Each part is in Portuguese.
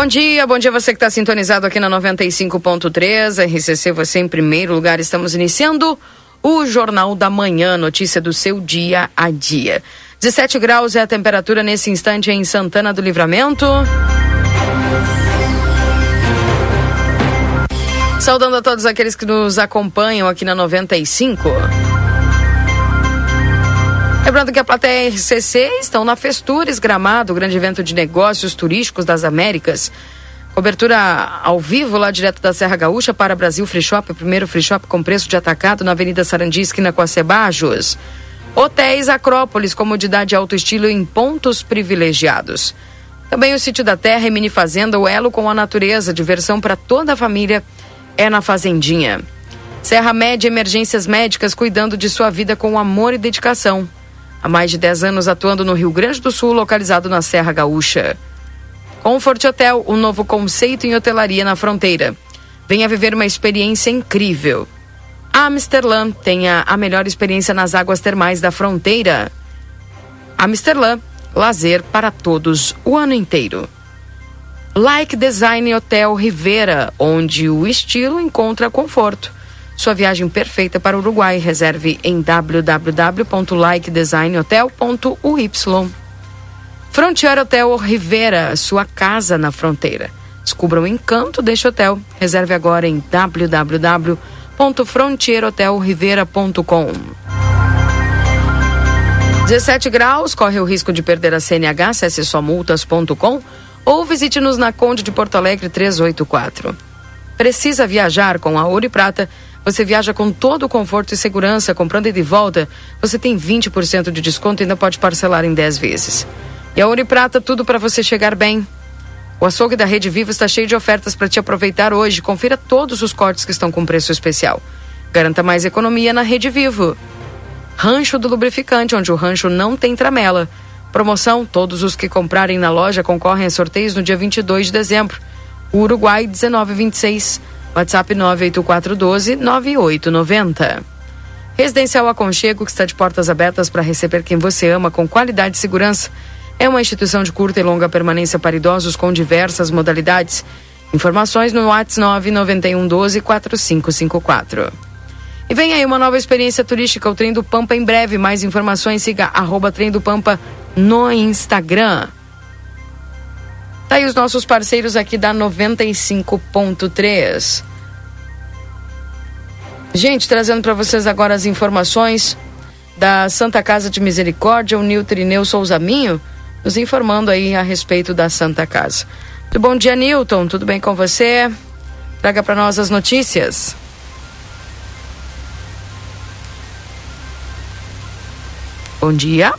Bom dia, bom dia você que está sintonizado aqui na 95.3, RCC, você em primeiro lugar. Estamos iniciando o Jornal da Manhã, notícia do seu dia a dia. 17 graus é a temperatura nesse instante em Santana do Livramento. Saudando a todos aqueles que nos acompanham aqui na 95. Lembrando que a plateia RCC estão na Festures Gramado, grande evento de negócios turísticos das Américas. Cobertura ao vivo lá direto da Serra Gaúcha para Brasil Free Shop, o primeiro free shop com preço de atacado na Avenida Sarandi, esquina com a Cebajos. Hotéis Acrópolis, comodidade e alto estilo em pontos privilegiados. Também o Sítio da Terra e Mini Fazenda, o elo com a natureza, diversão para toda a família, é na Fazendinha. Serra Média Emergências Médicas, cuidando de sua vida com amor e dedicação. Há mais de 10 anos atuando no Rio Grande do Sul, localizado na Serra Gaúcha. Comfort Hotel, um novo conceito em hotelaria na fronteira. Venha viver uma experiência incrível. Amsterdã tenha a melhor experiência nas águas termais da fronteira. Amsterdã, lazer para todos o ano inteiro. Like Design Hotel Rivera, onde o estilo encontra conforto. Sua viagem perfeita para o Uruguai. Reserve em www.likedesignhotel.uy. Frontier Hotel Rivera, sua casa na fronteira. Descubra o encanto deste hotel. Reserve agora em www.frontierhotelrivera.com. 17 graus, corre o risco de perder a CNH, acesse somultas.com ou visite-nos na Conde de Porto Alegre 384. Precisa viajar com a Ouro e Prata? Você viaja com todo o conforto e segurança, comprando e de volta, você tem 20% de desconto e ainda pode parcelar em 10 vezes. E a Ouro Prata, tudo para você chegar bem. O açougue da Rede Vivo está cheio de ofertas para te aproveitar hoje. Confira todos os cortes que estão com preço especial. Garanta mais economia na Rede Vivo. Rancho do Lubrificante, onde o rancho não tem tramela. Promoção: todos os que comprarem na loja concorrem a sorteios no dia 22 de dezembro. Uruguai 1926. WhatsApp 98412-9890. Residencial Aconchego, que está de portas abertas para receber quem você ama com qualidade e segurança. É uma instituição de curta e longa permanência para idosos com diversas modalidades. Informações no WhatsApp 99112-4554. E vem aí uma nova experiência turística, o Trem do Pampa em breve. Mais informações, siga arroba Trem do Pampa no Instagram. Tá aí os nossos parceiros aqui da 95.3. Gente, trazendo para vocês agora as informações da Santa Casa de Misericórdia, o Nilton Ineu Souza Minho, nos informando aí a respeito da Santa Casa. Muito bom dia, Nilton. Tudo bem com você? Traga para nós as notícias. Bom dia.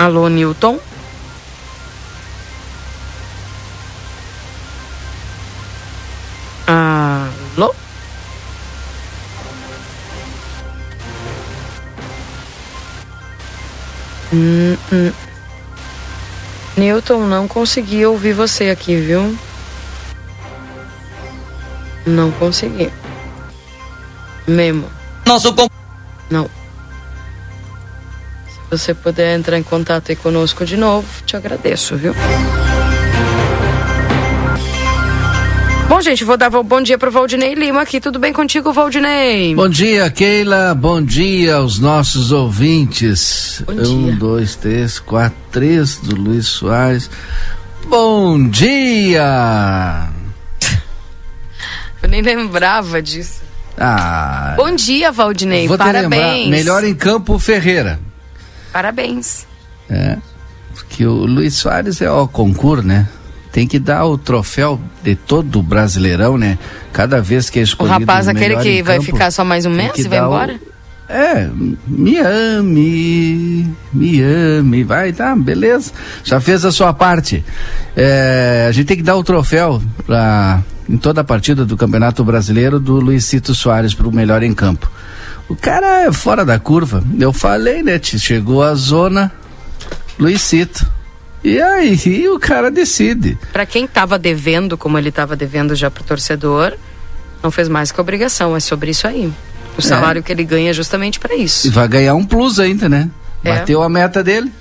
Alô, Newton? Alô? Hum, hum. Newton, não consegui ouvir você aqui, viu? Não consegui. Mesmo. Nosso. Não. Se você puder entrar em contato aí conosco de novo, te agradeço, viu? Bom, gente, vou dar bom dia pro Valdinei Lima aqui. Tudo bem contigo, Valdinei? Bom dia, Keila. Bom dia aos nossos ouvintes. Bom dia. Um, dois, três, quatro, três do Luiz Soares. Bom dia! Eu nem lembrava disso. Ah, Bom dia, Valdinei. Parabéns. lembrar. Melhor em campo, Ferreira. Parabéns. É. que o Luiz Soares é o concurso, né? Tem que dar o troféu de todo o brasileirão, né? Cada vez que é escolhido O rapaz, o aquele que em vai campo, ficar só mais um mês e vai dar o- embora? É, me ame, me ame, vai, tá, beleza. Já fez a sua parte. É, a gente tem que dar o troféu pra, em toda a partida do Campeonato Brasileiro do Luizito Soares pro melhor em campo. O cara é fora da curva. Eu falei, né? Chegou a zona, Luizito. E aí o cara decide. Pra quem tava devendo, como ele tava devendo já pro torcedor, não fez mais que obrigação, é sobre isso aí. O salário que ele ganha é justamente pra E isso. vai ganhar um plus ainda, né? É. Bateu a meta dele.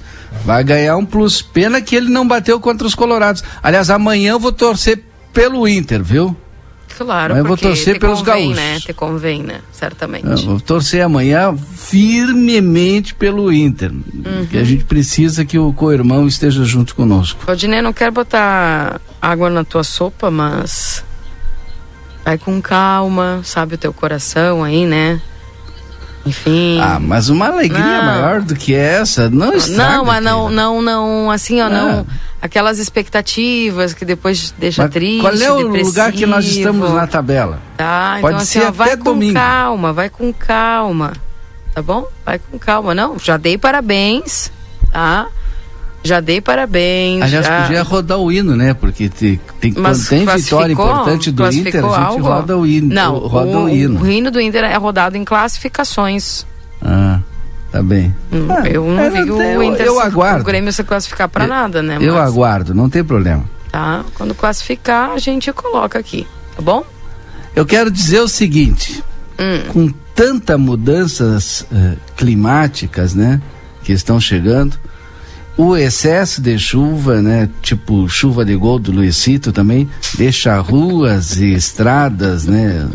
Vai ganhar um plus. Pena que ele não bateu contra os Colorados. Aliás, amanhã eu vou torcer pelo Inter, viu? Claro, Mas eu vou torcer te pelos convém, gaúchos. né? Te convém, né? Certamente. Eu vou torcer amanhã firmemente pelo Inter. Uhum. Que a gente precisa que o co-irmão esteja junto conosco. Valdinei, não quero botar água na tua sopa, mas vai com calma, sabe o teu coração aí, né? Enfim. Ah, mas uma alegria Não. maior do que essa não estraga. não, mas não, não, não, assim, ó, Ah. não. Aquelas expectativas que depois deixa Mas triste. qual é o lugar que nós depressivo. estamos na tabela? Tá, então Pode assim, ser ó, vai até com domingo. calma, vai com calma. Tá bom? Vai com calma. Não, já dei parabéns, tá? Já dei parabéns. Aliás, já... podia rodar o hino, né? Porque te- tem, Mas quando tem vitória importante do Inter, a gente algo? roda o hino. Não, roda o, o, hino. o hino do Inter é rodado em classificações. Ah, tá bem. Hum, Ah, eu não é, vi o eu, Inter eu se- aguardo. o Grêmio se classificar Eu- nada, né? Eu mas, aguardo, não tem problema. Tá? Quando classificar, a gente coloca aqui, tá bom? Eu quero dizer o seguinte: Hum. com tanta mudanças eh, climáticas, né, que estão chegando, o excesso de chuva, né, tipo chuva de gol do Luizito também, deixa ruas e estradas, né,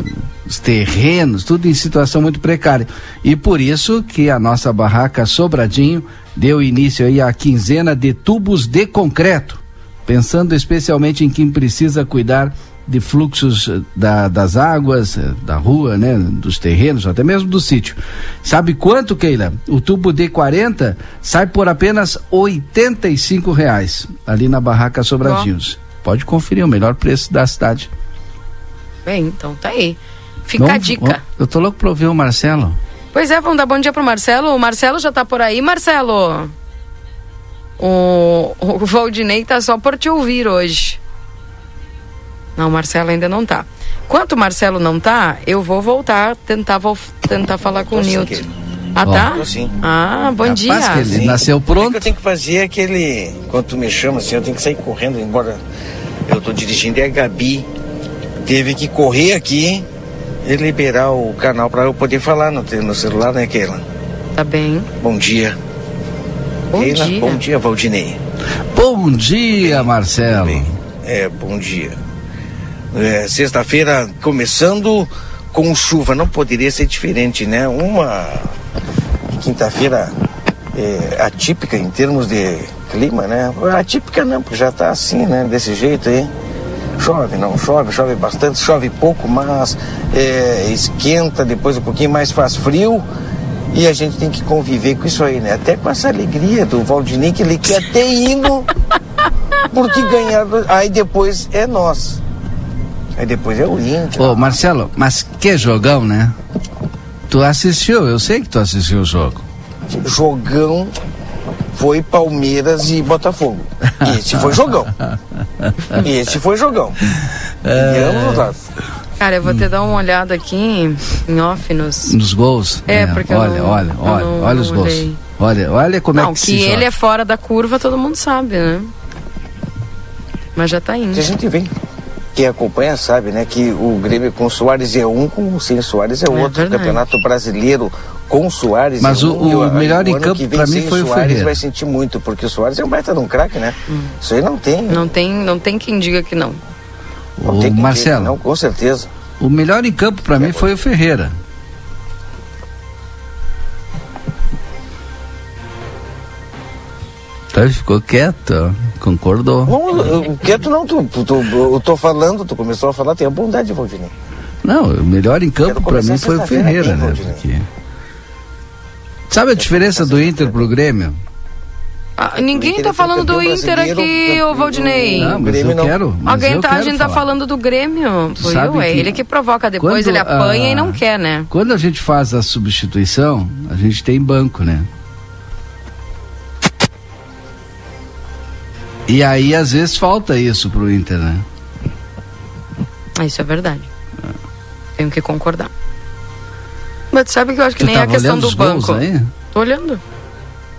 os terrenos, tudo em situação muito precária. E por isso que a nossa barraca Sobradinho deu início aí à quinzena de tubos de concreto, pensando especialmente em quem precisa cuidar de fluxos eh, da- das águas, eh, da rua, né, dos terrenos, até mesmo do sítio. Sabe quanto, Keila? O tubo D40 sai por apenas 85 reais ali na barraca Sobradinhos. Pode conferir o melhor preço da cidade. Bem, então tá aí. Fica a dica. Eu tô louco pra ouvir o Marcelo. Pois é, vamos dar bom dia pro Marcelo. O Marcelo já tá por aí, Marcelo. O, o Valdinei tá só por te ouvir hoje. Não, o Marcelo ainda não tá. Enquanto o Marcelo não tá, eu vou voltar, tentar, vol- tentar falar com o Nilton. Ah, tá? Sim. Ah, bom Capaz dia. que ele nasceu O que pronto. eu tenho que fazer é aquele. Quando tu me chama assim, eu tenho que sair correndo, embora eu tô dirigindo. E a Gabi teve que correr aqui e liberar o canal para eu poder falar no, no celular, né, Keila? Tá bem. Bom dia. Bom Keila, dia. bom dia, Valdinei. Bom dia, Marcelo. Bem, é, bom dia. É, Sexta-feira começando com chuva, não poderia ser diferente, né? Uma quinta-feira é, atípica em termos de clima, né? Atípica não, porque já tá assim, né? Desse jeito aí. Chove, não chove, chove bastante, chove pouco, mas é, esquenta, depois um pouquinho mais faz frio. E a gente tem que conviver com isso aí, né? Até com essa alegria do Valdinei, ele quer ter hino porque ganhar. Aí depois é nós. Aí depois é o Inter. Ô, Marcelo, mas que jogão, né? Tu assistiu, eu sei que tu assistiu o jogo. Jogão foi Palmeiras e Botafogo. Esse foi jogão. Esse foi jogão. E ambos os lados. Cara, eu vou te dar uma olhada aqui em off nos. Nos gols. É, porque eu olha, não- olha, olha, não- olha os gols. olhei. Olha, olha como Não, é que, que se ele joga. é fora da curva, todo mundo sabe, né? Mas já tá indo. Se a gente vê, quem acompanha sabe, né, que o Grêmio com Soares é um, com sem Soares é É outro. o verdade. Campeonato Brasileiro com Soares Mas é o- um, e o melhor em campo que vem pra mim foi o Soares Ferreira. vai sentir muito, porque o Soares é um baita de um craque, né? Isso aí não tem. Não tem, não tem quem diga que não. não O Marcelo, diga, Não, com certeza. o melhor em campo pra mim foi o Ferreira. Tá, ficou quieto, concordou. Não, quieto não, tu, tu, tu- eu tô falando, tu começou a falar, tem a bondade, Valdinei. Não, o melhor em campo começar mim foi o Ferreira, aqui, né? Porque... Sabe a diferença do Inter pro Grêmio? Ah, ninguém tá falando do Inter aqui, ô Valdinei. Não, mas Grêmio eu não. quero. mas Alguém eu tá, a quero gente tá falar. falando do Grêmio. Foi Sabe eu, é ele que provoca depois, quando ele apanha a- e não quer, né? Quando a gente faz a substituição, a gente tem banco, né? E aí, às vezes, falta isso pro Inter, né? Ah, Isso é verdade. Tenho que concordar. Mas sabe que eu acho que tu nem a tava questão do banco. aí? O Tô olhando.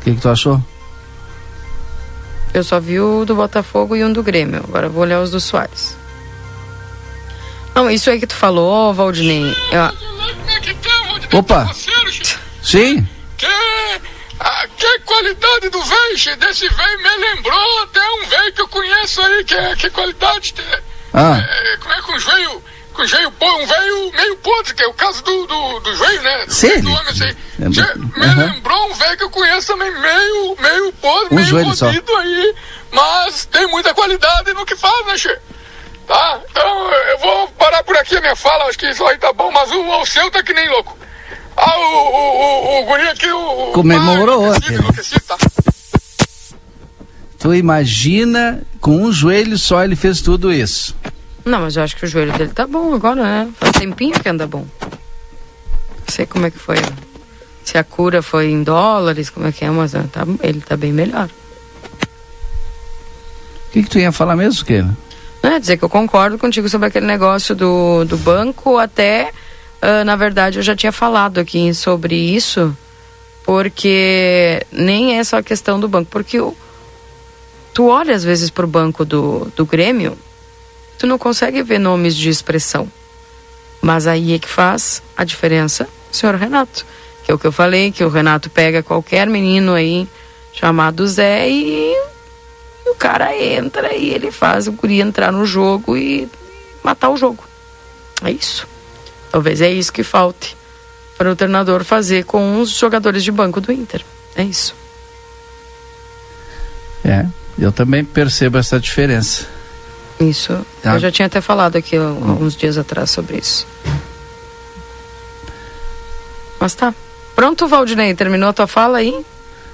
que, que tu achou? Eu só vi o do Botafogo e um do Grêmio. Agora vou olhar os do Soares. Não, isso aí que tu falou, Valdinei. eu- é? Opa. Sim? Que, ah, que qualidade do che? Desse velho me lembrou até um velho que eu conheço aí, que, é- que qualidade. tem. Ah, É, como é que um joelho, com joelho, um velho meio podre, que é o caso do, do, do joelho, né? Do, Sim, do homem, assim. é, Che, me aham. lembrou um velho que eu conheço também, meio, meio podre, Um meio joelho fodido aí, mas tem muita qualidade no que faz, né, che? Tá? Então eu vou parar por aqui a minha fala, acho que isso aí tá bom, mas o, o seu tá que nem louco. Ah, o, o, o, o guri aqui, o. Comemorou ah, enlouquecido, enlouquecido, tá? tu imagina, com um joelho só ele fez tudo isso. Não, mas eu acho que o joelho dele tá bom agora, né? Faz tempinho que anda bom. Não sei como é que foi. Se a cura foi em dólares, como é que é, mas ah, tá, ele tá bem melhor. O que, que tu ia falar mesmo, Keila? Não é dizer que eu concordo contigo sobre aquele negócio do, do banco, até, ah, na verdade, eu já tinha falado aqui sobre isso, porque nem é só a questão do banco, porque o, tu olha às vezes pro banco do, do Grêmio, tu não consegue ver nomes de expressão. Mas aí é que faz a diferença o senhor Renato. Que é o que eu falei, que o Renato pega qualquer menino aí chamado Zé e o cara entra e ele faz o guri entrar no jogo e matar o jogo. É isso. Talvez é isso que falte para o treinador fazer com os jogadores de banco do Inter. É isso. É, eu também percebo essa diferença. Isso. Tá. Eu já tinha até falado aqui alguns dias atrás sobre isso. Mas tá. Pronto, Valdinei, terminou a tua fala aí?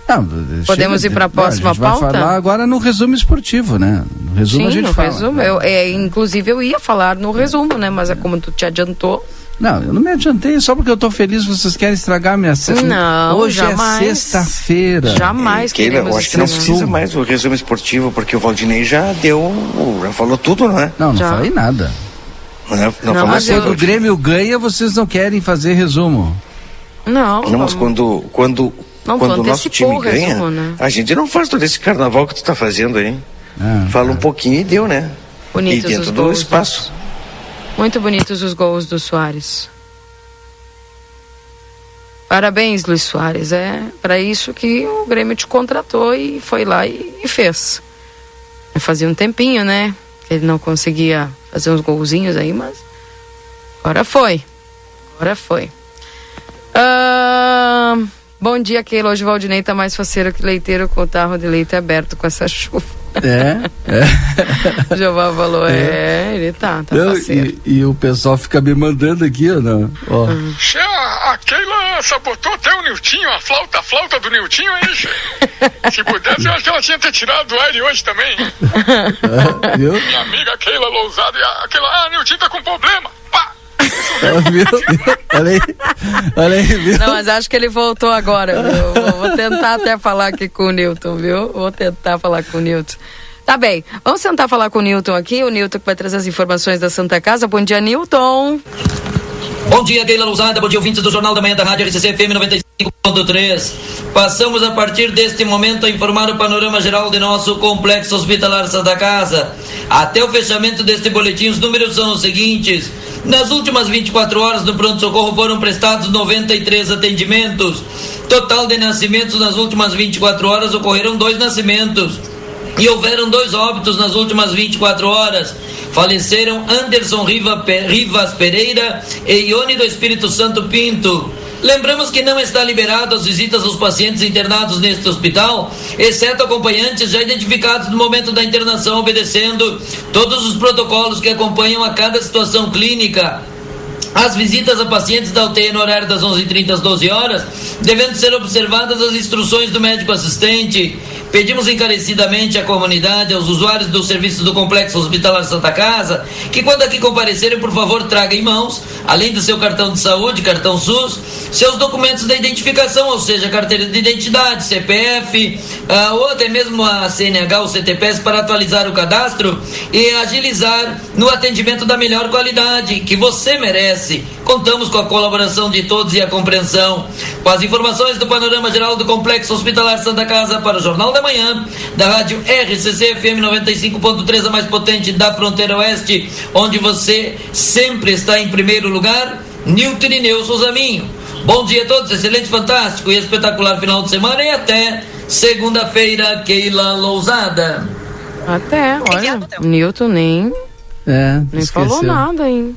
Não, Podemos chega ir pra de- próxima a gente vai pauta? falar agora no resumo esportivo, né? No resumo a Sim, gente no fala. resumo. Eu, é, inclusive eu ia falar no resumo, né? Mas é como tu te adiantou. Não, eu não me adiantei só porque eu tô feliz vocês querem estragar a minha sexta. Não, Hoje jamais. é sexta-feira. Jamais queremos eu acho que não precisa mais o resumo esportivo, porque o Valdinei já deu, já falou tudo, não é? Não, não Já. falei nada. Não, é? não, Não, mas assim, eu- Quando o Grêmio ganha, vocês não querem fazer resumo. Não, Não, mas quando, quando, Não, quando o nosso time ganha, resumo, né? a gente não faz todo esse carnaval que tu tá fazendo aí. Ah, Fala um pouquinho e deu, né? Bonitos e os dentro do gols espaço. Muito bonitos os gols do Soares. Parabéns, Luiz Soares. É para isso que o Grêmio te contratou e foi lá e, e fez. Fazia um tempinho, né? Ele não conseguia fazer uns golzinhos aí, mas agora foi. Agora foi. Ah, bom dia, Keila. Hoje o Valdinei tá mais faceiro que leiteiro com o tarro de leite aberto com essa chuva. É, é. O Jeová falou, é, ele tá, tá Não, e, e o pessoal fica me mandando aqui, ó. Não. ó. Che, a, a Keila sabotou até o Niltinho, a flauta, a flauta do Niltinho aí, che. Se pudesse, eu acho que ela tinha ter tirado do aire hoje também. Ah, viu? Minha amiga Keila Lousada e a- aquela, ah, Niltinho tá com problema. Olha aí, olha aí, viu? Não, mas acho que ele voltou agora, viu? Vou- tentar até falar aqui com o Newton, viu? Vou tentar falar com o Newton. Tá bem, vamos tentar falar com o Newton aqui, o Newton que vai trazer as informações da Santa Casa. Bom dia, Newton. Bom dia, Keila Lousada, bom dia, ouvintes do Jornal da Manhã da Rádio RCC FM 95.3. Passamos a partir deste momento a informar o panorama geral de nosso complexo hospitalar Santa Casa. Até o fechamento deste boletim, os números são os seguintes. Nas últimas 24 horas no pronto-socorro foram prestados 93 atendimentos. Total de nascimentos nas últimas 24 horas ocorreram dois nascimentos. E houveram dois óbitos nas últimas 24 horas. Faleceram Anderson Rivas Pereira e Ione do Espírito Santo Pinto. Lembramos que não está liberado as visitas aos pacientes internados neste hospital, exceto acompanhantes já identificados no momento da internação, obedecendo todos os protocolos que acompanham a cada situação clínica. As visitas a pacientes da UTI no horário das 11h30 às 12 horas, devendo ser observadas as instruções do médico assistente. Pedimos encarecidamente à comunidade, aos usuários do serviço do Complexo Hospitalar Santa Casa, que quando aqui comparecerem, por favor, tragam em mãos, além do seu cartão de saúde, cartão SUS, seus documentos de identificação, ou seja, carteira de identidade, CPF, uh, ou até mesmo a CNH ou CTPS para atualizar o cadastro e agilizar no atendimento da melhor qualidade que você merece. Contamos com a colaboração de todos e a compreensão. Com as informações do panorama geral do Complexo Hospitalar Santa Casa para o Jornal da Manhã, da rádio RCC FM 95.3, a mais potente da fronteira oeste, onde você sempre está em primeiro lugar, Nilton Ineu Souzaminho. Bom dia a todos, excelente, fantástico e espetacular final de semana e até segunda-feira, Keila Lousada. Até, olha, Nilton nem, É, nem esqueceu. falou nada, hein?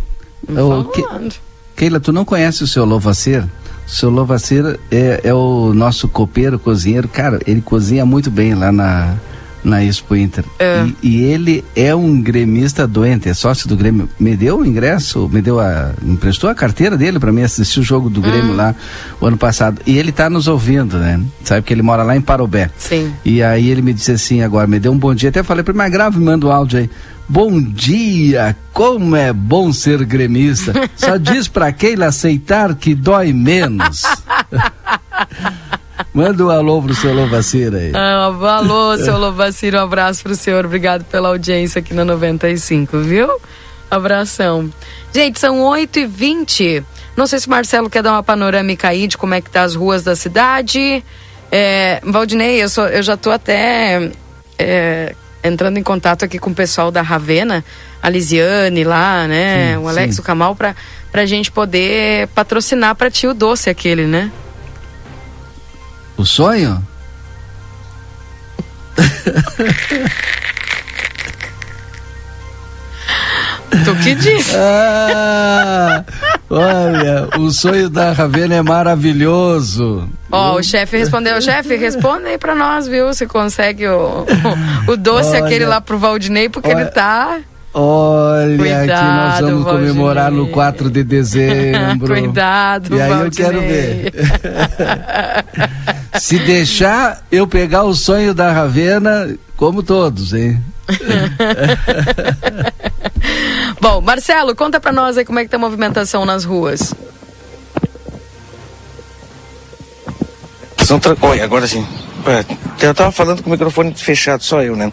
Não Ô, falou que- nada. Keila, tu não conhece o seu Lovacer? Seu Lovacer é, é o nosso copeiro, cozinheiro. Cara, ele cozinha muito bem lá na, na Expo Inter. É. E, e ele é um gremista doente, é sócio do Grêmio. Me deu o ingresso, me deu a. emprestou a carteira dele para mim assistir o jogo do Grêmio Hum. lá o ano passado. E ele tá nos ouvindo, né? Sabe que ele mora lá em Parobé. Sim. E aí ele me disse assim agora, me deu um bom dia. Até falei para ele, mas grave, manda o áudio aí. Bom dia, como é bom ser gremista. Só diz pra Keila aceitar que dói menos. Manda um alô pro seu Lovaceira aí. Ah, alô, seu Lovaciro, um abraço pro senhor. Obrigado pela audiência aqui na 95, viu? Abração. Gente, são 8 e 20 Não sei se o Marcelo quer dar uma panorâmica aí de como é que tá as ruas da cidade. É, Valdinei, eu, sou, eu já tô até é, entrando em contato aqui com o pessoal da Ravena, a Lisiane lá, né? Sim, o Alex, sim. o Kamal, pra, pra gente poder patrocinar pra ti o doce aquele, né? O sonho? Tu que diz? Ah, olha, o sonho da Ravena é maravilhoso. Ó, o chefe respondeu, chefe, responde aí pra nós, viu? Se consegue o, o, o doce Olha, aquele lá pro Valdinei, porque olha, ele tá. Olha, Cuidado, que nós vamos comemorar no Valdinei. 4 de dezembro. Cuidado, E aí eu quero Valdinei. ver. Se deixar eu pegar o sonho da Ravena, como todos, hein? Bom, Marcelo, conta pra nós aí como é que tá a movimentação nas ruas. São tra... Oi, agora sim. É, eu tava falando com o microfone fechado, só eu, né?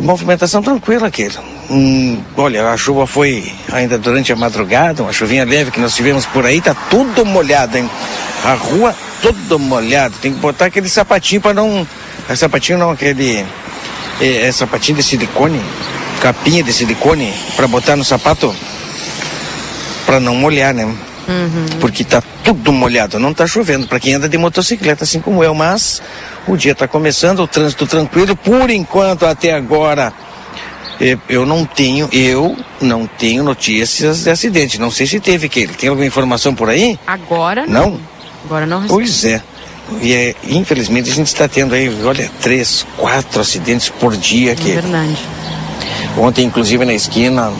Movimentação tranquila aquele. Hum, olha, a chuva foi ainda durante a madrugada, uma chuvinha leve que nós tivemos por aí, tá tudo molhado, hein? A rua toda molhada. Tem que botar aquele sapatinho para não. É sapatinho não, aquele. É, é sapatinho de silicone, capinha de silicone para botar no sapato para não molhar, né? Porque tá tudo molhado, não tá chovendo para quem anda de motocicleta assim como eu, mas o dia tá começando, o trânsito tranquilo, por enquanto até agora eu não tenho, eu não tenho notícias de acidente, não sei se teve que tem alguma informação por aí? Agora Não? Agora não. Pois é. E é, infelizmente a gente está tendo aí, olha, três, quatro acidentes por dia É aqui. verdade. Ontem, inclusive, na esquina,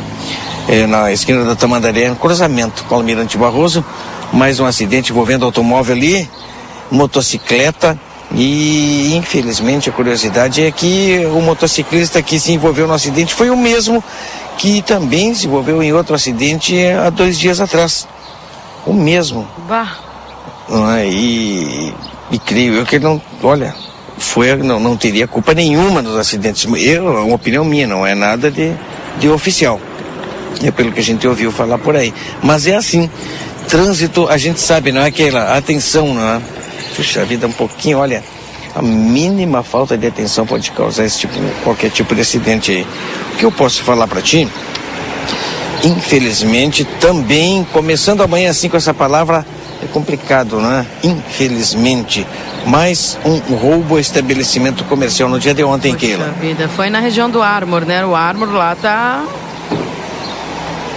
eh, na esquina da Tamandaré, no cruzamento com o Almirante Barroso, mais um acidente envolvendo automóvel ali, motocicleta. E infelizmente a curiosidade é que o motociclista que se envolveu no acidente foi o mesmo que também se envolveu em outro acidente há dois dias atrás. O mesmo. Bah. é? E, e creio eu que ele não, olha, foi, não, não teria culpa nenhuma nos acidentes. Eu, é uma opinião minha, não é nada de, de oficial. É pelo que a gente ouviu falar por aí. Mas é assim, trânsito, a gente sabe, não é aquela atenção, não é? Puxa vida, um pouquinho, olha, a mínima falta de atenção pode causar esse tipo, qualquer tipo de acidente aí. O que eu posso falar para ti? Infelizmente, também, começando amanhã assim com essa palavra, é complicado, né? Infelizmente. Mais um roubo ao estabelecimento comercial no dia de ontem, Puxa Keila. vida, foi na região do Armor, né? O Armor lá tá.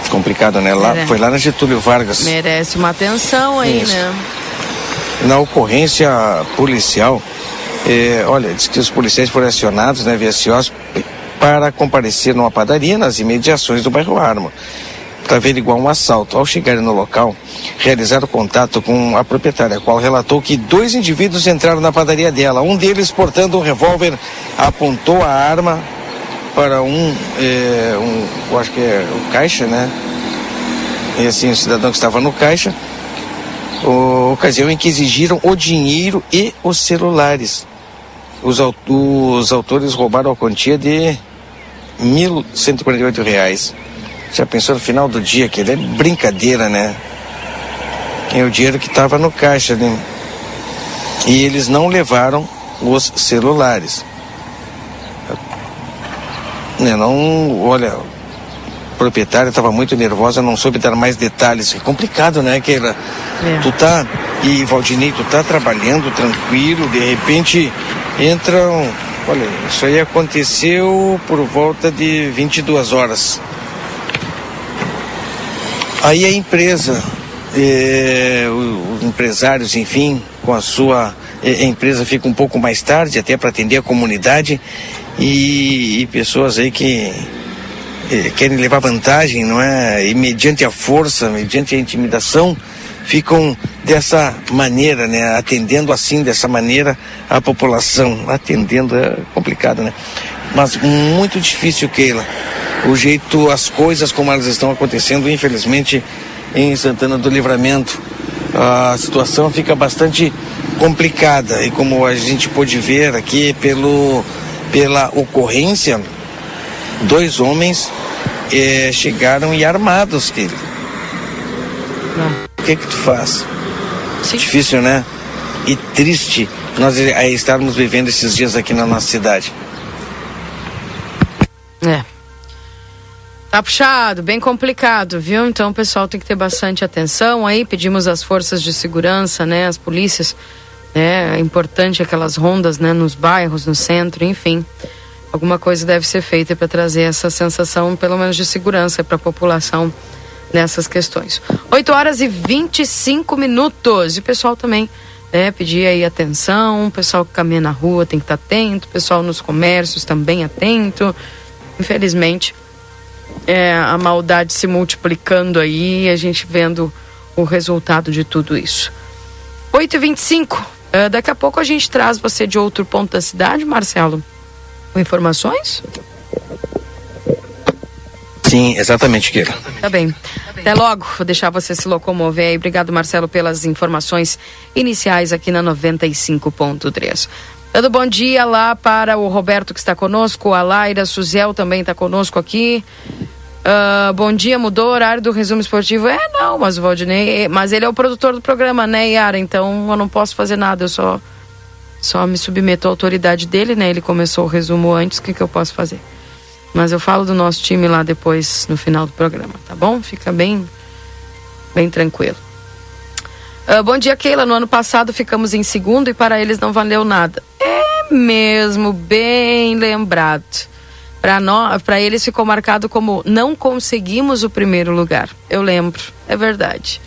Complicado, né? Lá, É. Foi lá na Getúlio Vargas. Merece uma atenção aí, Isso. né? Na ocorrência policial, eh, olha, diz que os policiais foram acionados, né, via CIOS, para comparecer numa padaria nas imediações do bairro Armo. para averiguar um assalto. Ao chegarem no local, realizaram contato com a proprietária, a qual relatou que dois indivíduos entraram na padaria dela. Um deles, portando um revólver, apontou a arma para um, é, um eu acho que é o caixa, né? E assim, o cidadão que estava no caixa, o, ocasião em que exigiram o dinheiro e os celulares. Os, os autores roubaram a quantia de R$ 1.148. Já pensou no final do dia que ele é brincadeira, né? É o dinheiro que estava no caixa, né? E eles não levaram os celulares. Né, não, olha, a proprietária estava muito nervosa, não soube dar mais detalhes. É complicado, né, Keila? É. Tu tá, e Valdinei, tu tá trabalhando tranquilo, de repente entram. Olha, isso aí aconteceu por volta de 22 horas. Aí a empresa, eh, os empresários, enfim, com a sua eh, a empresa fica um pouco mais tarde, até para atender a comunidade, e, e pessoas aí que eh, querem levar vantagem, não é? E mediante a força, mediante a intimidação, ficam dessa maneira, né? Atendendo assim, dessa maneira, a população. Atendendo é complicado, né? Mas muito difícil, Keila o jeito, as coisas como elas estão acontecendo, infelizmente, em Santana do Livramento. A situação fica bastante complicada e como a gente pôde ver aqui pelo, pela ocorrência, dois homens eh, chegaram e armados dele. O que que tu faz? Sim. Difícil, né? E triste nós eh, estarmos vivendo esses dias aqui na nossa cidade. É. Tá puxado, bem complicado, viu? Então o pessoal tem que ter bastante atenção aí. Pedimos às forças de segurança, né, as polícias, né, é importante aquelas rondas, né, nos bairros, no centro, enfim. Alguma coisa deve ser feita para trazer essa sensação, pelo menos de segurança para a população nessas questões. 8 horas e 25 minutos. E o pessoal também né, pedir aí atenção, o pessoal que caminha na rua tem que estar tá atento, o pessoal nos comércios também atento. Infelizmente, é, a maldade se multiplicando aí, a gente vendo o resultado de tudo isso. 8h25, é, daqui a pouco a gente traz você de outro ponto da cidade, Marcelo, com informações? Sim, exatamente, Kira. Tá bem. Até logo, vou deixar você se locomover aí. Obrigado, Marcelo, pelas informações iniciais aqui na 95.3. Dando bom dia lá para o Roberto que está conosco, a Laira Suzel também está conosco aqui. Uh, bom dia, mudou o horário do resumo esportivo? É, não, mas o Valdinei. Mas ele é o produtor do programa, né, Yara? Então eu não posso fazer nada, eu só, só me submeto à autoridade dele, né? Ele começou o resumo antes, o que, que eu posso fazer? Mas eu falo do nosso time lá depois, no final do programa, tá bom? Fica bem, bem tranquilo. Uh, bom dia, Keila. No ano passado ficamos em segundo e para eles não valeu nada. É mesmo, bem lembrado. Para eles ficou marcado como não conseguimos o primeiro lugar. Eu lembro, é verdade.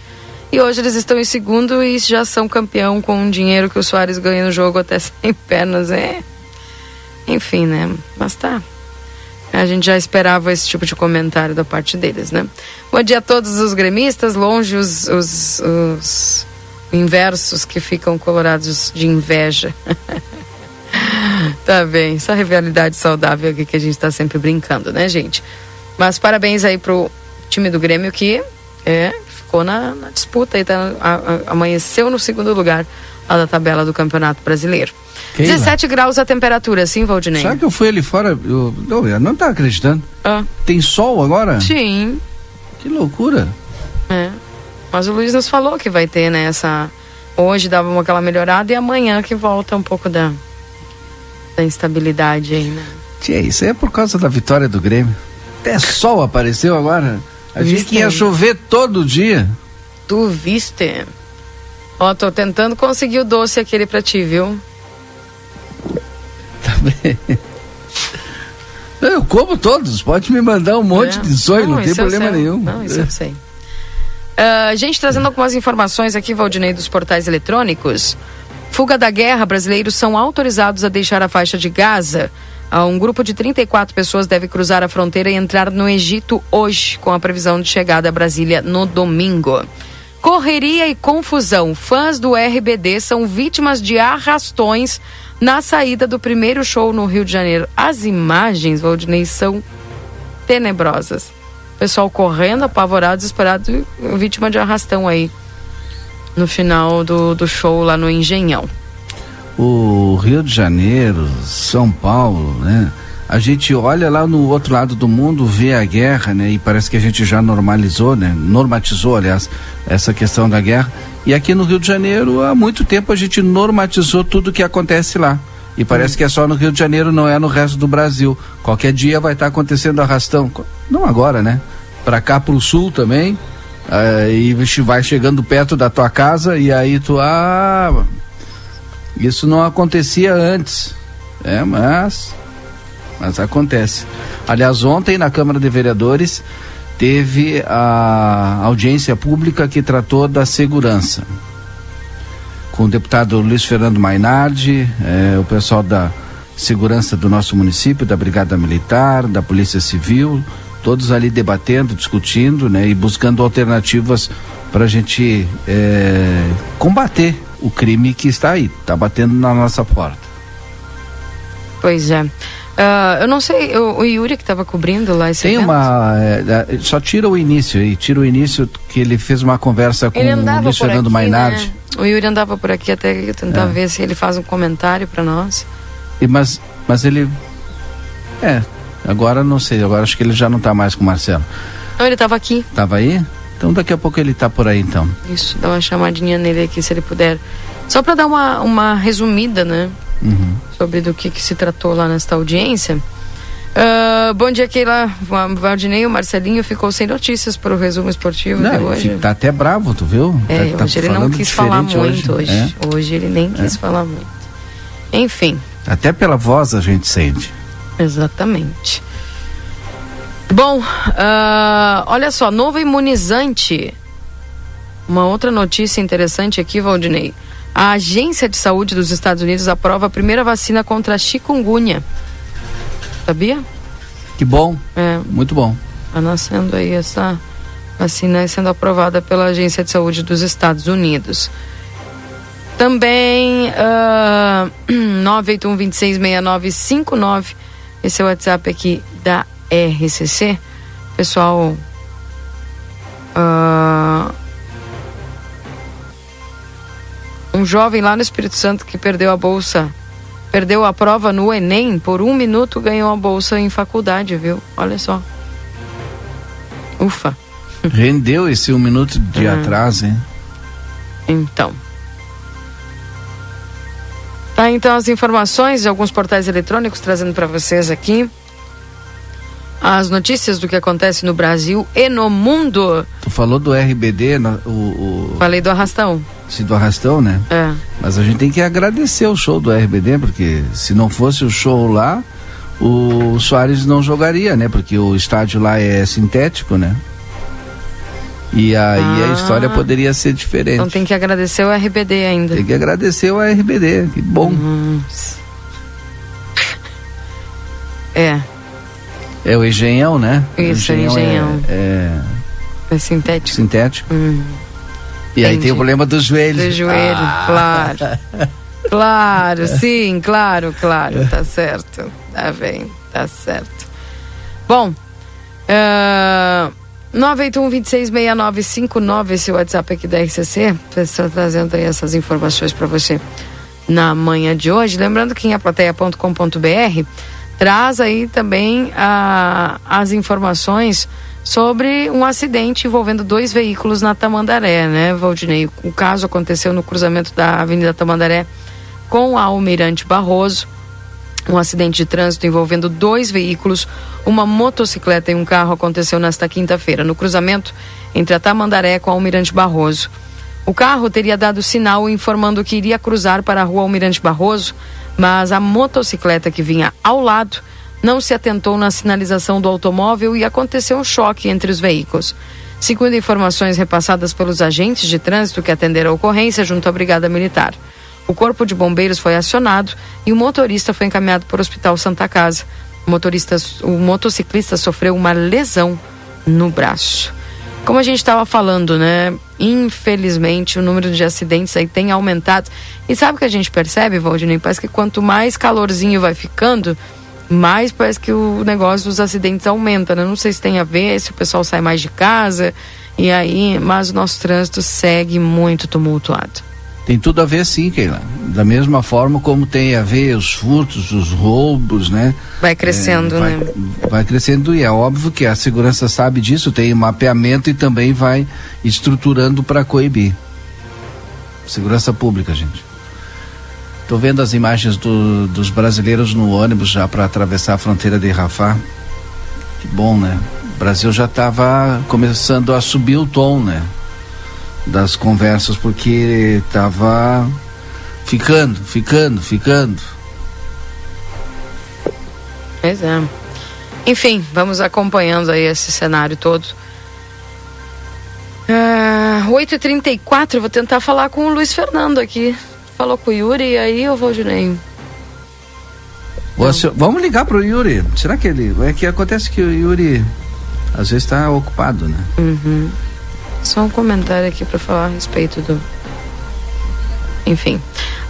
E hoje eles estão em segundo e já são campeão com o dinheiro que o Soares ganha no jogo até sem pernas. É. Enfim, né? Mas tá. A gente já esperava esse tipo de comentário da parte deles, né? Bom dia a todos os gremistas, longe os, os, os inversos que ficam colorados de inveja. tá bem, essa rivalidade saudável aqui que a gente está sempre brincando, né, gente? Mas parabéns aí pro time do Grêmio que é, ficou na, na disputa e tá, a, a, amanheceu no segundo lugar lá da tabela do Campeonato Brasileiro. Keila. 17 graus a temperatura, sim, Valdinei? Sabe que eu fui ali fora? Eu, eu, eu não tá acreditando. Ah. Tem sol agora? Sim. Que loucura. É. Mas o Luiz nos falou que vai ter, né, essa... Hoje dava uma aquela melhorada e amanhã que volta um pouco da, da instabilidade aí, né? Tia, isso é por causa da vitória do Grêmio. Até sol apareceu agora. A gente ia chover todo dia. Tu viste? Ó, tô tentando conseguir o doce aquele pra ti, viu? Tá bem. Eu como todos, pode me mandar um monte é. de sonho, não, não tem problema nenhum. Não, isso eu sei. Uh, gente, trazendo algumas informações aqui, Valdinei, dos portais eletrônicos. Fuga da guerra, brasileiros são autorizados a deixar a faixa de Gaza. Ah, Um grupo de 34 pessoas deve cruzar a fronteira e entrar no Egito hoje, com a previsão de chegada a Brasília no domingo. Correria e confusão. Fãs do RBD são vítimas de arrastões na saída do primeiro show no Rio de Janeiro. As imagens, Valdinei, são tenebrosas. Pessoal correndo, apavorado, desesperado, vítima de arrastão aí no final do, do show lá no Engenhão. o Rio de Janeiro, São Paulo, né? A gente olha lá no outro lado do mundo, vê a guerra, né? E parece que a gente já normalizou, né? Normatizou, aliás, essa questão da guerra. E aqui no Rio de Janeiro, há muito tempo a gente normatizou tudo que acontece lá. E parece que é só no Rio de Janeiro, não é no resto do Brasil. Qualquer dia vai estar acontecendo arrastão. Não agora, né? Para cá pro sul também. E vixe, vai chegando perto da tua casa e aí tu ah, isso não acontecia antes. É, mas. Mas acontece. Aliás, ontem na Câmara de Vereadores teve a audiência pública que tratou da segurança. Com o deputado Luiz Fernando Mainardi, eh, o pessoal da segurança do nosso município, da Brigada Militar, da Polícia Civil, todos ali debatendo, discutindo, né, e buscando alternativas para a gente eh, combater o crime que está aí, está batendo na nossa porta. Pois é. Ah, eu não sei, o, o Yuri que estava cobrindo lá esse Tem evento, uma. eh, eh, só tira o início aí, tira o início que ele fez uma conversa com o Luiz Fernando aqui, Mainardi. né? O Yuri andava por aqui até tentar É. ver se ele faz um comentário para nós. E, mas, mas ele. É, agora não sei, agora acho que ele já não está mais com o Marcelo. Não, ele estava aqui. Tava aí? Então daqui a pouco ele tá por aí então. Isso, dá uma chamadinha nele aqui se ele puder. Só para dar uma, uma resumida, né? Uhum. Sobre do que, que se tratou lá nesta audiência. Ah, bom dia, Keila. Va- Valdinei, o Marcelinho ficou sem notícias para o resumo esportivo de Não, hoje. ele tá até bravo, tu viu? É, tá, tá hoje ele não quis falar muito hoje. É. Hoje ele nem quis falar muito. Enfim, Até pela voz a gente sente. Exatamente. Bom, ah, olha só, novo imunizante. Uma outra notícia interessante aqui, Valdinei. A Agência de Saúde dos Estados Unidos aprova a primeira vacina contra a chikungunya. Sabia? Que bom, É, muito bom. Está nascendo aí essa vacina sendo aprovada pela Agência de Saúde dos Estados Unidos. Também ah, 981266959. Esse é o WhatsApp aqui da RCC. Pessoal. ah, um jovem lá no Espírito Santo que perdeu a bolsa, perdeu a prova no Enem, por um minuto ganhou a bolsa em faculdade, viu? Olha só. Ufa. Rendeu esse um minuto de Uhum. atraso, hein? Então. Tá, então as informações de alguns portais eletrônicos trazendo para vocês aqui as notícias do que acontece no Brasil e no mundo. Tu falou do RBD, o, o, Falei do arrastão. esse do arrastão, né? É. Mas a gente tem que agradecer o show do RBD, porque se não fosse o show lá, o Soares não jogaria, né? Porque o estádio lá é sintético, né? E aí a Ah. história poderia ser diferente. Então tem que agradecer o RBD ainda. Tem que agradecer o RBD, que bom. Uhum. É, É o engenhão, né? Isso, o engenhão. É, é é sintético. sintético. Hum, E aí Entendi. tem o problema dos joelhos. do joelho, Ah, claro. Claro, sim, claro, claro, tá certo. Tá bem, tá certo. Bom, uh, 981-266959, esse WhatsApp aqui da RCC, estou trazendo aí essas informações para você na manhã de hoje. Lembrando que em aplateia.com.br traz aí também ah, as informações sobre um acidente envolvendo dois veículos na Tamandaré, né, Valdinei? O caso aconteceu no cruzamento da Avenida Tamandaré com a Almirante Barroso. Um acidente de trânsito envolvendo dois veículos, uma motocicleta e um carro aconteceu nesta quinta-feira, no cruzamento entre a Tamandaré com a Almirante Barroso. O carro teria dado sinal informando que iria cruzar para a rua Almirante Barroso, mas a motocicleta que vinha ao lado não se atentou na sinalização do automóvel e aconteceu um choque entre os veículos. Segundo informações repassadas pelos agentes de trânsito que atenderam a ocorrência junto à Brigada Militar. O corpo de bombeiros foi acionado e o motorista foi encaminhado para o Hospital Santa Casa. O, motorista, o motociclista sofreu uma lesão no braço. Como a gente estava falando, né? Infelizmente, o número de acidentes aí tem aumentado. E sabe o que a gente percebe, Valdinei? Parece que quanto mais calorzinho vai ficando, mais parece que o negócio dos acidentes aumenta, né? Não sei se tem a ver, se o pessoal sai mais de casa, e aí, mas o nosso trânsito segue muito tumultuado. Tem tudo a ver sim, Keila. Da mesma forma como tem a ver os furtos, os roubos, né? Vai crescendo, é, vai, né? Vai crescendo e é óbvio que a segurança sabe disso, tem mapeamento e também vai estruturando para coibir. Segurança pública, gente. Estou vendo as imagens do, dos brasileiros no ônibus já para atravessar a fronteira de Rafah. Que bom, né? O Brasil já estava começando a subir o tom, né? Das conversas porque estava ficando, ficando, ficando. Pois é. Enfim, vamos acompanhando aí esse cenário todo. Ah, 8h34, vou tentar falar com o Luiz Fernando aqui. Falou com o Yuri e aí eu vou, Juninho. Vamos ligar pro Yuri. Será que ele. É que acontece que o Yuri às vezes está ocupado, né? Uhum. Só um comentário aqui para falar a respeito do. Enfim.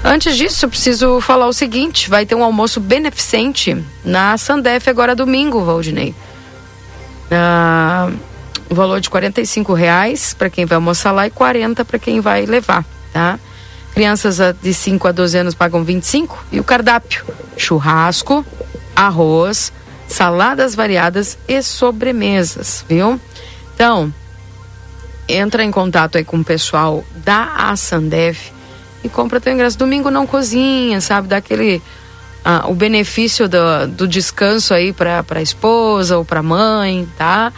Antes disso, eu preciso falar o seguinte: vai ter um almoço beneficente na Sandef agora domingo, Valdinei. Ah, o valor de R$ reais para quem vai almoçar lá e 40 para quem vai levar, tá? Crianças de 5 a 12 anos pagam 25 e o cardápio: churrasco, arroz, saladas variadas e sobremesas, viu? Então, entra em contato aí com o pessoal da Asandef e compra teu ingresso. Domingo não cozinha, sabe? Dá aquele. Ah, o benefício do, do descanso aí para a esposa ou para mãe, tá?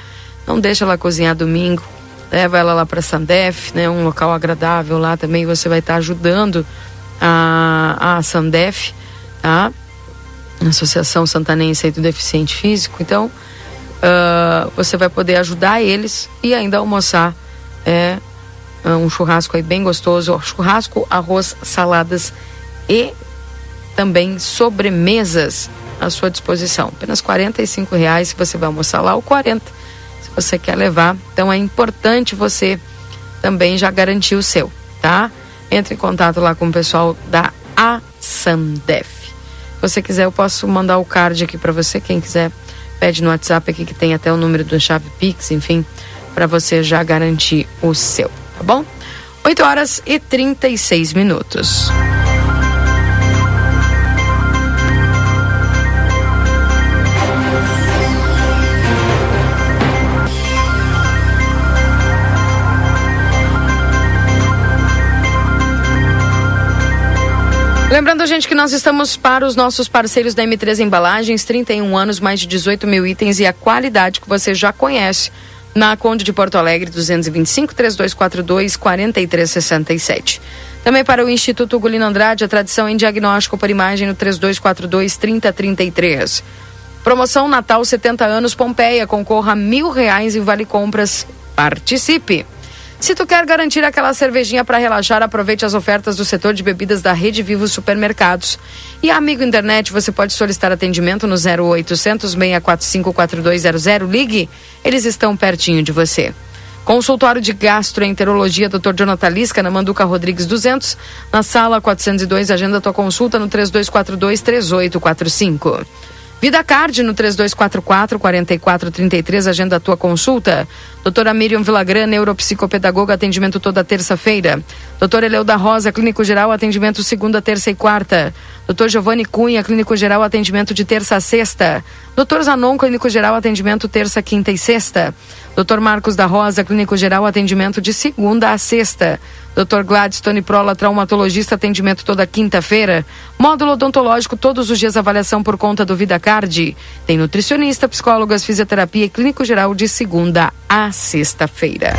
Não deixa ela cozinhar domingo. Leva ela lá para Sandef, né? Um local agradável lá também. Você vai estar tá ajudando a, a Sandef, tá? Associação Santanense do Deficiente Físico. Então, uh, você vai poder ajudar eles e ainda almoçar é um churrasco aí bem gostoso, churrasco, arroz, saladas e também sobremesas à sua disposição. Apenas R$ reais se você vai almoçar lá ou 40 se você quer levar. Então é importante você também já garantir o seu, tá? Entre em contato lá com o pessoal da Asandef. Se você quiser, eu posso mandar o card aqui para você. Quem quiser, pede no WhatsApp aqui que tem até o número do chave Pix, enfim para você já garantir o seu, tá bom? 8 horas e 36 minutos. Lembrando, gente, que nós estamos para os nossos parceiros da M3 Embalagens, 31 anos, mais de 18 mil itens e a qualidade que você já conhece na Conde de Porto Alegre, 225 3242 4367. Também para o Instituto Gulino Andrade, a tradição em diagnóstico por imagem no 3242 3033. Promoção Natal 70 anos Pompeia, concorra a mil reais em vale compras. Participe! Se tu quer garantir aquela cervejinha para relaxar, aproveite as ofertas do setor de bebidas da Rede Vivo Supermercados. E amigo internet, você pode solicitar atendimento no 0800 645 4200. Ligue, eles estão pertinho de você. Consultório de Gastroenterologia, Dr. Jonathan Lisca, na Manduca Rodrigues 200, na sala 402. Agenda tua consulta no 3242 3845. Vida Card no 3244 4433, agenda tua consulta. Doutora Miriam Vilagran, neuropsicopedagoga, atendimento toda terça-feira. Doutor Eleu da Rosa, clínico geral, atendimento segunda, terça e quarta. Doutor Giovanni Cunha, clínico geral, atendimento de terça a sexta. Doutor Zanon, clínico geral, atendimento terça, quinta e sexta. Doutor Marcos da Rosa, clínico geral, atendimento de segunda a sexta. Dr. Gladstone Prola, traumatologista, atendimento toda quinta-feira. Módulo odontológico, todos os dias avaliação por conta do VidaCard. Tem nutricionista, psicólogas, fisioterapia e clínico geral de segunda a sexta-feira.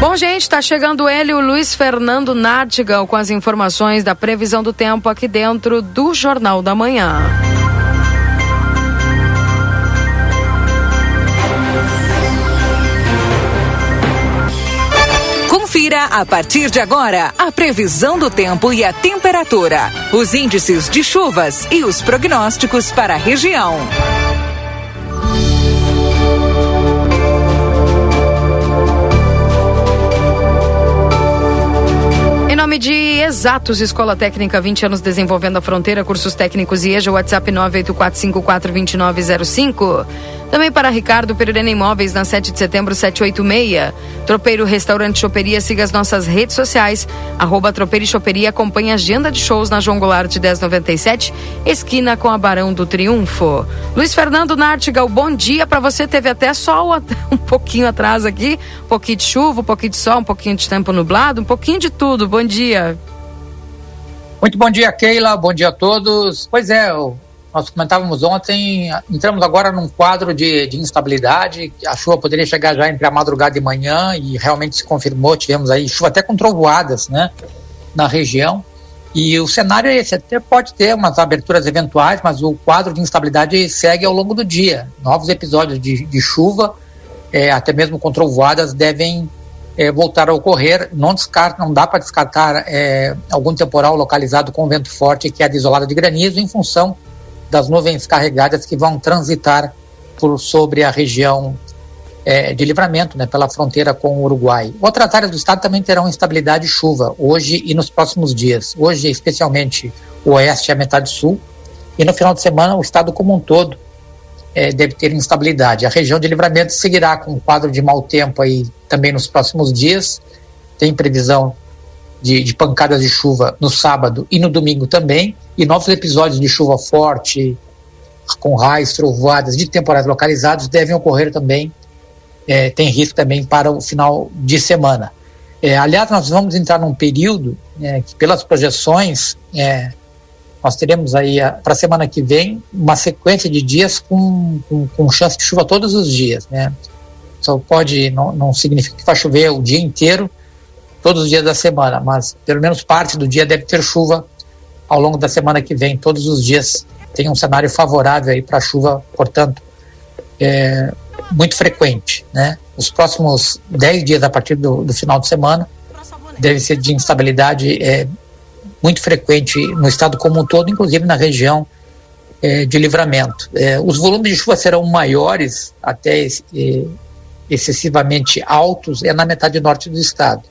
Bom, gente, está chegando ele, o Luiz Fernando Nartigal, com as informações da previsão do tempo aqui dentro do Jornal da Manhã. Confira a partir de agora a previsão do tempo e a temperatura, os índices de chuvas e os prognósticos para a região. nome de Exatos Escola Técnica, 20 anos desenvolvendo a fronteira, cursos técnicos e EJA, WhatsApp 984542905. Também para Ricardo Pereira Imóveis, na 7 de setembro, 786. Tropeiro Restaurante Choperia, siga as nossas redes sociais, arroba Tropeiro e Choperia, acompanhe a agenda de shows na João Goulart de 1097, esquina com a Barão do Triunfo. Luiz Fernando Nartigal, bom dia para você, teve até sol um pouquinho atrás aqui, um pouquinho de chuva, um pouquinho de sol, um pouquinho de tempo nublado, um pouquinho de tudo, bom dia. Muito bom dia, Keila, bom dia a todos. Pois é, nós comentávamos ontem, entramos agora num quadro de, de, instabilidade, a chuva poderia chegar já entre a madrugada e manhã e realmente se confirmou, tivemos aí chuva até com trovoadas, né, na região. E o cenário é esse, até pode ter umas aberturas eventuais, mas o quadro de instabilidade segue ao longo do dia. Novos episódios de, de chuva, é, até mesmo com trovoadas, devem é, voltar a ocorrer. Não descarta, não dá para descartar é, algum temporal localizado com vento forte que é isolada de granizo em função das nuvens carregadas que vão transitar por sobre a região é, de livramento, né, pela fronteira com o Uruguai. Outras áreas do estado também terão instabilidade e chuva hoje e nos próximos dias. Hoje, especialmente o oeste e a metade sul, e no final de semana o estado como um todo é, deve ter instabilidade. A região de livramento seguirá com um quadro de mau tempo aí também nos próximos dias. Tem previsão de, de, pancadas de chuva no sábado e no domingo também, e novos episódios de chuva forte, com raios, trovoadas de temporais localizados devem ocorrer também, é, tem risco também para o final de semana. É, aliás, nós vamos entrar num período é, que, pelas projeções, é, nós teremos aí para a semana que vem uma sequência de dias com, com, com, chance de chuva todos os dias. Né? Só pode, não, não significa que vai chover o dia inteiro, todos os dias da semana, mas pelo menos parte do dia deve ter chuva ao longo da semana que vem. Todos os dias tem um cenário favorável aí para chuva, portanto, é, muito frequente. Né? Os próximos 10 dias a partir do, do final de semana deve ser de instabilidade é, muito frequente no estado como um todo, inclusive na região é, de livramento. É, os volumes de chuva serão maiores, até é, excessivamente altos, é na metade norte do estado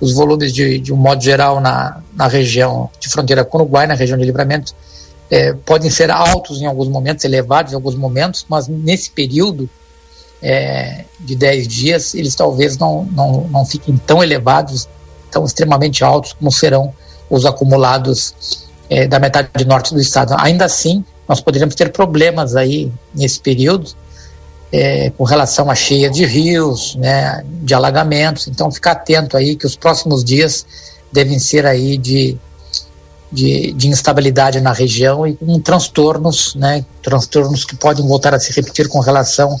os volumes de, de um modo geral na, na região de fronteira com o Uruguai, na região de livramento, é, podem ser altos em alguns momentos, elevados em alguns momentos, mas nesse período é, de 10 dias, eles talvez não, não, não fiquem tão elevados, tão extremamente altos como serão os acumulados é, da metade norte do estado. Ainda assim, nós poderíamos ter problemas aí nesse período, é, com relação à cheia de rios, né, de alagamentos. Então, ficar atento aí que os próximos dias devem ser aí de, de, de instabilidade na região e com transtornos, né, transtornos que podem voltar a se repetir com relação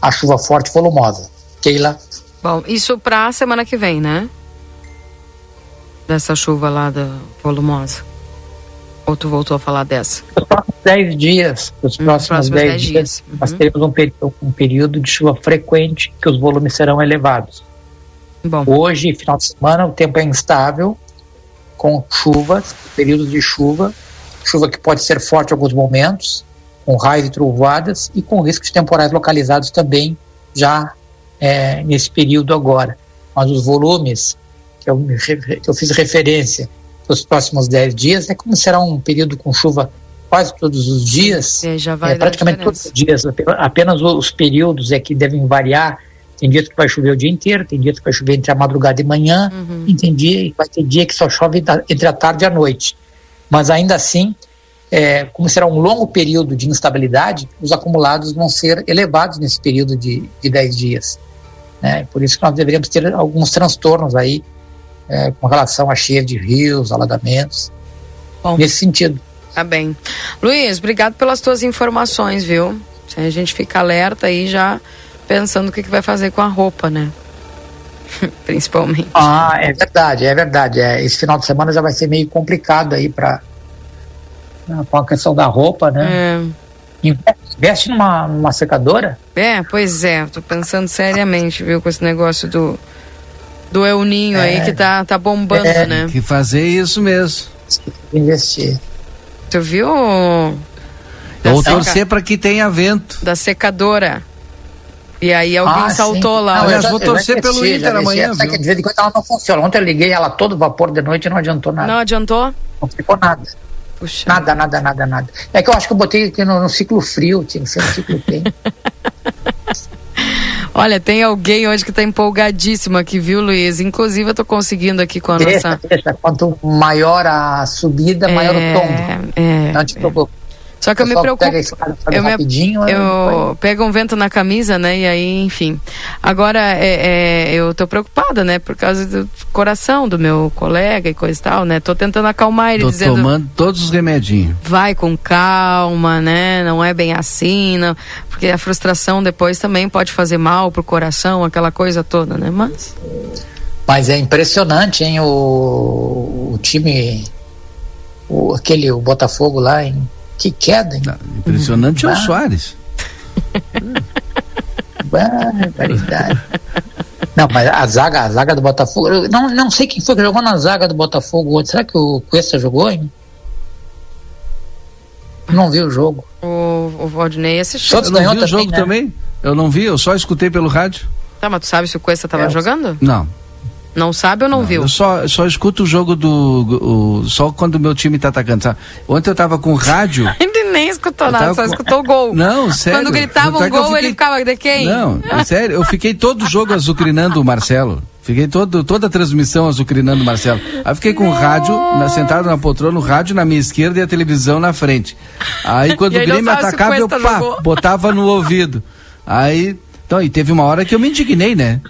à chuva forte e volumosa. Keila? Bom, isso para a semana que vem, né? Dessa chuva lá da volumosa. Ou tu voltou a falar dessa? Os próximos 10 dias, os hum, próximos 10 dias, dias. Uhum. nós teremos um, um, período de chuva frequente que os volumes serão elevados. Bom. Hoje, final de semana, o tempo é instável, com chuvas, períodos de chuva, chuva que pode ser forte em alguns momentos, com raios e trovoadas e com risco de temporais localizados também já é, nesse período agora. Mas os volumes que eu, que eu fiz referência os próximos 10 dias, né, como será um período com chuva quase todos os dias, é, já vai é, praticamente todos os dias, apenas os períodos é que devem variar. Tem dias que vai chover o dia inteiro, tem dias que vai chover entre a madrugada e manhã, uhum. e tem dia, vai ter dia que só chove entre a tarde e a noite. Mas ainda assim, é, como será um longo período de instabilidade, os acumulados vão ser elevados nesse período de, de 10 dias. Né? Por isso que nós deveríamos ter alguns transtornos aí é, com relação à cheia de rios, alagamentos, Bom, nesse sentido. Tá bem. Luiz, obrigado pelas tuas informações, viu? A gente fica alerta aí já pensando o que, que vai fazer com a roupa, né? Principalmente. Ah, é verdade, é verdade. É, esse final de semana já vai ser meio complicado aí para né, com a questão da roupa, né? É. Investe numa, numa secadora? É, pois é, tô pensando seriamente, viu, com esse negócio do do El Ninho É. aí que tá, tá bombando, É. né? Que fazer isso mesmo. Investir. Tu viu? Da, Ou seca- torcer para que tenha vento. da secadora. E aí alguém Ah, saltou sim. lá. Não. Aliás, eu já- vou eu já torcer investi, pelo Inter amanhã, Só que viu? de vez em quando ela não funciona. Ontem eu liguei ela todo vapor de noite e não adiantou nada. Não adiantou? Não ficou nada. Puxa. Nada, nada, nada, nada. É que eu acho que eu botei aqui no, no ciclo frio, tinha que ser no ciclo quente. Olha, tem alguém hoje que tá empolgadíssimo aqui, viu, Luiz? Inclusive eu tô conseguindo aqui com a deixa, nossa. deixa. Quanto maior a subida, maior o tombo. é, Não te preocupe. Só que eu me preocupo. Pega esse cara, Eu, me, rapidinho. eu pego um vento na camisa, né? E aí, enfim. Agora, é, é, eu tô preocupada, né? Por causa do coração do meu colega e coisa e tal, né? Tô tentando acalmar ele, Tô dizendo. tomando todos os remedinhos. vai com calma, né? Não é bem assim, não, porque a frustração depois também pode fazer mal pro coração, aquela coisa toda, né? Mas Mas é impressionante, hein? O, o time. O, aquele, o Botafogo lá, hein? Que queda, hein? Impressionante é o Ah. Soares. Barbaridade. Não, mas a zaga, a zaga do Botafogo. eu não, não sei quem foi que jogou na zaga do Botafogo hoje. Será que o Cuesta jogou, hein? Não vi o jogo. o, o Valdinei assistiu. Santos não ganhou o também, jogo né? também. Eu não vi, eu só escutei pelo rádio. Tá, mas tu sabe se o Cuesta tava É, jogando? Não. Não sabe ou não, viu? Eu só, só escuto o jogo do. o- só quando o meu time tá atacando. sabe? Ontem eu tava com rádio. Ele nem escutou nada, só com- escutou o gol. Não, sério. Quando gritava é um eu gol, ele fiquei- ficava de quem? Não, é sério, eu fiquei todo o jogo azucrinando o Marcelo. Fiquei todo, toda a transmissão azucrinando o Marcelo. Aí fiquei com o rádio, na- sentado na poltrona, o rádio na minha esquerda e a televisão na frente. Aí quando o não Grêmio atacava, eu pá, jogou. botava no ouvido. Aí, então, e teve uma hora que eu me indignei, né?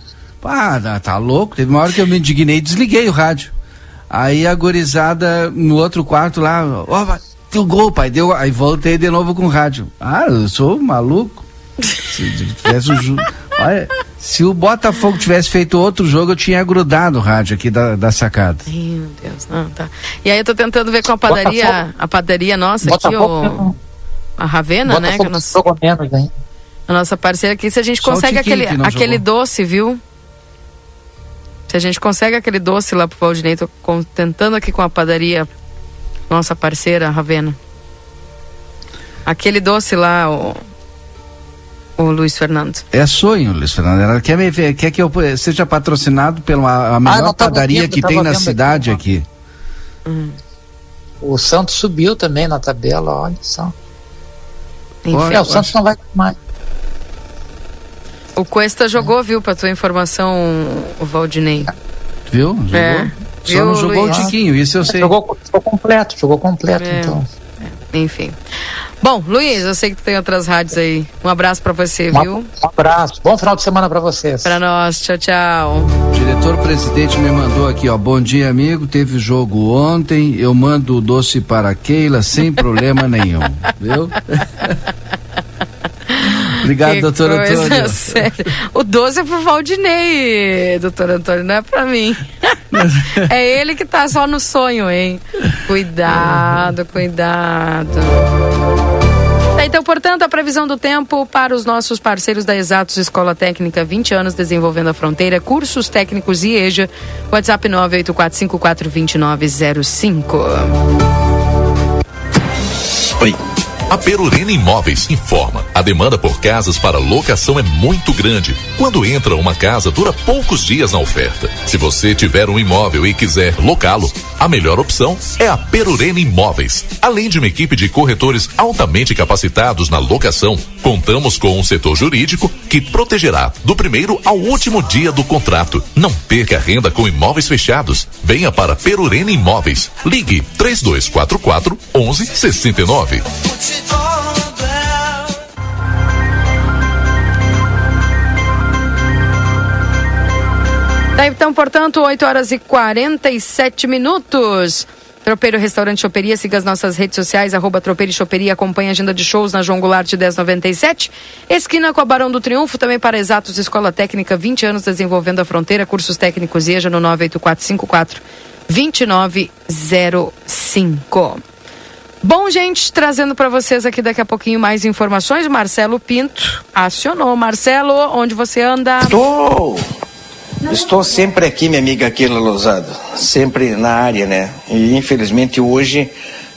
Pá, tá- tá louco? Teve uma hora que eu me indignei e desliguei o rádio. Aí a gorizada no outro quarto lá, ó, deu gol, pai, deu. Aí voltei de novo com o rádio. Ah, eu sou maluco. Se tivesse um ju- Olha, se o Botafogo tivesse feito outro jogo, eu tinha grudado o rádio aqui da, da sacada. Meu Deus, não, tá. E aí eu tô tentando ver com a padaria, Botafogo. a padaria nossa Botafogo, aqui, o, a Ravena, né? Que é a Botafogo nossa, jogou menos, hein? a nossa parceira aqui, se a gente Só o consegue aquele, aquele jogou. doce, viu? Se a gente consegue aquele doce lá pro Valdinei, tô tentando aqui com a padaria, nossa parceira, Ravena. Aquele doce lá, o, o Luiz Fernando. É sonho, Luiz Fernando. Ela quer, me ver, quer que eu seja patrocinado pela a melhor não, tava padaria vendo, que tem na aqui, cidade ó. aqui. O Santos subiu também na tabela, olha só. Enfim, Olha, É, o Santos não vai mais. O Cuesta jogou, viu, pra tua informação, o Valdinei. Viu? Jogou. É. Só Viu, não jogou Luiz? o Tiquinho, isso eu sei. Jogou, jogou completo, jogou completo, É. então. Enfim. Bom, Luiz, eu sei que tu tem outras rádios aí. Um abraço pra você, Um, viu? um abraço. Bom final de semana pra vocês. Pra nós. Tchau, tchau. O diretor-presidente me mandou aqui, ó. Bom dia, amigo. Teve jogo ontem. Eu mando o doce para a Keila sem problema nenhum. Viu? Obrigado, Que doutor coisa Antônio. séria. O 12 é pro Valdinei, doutor Antônio, não é pra mim. é ele que tá só no sonho, hein? Cuidado, cuidado. Tá, Então, portanto, a previsão do tempo para os nossos parceiros da Exatos Escola Técnica, 20 anos desenvolvendo a fronteira, cursos técnicos e EJA, WhatsApp 984542905. Oi. A Perurena Imóveis informa. A demanda por casas para locação é muito grande. Quando entra uma casa, dura poucos dias na oferta. Se você tiver um imóvel e quiser locá-lo, a melhor opção é a Perurena Imóveis. Além de uma equipe de corretores altamente capacitados na locação, contamos com um setor jurídico que protegerá do primeiro ao último dia do contrato. Não perca renda com imóveis fechados. Venha para Perurena Imóveis. Ligue 3244 1169. Tá, então, portanto, 8 horas e 47 minutos. Tropeiro Restaurante Choperia, siga as nossas redes sociais, arroba Tropeiro e Choperia, acompanhe a agenda de shows na João Goulart 1097. Esquina com a Barão do Triunfo, também para Exatos Escola Técnica, 20 anos desenvolvendo a fronteira, cursos técnicos EJA no 98454 2905. Bom, gente, trazendo para vocês aqui daqui a pouquinho mais informações, Marcelo Pinto acionou. Marcelo, onde você anda? Estou Estou sempre aqui, minha amiga Keila Lousado, sempre na área, né? E infelizmente hoje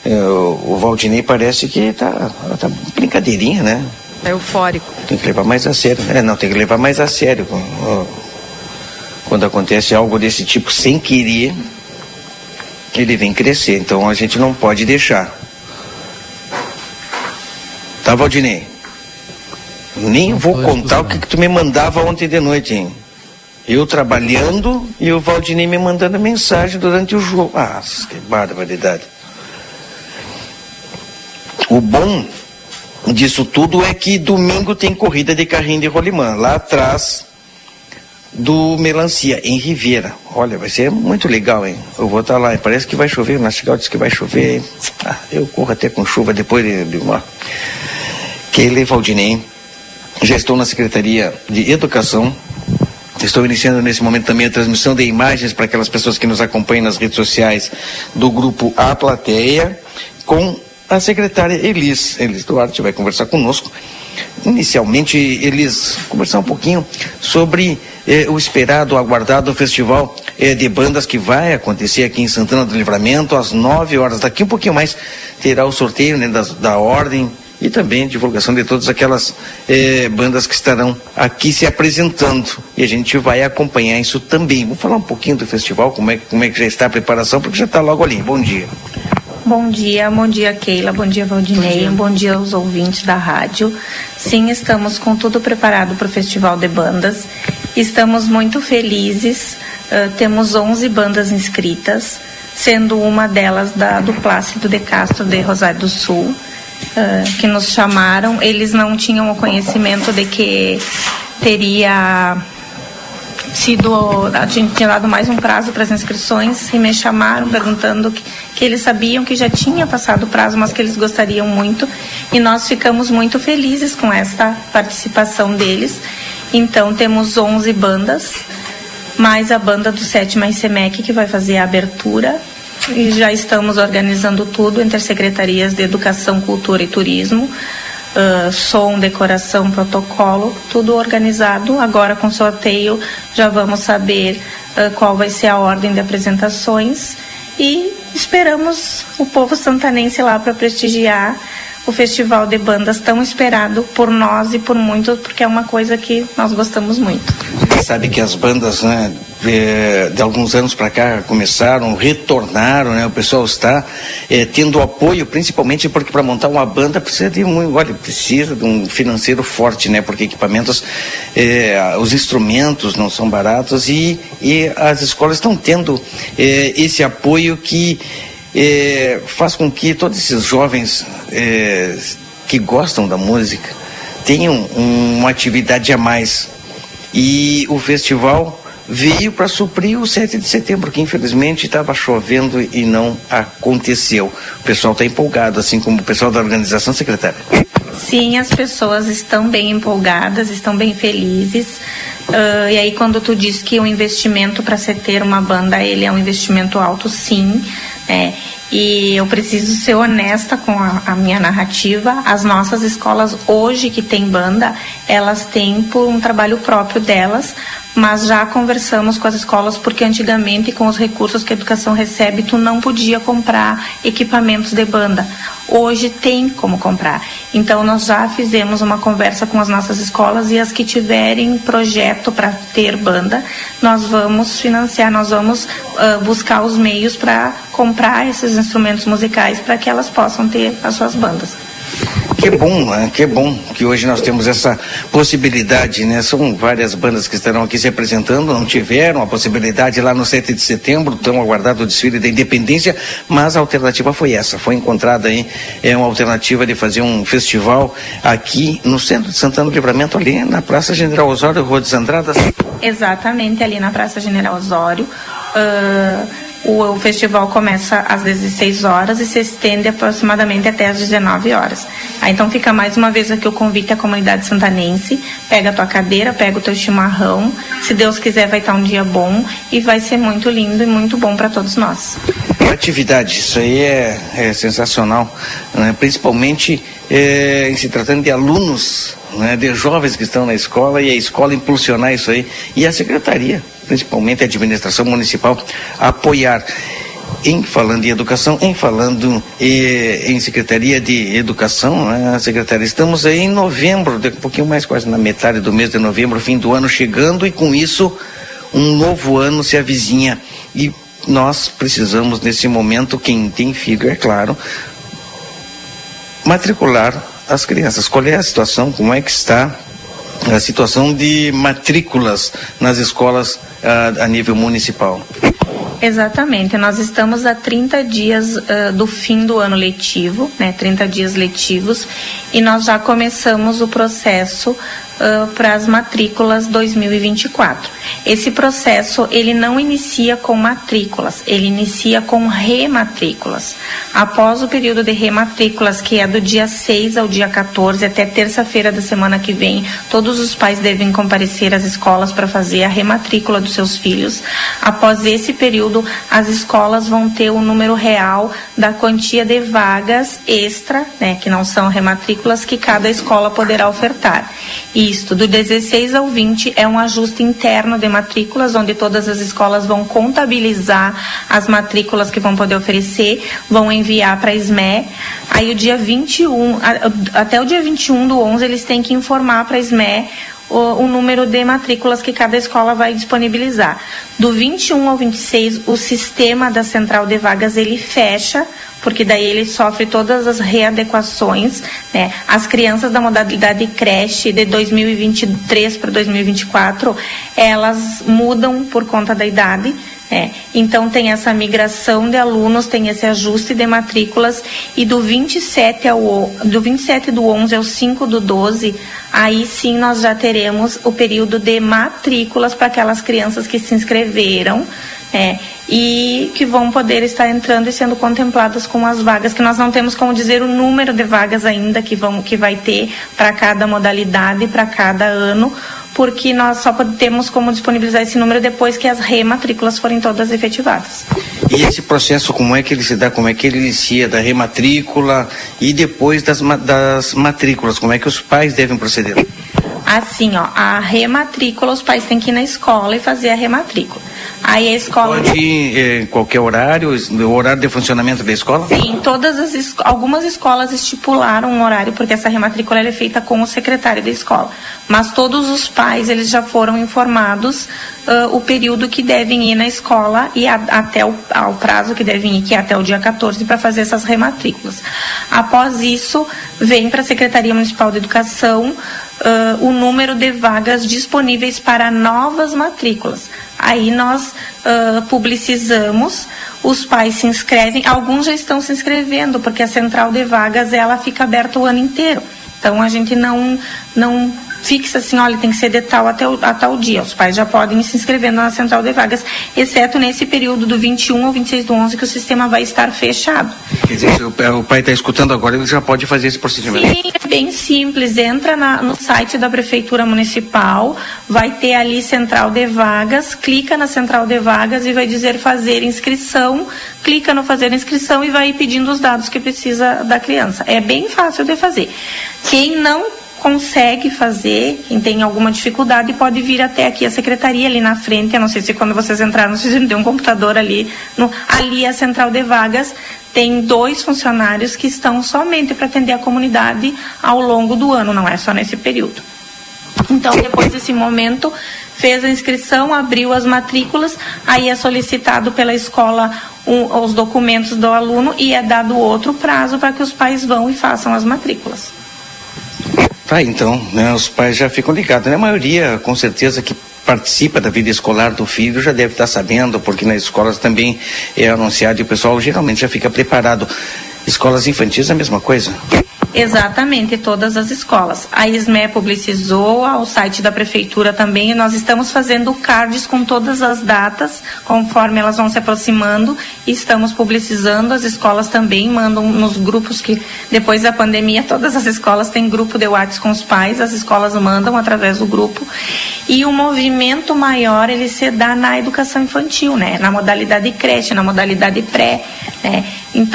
eh, o Valdinei parece que tá, tá brincadeirinha, né? É eufórico. Tem que levar mais a sério. É, não, tem que levar mais a sério. Quando acontece algo desse tipo sem querer, ele vem crescer. Então a gente não pode deixar. Tá, Valdinei? Nem vou contar o que, que tu me mandava ontem de noite, hein? Eu trabalhando e o Valdinei me mandando mensagem durante o jogo. Ah, que barbaridade. O bom disso tudo é que domingo tem corrida de carrinho de rolimã, lá atrás do Melancia, em Ribeira. Olha, vai ser muito legal, hein? Eu vou estar lá, parece que vai chover, o Nastigal disse que vai chover. Ah, eu corro até com chuva depois de, de uma... Keila Valdinei, já estou na Secretaria de Educação Estou iniciando nesse momento também a transmissão de imagens para aquelas pessoas que nos acompanham nas redes sociais do grupo A Plateia, com a secretária Elis. Elis Duarte vai conversar conosco. Inicialmente, Elis, conversar um pouquinho sobre eh, o esperado, aguardado festival eh, de bandas que vai acontecer aqui em Santana do Livramento às 9 horas. Daqui um pouquinho mais terá o sorteio né, da, da ordem e também divulgação de todas aquelas eh, bandas que estarão aqui se apresentando. E a gente vai acompanhar isso também. Vou falar um pouquinho do festival, como é, como é que já está a preparação, porque já está logo ali. Bom dia. Bom dia, bom dia Keila, bom dia Valdinei, bom dia. bom dia aos ouvintes da rádio. Sim, estamos com tudo preparado para o Festival de Bandas. Estamos muito felizes, uh, temos 11 bandas inscritas, sendo uma delas da, do Plácido de Castro de Rosário do Sul uh, que nos chamaram, eles não tinham o conhecimento de que teria sido tinha dado mais um prazo para as inscrições e me chamaram perguntando que, que, eles sabiam que já tinha passado o prazo, mas que eles gostariam muito e nós ficamos muito felizes com esta participação deles. Então temos 11 bandas, mais a banda do Sétima ICMEC que vai fazer a abertura e já estamos organizando tudo entre as secretarias de Educação, Cultura e Turismo. Uh, som, decoração, protocolo, tudo organizado. Agora com sorteio já vamos saber uh, qual vai ser a ordem de apresentações e esperamos o povo santanense lá para prestigiar o festival de bandas tão esperado por nós e por muitos, porque é uma coisa que nós gostamos muito. Você sabe que as bandas, né, de, de alguns anos para cá começaram, retornaram, né? O pessoal está é, tendo apoio, principalmente porque para montar uma banda precisa de um, olha, precisa de um financeiro forte, né? Porque equipamentos, é, os instrumentos não são baratos e, e as escolas estão tendo é, esse apoio que é, faz com que todos esses jovens é, que gostam da música tenham uma atividade a mais. E o festival veio para suprir o 7 de setembro, que infelizmente estava chovendo e não aconteceu. O pessoal está empolgado, assim como o pessoal da organização, secretária. Sim, as pessoas estão bem empolgadas, estão bem felizes. Uh, e aí quando tu diz que o investimento para se ter uma banda, ele é um investimento alto, sim. É, e eu preciso ser honesta com a, a, minha narrativa. As nossas escolas hoje que tem banda, elas têm por um trabalho próprio delas, mas já conversamos com as escolas porque antigamente com os recursos que a educação recebe, tu não podia comprar equipamentos de banda. Hoje tem como comprar. Então nós já fizemos uma conversa com as nossas escolas e as que tiverem projeto para ter banda, nós vamos financiar, nós vamos uh, buscar os meios para comprar esses instrumentos musicais para que elas possam ter as suas bandas. Que bom, né? que bom que hoje nós temos essa possibilidade, né? São várias bandas que estarão aqui se apresentando, não tiveram a possibilidade lá no 7 de setembro, tão aguardado o desfile da independência, mas a alternativa foi essa, foi encontrada aí, é uma alternativa de fazer um festival aqui no centro de Santana do Livramento, ali na Praça General Osório, Rua dos Andradas. Exatamente, ali na Praça General Osório. Uh o, o, festival começa às 16 horas e se estende aproximadamente até às 19 horas. Ah, então fica mais uma vez aqui o convite à comunidade santanense. Pega a tua cadeira, pega o teu chimarrão. Se Deus quiser, vai estar um dia bom e vai ser muito lindo e muito bom para todos nós. Atividade, isso aí é, é sensacional, né? principalmente é, em se tratando de alunos, né? de jovens que estão na escola e a escola impulsionar isso aí e a secretaria principalmente a administração municipal, apoiar em falando em educação, em falando eh, em Secretaria de Educação, né, Secretaria, estamos aí em novembro, um pouquinho mais quase na metade do mês de novembro, fim do ano chegando e com isso um novo ano se avizinha e nós precisamos nesse momento, quem tem filho, é claro, matricular as crianças. Qual é a situação? Como é que está a situação de matrículas nas escolas uh, a nível municipal? Exatamente, nós estamos a 30 dias uh, do fim do ano letivo, né, 30 dias letivos, e nós já começamos o processo uh, para as matrículas 2024. Esse processo ele não inicia com matrículas, ele inicia com rematrículas. Após o período de rematrículas, que é do dia 6 ao dia 14 até terça-feira da semana que vem, todos os pais devem comparecer às escolas para fazer a rematrícula dos seus filhos. Após esse período, as escolas vão ter o número real da quantia de vagas extra, né, que não são rematrículas, que cada escola poderá ofertar. E isto, do 16 ao 20, é um ajuste interno de matrículas, onde todas as escolas vão contabilizar as matrículas que vão poder oferecer, vão enviar para a SME. Aí o dia 21, até o dia 21 do 11, eles têm que informar para a SME o, o, número de matrículas que cada escola vai disponibilizar. Do 21 ao 26, o sistema da central de vagas ele fecha porque daí ele sofre todas as readequações, né? As crianças da modalidade creche de 2023 para 2024, elas mudam por conta da idade, é, então tem essa migração de alunos, tem esse ajuste de matrículas e do 27 ao do 27 do 11 ao 5 do 12, aí sim nós já teremos o período de matrículas para aquelas crianças que se inscreveram é, e que vão poder estar entrando e sendo contempladas com as vagas, que nós não temos como dizer o número de vagas ainda que, vão, que vai ter para cada modalidade, para cada ano, porque nós só temos como disponibilizar esse número depois que as rematrículas forem todas efetivadas. E esse processo, como é que ele se dá? Como é que ele inicia da rematrícula e depois das, das matrículas? Como é que os pais devem proceder? Assim, ó, a rematrícula, os pais têm que ir na escola e fazer a rematrícula. Aí a escola. Pode ir em eh, qualquer horário, o horário de funcionamento da escola? Sim, todas as algumas escolas estipularam um horário, porque essa rematrícula é feita com o secretário da escola. Mas todos os pais, eles já foram informados uh, o período que devem ir na escola e a, até o ao prazo que devem ir, que é até o dia 14, para fazer essas rematrículas. Após isso, vem para a Secretaria Municipal de Educação uh, o número de vagas disponíveis para novas matrículas. Aí nós uh, publicizamos, os pais se inscrevem, alguns já estão se inscrevendo, porque a central de vagas ela fica aberta o ano inteiro. Então a gente não, não fixa assim, olha, tem que ser de tal até o, a tal dia. Os pais já podem ir se inscrevendo na central de vagas, exceto nesse período do 21 ao 26 do 11 que o sistema vai estar fechado. Quer dizer, se o, pai está escutando agora, ele já pode fazer esse procedimento. Sim, é bem simples. Entra na, no site da Prefeitura Municipal, vai ter ali central de vagas, clica na central de vagas e vai dizer fazer inscrição, clica no fazer inscrição e vai pedindo os dados que precisa da criança. É bem fácil de fazer. Quem não consegue fazer, quem tem alguma dificuldade pode vir até aqui a secretaria ali na frente, eu não sei se quando vocês entraram vocês não tem um computador ali, no, ali a central de vagas tem dois funcionários que estão somente para atender a comunidade ao longo do ano, não é só nesse período. Então, depois desse momento, fez a inscrição, abriu as matrículas, aí é solicitado pela escola um, os documentos do aluno e é dado outro prazo para que os pais vão e façam as matrículas. Tá, então, né, os pais já ficam ligados. Né? A maioria, com certeza, que participa da vida escolar do filho já deve estar sabendo, porque nas escolas também é anunciado e o pessoal geralmente já fica preparado. Escolas infantis é a mesma coisa? Exatamente, todas as escolas. A ISME publicizou, o site da prefeitura também, e nós estamos fazendo cards com todas as datas, conforme elas vão se aproximando, e estamos publicizando, as escolas também mandam nos grupos que, depois da pandemia, todas as escolas têm grupo de WhatsApp com os pais, as escolas mandam através do grupo, E o movimento maior ele se dá na educação infantil, né? Na modalidade creche, na modalidade pré, né?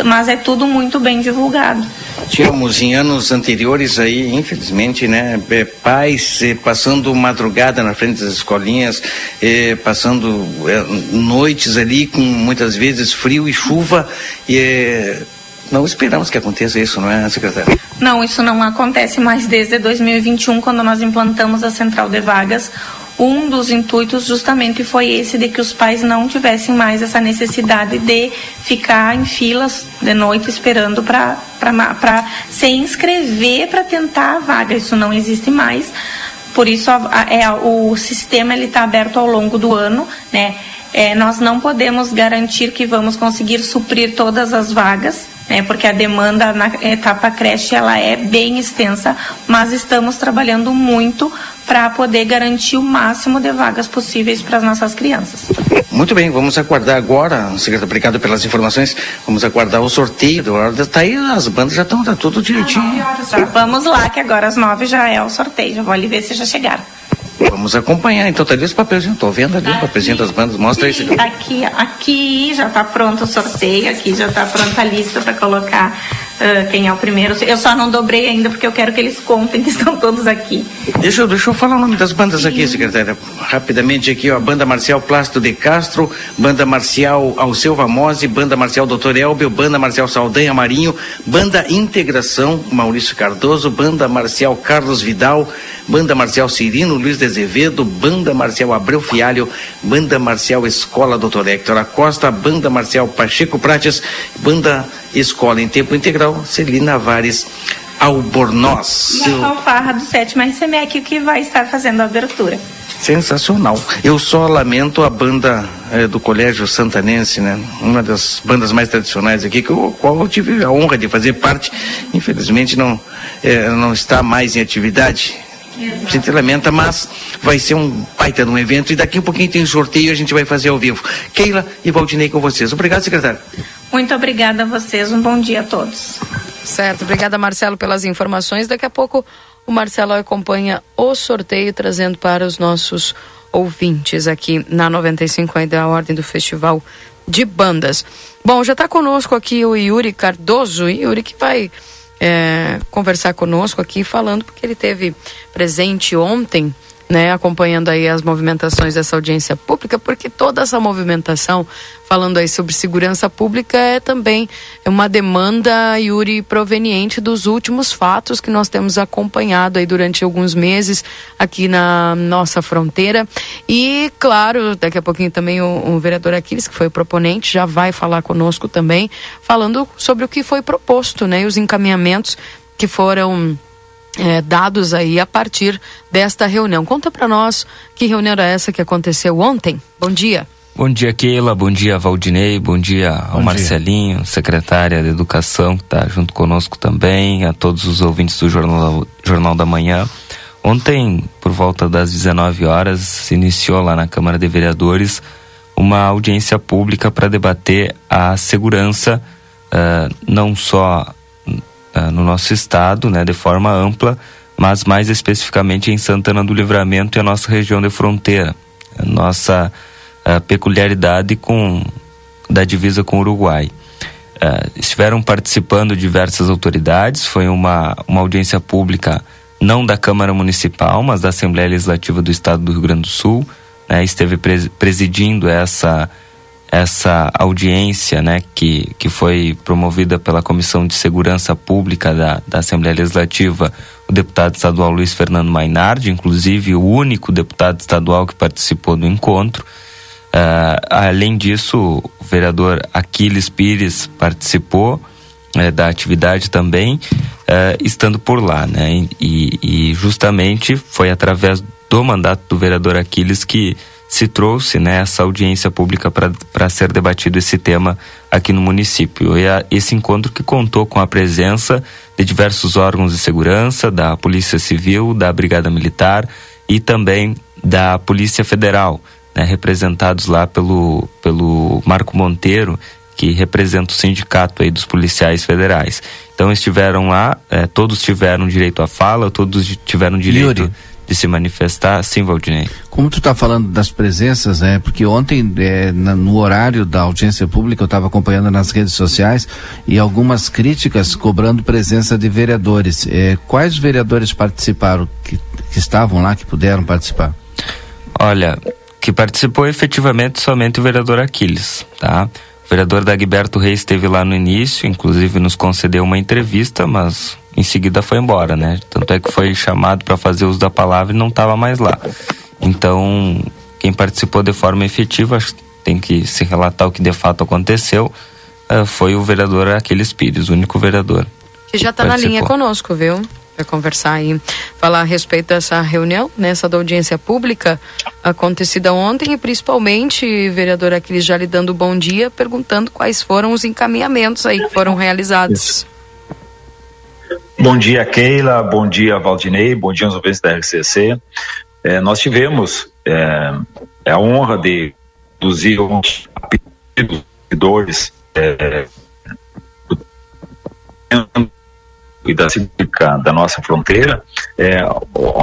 Mas é tudo muito bem divulgado. Tínhamos em anos anteriores aí, infelizmente, né, é, pais eh, passando madrugada na frente das escolinhas, eh, passando eh, noites ali com muitas vezes frio e chuva e não esperamos que aconteça isso, não é, secretária? Não, isso não acontece mais desde 2021, quando nós implantamos a central de vagas. Um dos intuitos justamente foi esse de que os pais não tivessem mais essa necessidade de ficar em filas de noite esperando para se inscrever para tentar a vaga. Isso não existe mais. Por isso a, a, é, o sistema ele está aberto ao longo do ano, né? É, nós não podemos garantir que vamos conseguir suprir todas as vagas, né, porque a demanda na etapa creche ela é bem extensa, mas estamos trabalhando muito para poder garantir o máximo de vagas possíveis para as nossas crianças. Muito bem, vamos aguardar agora, secretário, obrigado pelas informações, vamos aguardar o sorteio da hora, tá aí, as bandas já estão, tá tudo direitinho. Vamos lá, que agora às nove já é o sorteio, já vou ali ver se já chegaram. Vamos acompanhar. Então tá ali os papelzinhos. Estou vendo ali o papelzinho das bandas. Mostra aí. Aqui, aqui já está pronto o sorteio. Aqui já está pronta a lista para colocar uh, quem é o primeiro. Eu só não dobrei ainda porque eu quero que eles contem que estão todos aqui. Deixa, deixa eu falar o nome das bandas aqui, secretária. Rapidamente aqui, ó. Banda Marcial Plástico de Castro, Banda Marcial Alceu Vamose, Banda Marcial Doutor Elbio, Banda Marcial Saldanha Marinho, Banda Integração Maurício Cardoso, Banda Marcial Carlos Vidal, Banda Marcial Cirino Luiz de Azevedo, Banda Marcial Abreu Fialho, Banda Marcial Escola Doutor Hector Acosta, Banda Marcial Pacheco Prates, Banda Escola em Tempo Integral, Celina Vares Albornoz. E a fanfarra do sétimo RCMEC que vai estar fazendo a abertura. Sensacional. Eu só lamento a banda é, do Colégio Santanense, né? Uma das bandas mais tradicionais aqui, que eu, qual eu tive a honra de fazer parte. Infelizmente não, é, não está mais em atividade a gente lamenta, mas vai ser um baita de um evento e daqui a um pouquinho tem um sorteio e a gente vai fazer ao vivo. Keila e Valdinei com vocês. Obrigado, secretário. Muito obrigada a vocês. Um bom dia a todos. Certo. Obrigada, Marcelo, pelas informações. Daqui a pouco o Marcelo acompanha o sorteio, trazendo para os nossos ouvintes aqui na 95 ainda a ordem do Festival de Bandas. Bom, já está conosco aqui o Yuri Cardoso. Yuri que vai é, conversar conosco aqui, falando porque ele teve presente ontem né, acompanhando aí as movimentações dessa audiência pública, porque toda essa movimentação, falando aí sobre segurança pública, é também uma demanda, Yuri, proveniente dos últimos fatos que nós temos acompanhado aí durante alguns meses aqui na nossa fronteira. E, claro, daqui a pouquinho também o, o vereador Aquiles, que foi o proponente, já vai falar conosco também, falando sobre o que foi proposto, né, e os encaminhamentos que foram é, dados aí a partir desta reunião. Conta para nós que reunião era essa que aconteceu ontem. Bom dia. Bom dia, Keila. Bom dia, Valdinei. Bom dia ao Bom Marcelinho, dia. secretária de Educação, que está junto conosco também, a todos os ouvintes do Jornal, Jornal da Manhã. Ontem, por volta das 19 horas, se iniciou lá na Câmara de Vereadores uma audiência pública para debater a segurança, uh, não só uh, no nosso estado, né, de forma ampla, mas mais especificamente em Santana do Livramento e a nossa região de fronteira, a nossa uh, peculiaridade com da divisa com o Uruguai. Uh, estiveram participando diversas autoridades, foi uma, uma audiência pública não da Câmara Municipal, mas da Assembleia Legislativa do Estado do Rio Grande do Sul, né, esteve presidindo essa essa audiência, né, que, que foi promovida pela Comissão de Segurança Pública da, da Assembleia Legislativa, o deputado estadual Luiz Fernando Mainardi, inclusive o único deputado estadual que participou do encontro. Uh, além disso, o vereador Aquiles Pires participou uh, da atividade também, uh, estando por lá, né, e, e justamente foi através do mandato do vereador Aquiles que se trouxe né, essa audiência pública para ser debatido esse tema aqui no município. E a, esse encontro que contou com a presença de diversos órgãos de segurança, da Polícia Civil, da Brigada Militar e também da Polícia Federal, né, representados lá pelo, pelo Marco Monteiro, que representa o sindicato aí dos policiais federais. Então estiveram lá, eh, todos tiveram direito à fala, todos tiveram direito... Yuri de se manifestar. Sim, Valdinei. Como tu está falando das presenças, né? Porque ontem, é, na, no horário da audiência pública, eu estava acompanhando nas redes sociais e algumas críticas cobrando presença de vereadores. É, quais vereadores participaram, que, que estavam lá, que puderam participar? Olha, que participou efetivamente somente o vereador Aquiles, tá? O vereador Dagberto Reis esteve lá no início, inclusive nos concedeu uma entrevista, mas em seguida foi embora, né? Tanto é que foi chamado para fazer uso da palavra e não estava mais lá. Então, quem participou de forma efetiva, tem que se relatar o que de fato aconteceu, uh, foi o vereador Aquiles Pires, o único vereador. Que já está na linha conosco, viu? Para conversar e falar a respeito dessa reunião, nessa da audiência pública acontecida ontem e principalmente, vereador Aquiles já lhe dando bom dia, perguntando quais foram os encaminhamentos aí que foram realizados. Isso. Bom dia, Keila. Bom dia, Valdinei. Bom dia aos ouvintes da RCC. É, nós tivemos é, a honra de conduzir um seguidores é, e da da nossa fronteira, é,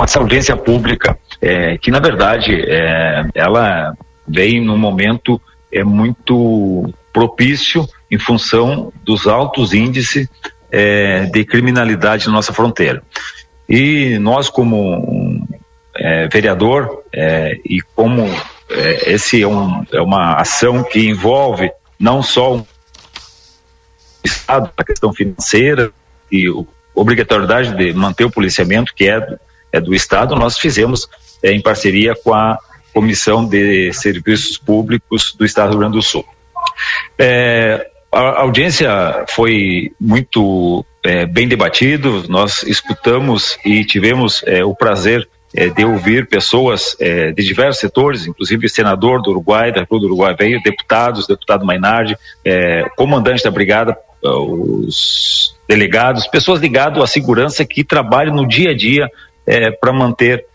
essa audiência pública, é, que na verdade é, ela vem num momento é muito propício em função dos altos índices é, de criminalidade na nossa fronteira. E nós, como é, vereador, é, e como é, esse é, um, é, uma ação que envolve não só o Estado, a questão financeira e a obrigatoriedade de manter o policiamento, que é do, é do Estado, nós fizemos é, em parceria com a Comissão de Serviços Públicos do Estado do Rio Grande do Sul. É, a audiência foi muito é, bem debatido, nós escutamos e tivemos é, o prazer é, de ouvir pessoas é, de diversos setores, inclusive senador do Uruguai, da República do Uruguai veio, deputados, deputado Mainardi, é, comandante da brigada, os delegados, pessoas ligadas à segurança que trabalham no dia a dia é, para manter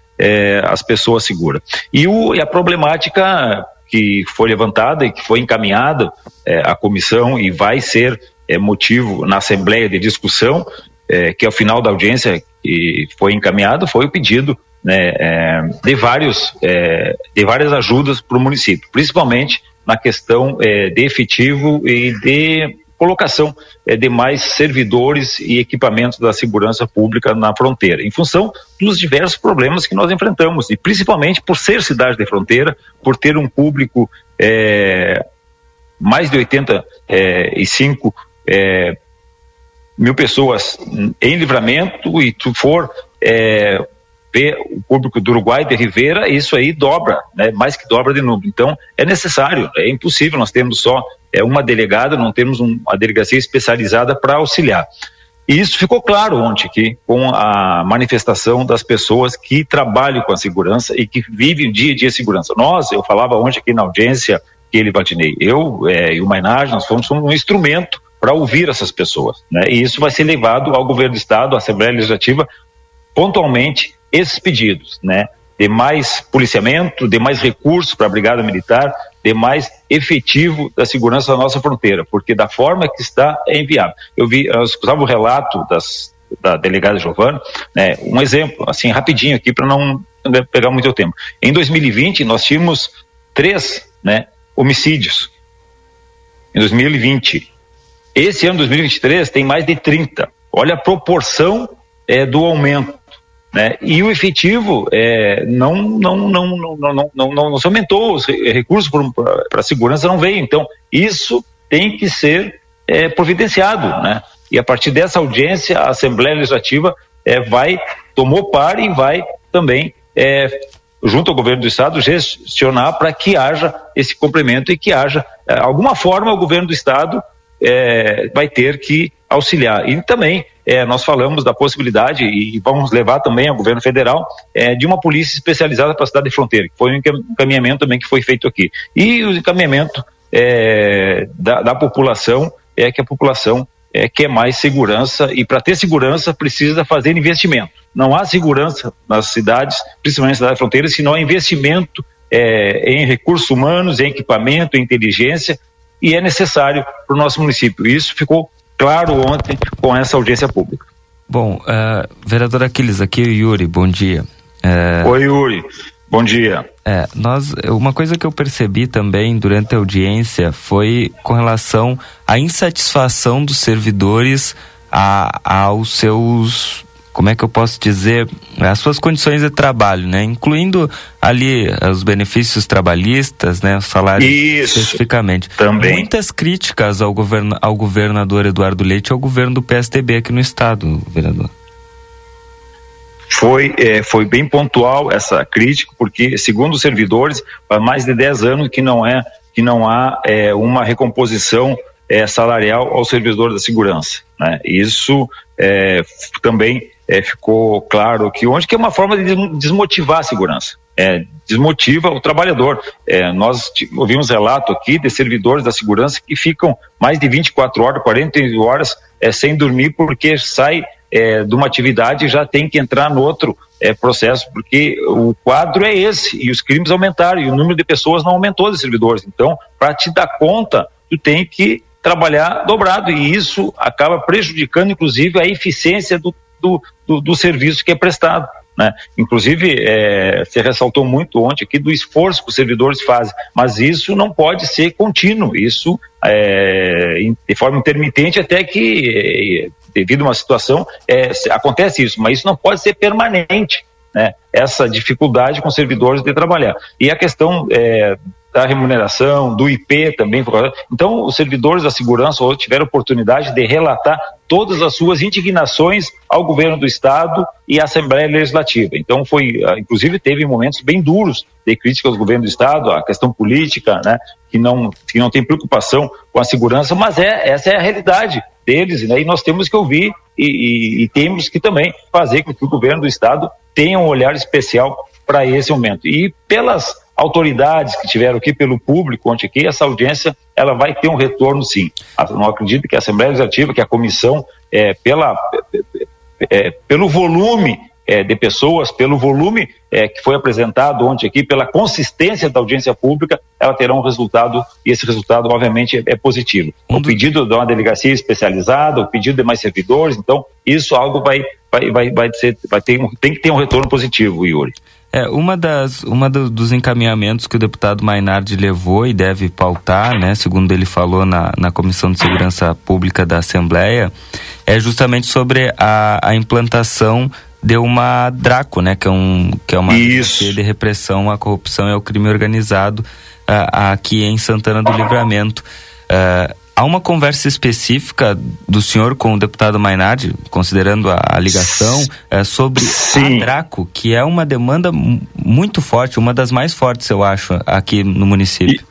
as pessoas seguras. E, e a problemática que foi levantada e que foi encaminhada é, à comissão e vai ser é, motivo na Assembleia de discussão, é, que ao final da audiência que foi encaminhado foi o pedido né, é, de, vários, é, de várias ajudas para o município, principalmente na questão é, de efetivo e de colocação é, de mais servidores e equipamentos da segurança pública na fronteira, em função dos diversos problemas que nós enfrentamos, e principalmente por ser cidade de fronteira, por ter um público é, mais de 85 é, mil pessoas em livramento, e tu for ver o público do Uruguai de Rivera, isso aí dobra, né, mais que dobra de número. Então, é necessário, é impossível, nós temos só é, uma delegada, não temos um, uma delegacia especializada para auxiliar. E isso ficou claro ontem aqui, com a manifestação das pessoas que trabalham com a segurança e que vivem dia a dia a segurança. Nós, eu falava ontem aqui na audiência, que ele batinei, eu é, e o Mainage, nós fomos um instrumento para ouvir essas pessoas. Né? E isso vai ser levado ao governo do Estado, à Assembleia Legislativa, pontualmente esses pedidos, né? De mais policiamento, de mais recursos para a Brigada Militar, de mais efetivo da segurança da nossa fronteira, porque da forma que está é. Eu vi, eu escutava o relato das, da delegada Giovana, né? Um exemplo, assim, rapidinho aqui para não pegar muito tempo. Em 2020 nós tínhamos três, né? Homicídios. Em 2020. Esse ano 2023 tem mais de 30. Olha a proporção é, do aumento. Né? E o efetivo é, não, não, não, não, não, não, não, se aumentou, os recursos para segurança não veio. Então, isso tem que ser é, providenciado. Né? E a partir dessa audiência, a Assembleia Legislativa é, vai, tomou par e vai também, é, junto ao governo do Estado, gestionar para que haja esse complemento e que haja, é, alguma forma, o governo do Estado é, vai ter que auxiliar. E também é, nós falamos da possibilidade, e vamos levar também ao governo federal, é, de uma polícia especializada para a cidade de fronteira, que foi um encaminhamento também que foi feito aqui. E o encaminhamento é, da, da, população é que a população é, quer mais segurança, e para ter segurança precisa fazer investimento. Não há segurança nas cidades, principalmente na cidade de fronteira, se não há investimento é, em recursos humanos, em equipamento, em inteligência, e é necessário para o nosso município. Isso ficou claro ontem com essa audiência pública. Bom, uh, vereador Aquiles, aqui é o Yuri, bom dia. É... Oi, Yuri. Bom dia. É, nós, uma coisa que eu percebi também durante a audiência foi com relação à insatisfação dos servidores a, aos seus como é que eu posso dizer, as suas condições de trabalho, né? Incluindo ali os benefícios trabalhistas, né? O salário Isso, especificamente. Também. Muitas críticas ao, govern ao governador Eduardo Leite e ao governo do PSDB aqui no estado, vereador. Foi, é, foi bem pontual essa crítica, porque, segundo os servidores, há mais de 10 anos que não, é, que não há é, uma recomposição é, salarial aos servidores da segurança. Né? Isso também é, ficou claro que onde que é uma forma de desmotivar a segurança. É, desmotiva o trabalhador. É, nós ouvimos relato aqui de servidores da segurança que ficam mais de 24 horas, 40 horas é, sem dormir porque sai é, de uma atividade e já tem que entrar no outro é, processo, porque o quadro é esse e os crimes aumentaram e o número de pessoas não aumentou de servidores. Então, para te dar conta, tu tem que trabalhar dobrado e isso acaba prejudicando, inclusive, a eficiência do, do, do, do serviço que é prestado. Né? Inclusive, é, se ressaltou muito ontem aqui do esforço que os servidores fazem, mas isso não pode ser contínuo, isso é, de forma intermitente até que, é, devido a uma situação, é, acontece isso, mas isso não pode ser permanente, né? essa dificuldade com os servidores de trabalhar. E a questão é, da remuneração, do IP também. Então, os servidores da segurança tiveram oportunidade de relatar todas as suas indignações ao governo do estado e à Assembleia Legislativa. Então, foi, ah, inclusive, teve momentos bem duros de crítica ao governo do estado, a questão política, né, que não que não tem preocupação com a segurança, mas é essa é a realidade deles, né, e nós temos que ouvir e, e, e temos que também fazer com que o governo do estado tenha um olhar especial para esse momento. E pelas autoridades que tiveram aqui, pelo público ontem aqui, essa audiência ela vai ter um retorno sim. Eu não acredito que a Assembleia Legislativa, que a comissão, é, pela, é, pelo volume é, de pessoas, pelo volume é, que foi apresentado ontem aqui, pela consistência da audiência pública, ela terá um resultado, e esse resultado, obviamente, é, é positivo. O pedido de uma delegacia especializada, o pedido de mais servidores, então, isso algo vai, vai, vai, vai, ser, vai ter, tem que ter um retorno positivo, Yuri. É, uma das, uma do, dos encaminhamentos que o deputado Mainardi levou e deve pautar, né, segundo ele falou na, na Comissão de Segurança Pública da Assembleia, é justamente sobre a, a implantação de uma DRACO, né, que é, um, que é uma de repressão à corrupção e ao crime organizado uh, aqui em Santana do Livramento. Uh, Há uma conversa específica do senhor com o deputado Mainardi, considerando a, a ligação, é, sobre Sim. a Draco, que é uma demanda muito forte, uma das mais fortes, eu acho, aqui no município.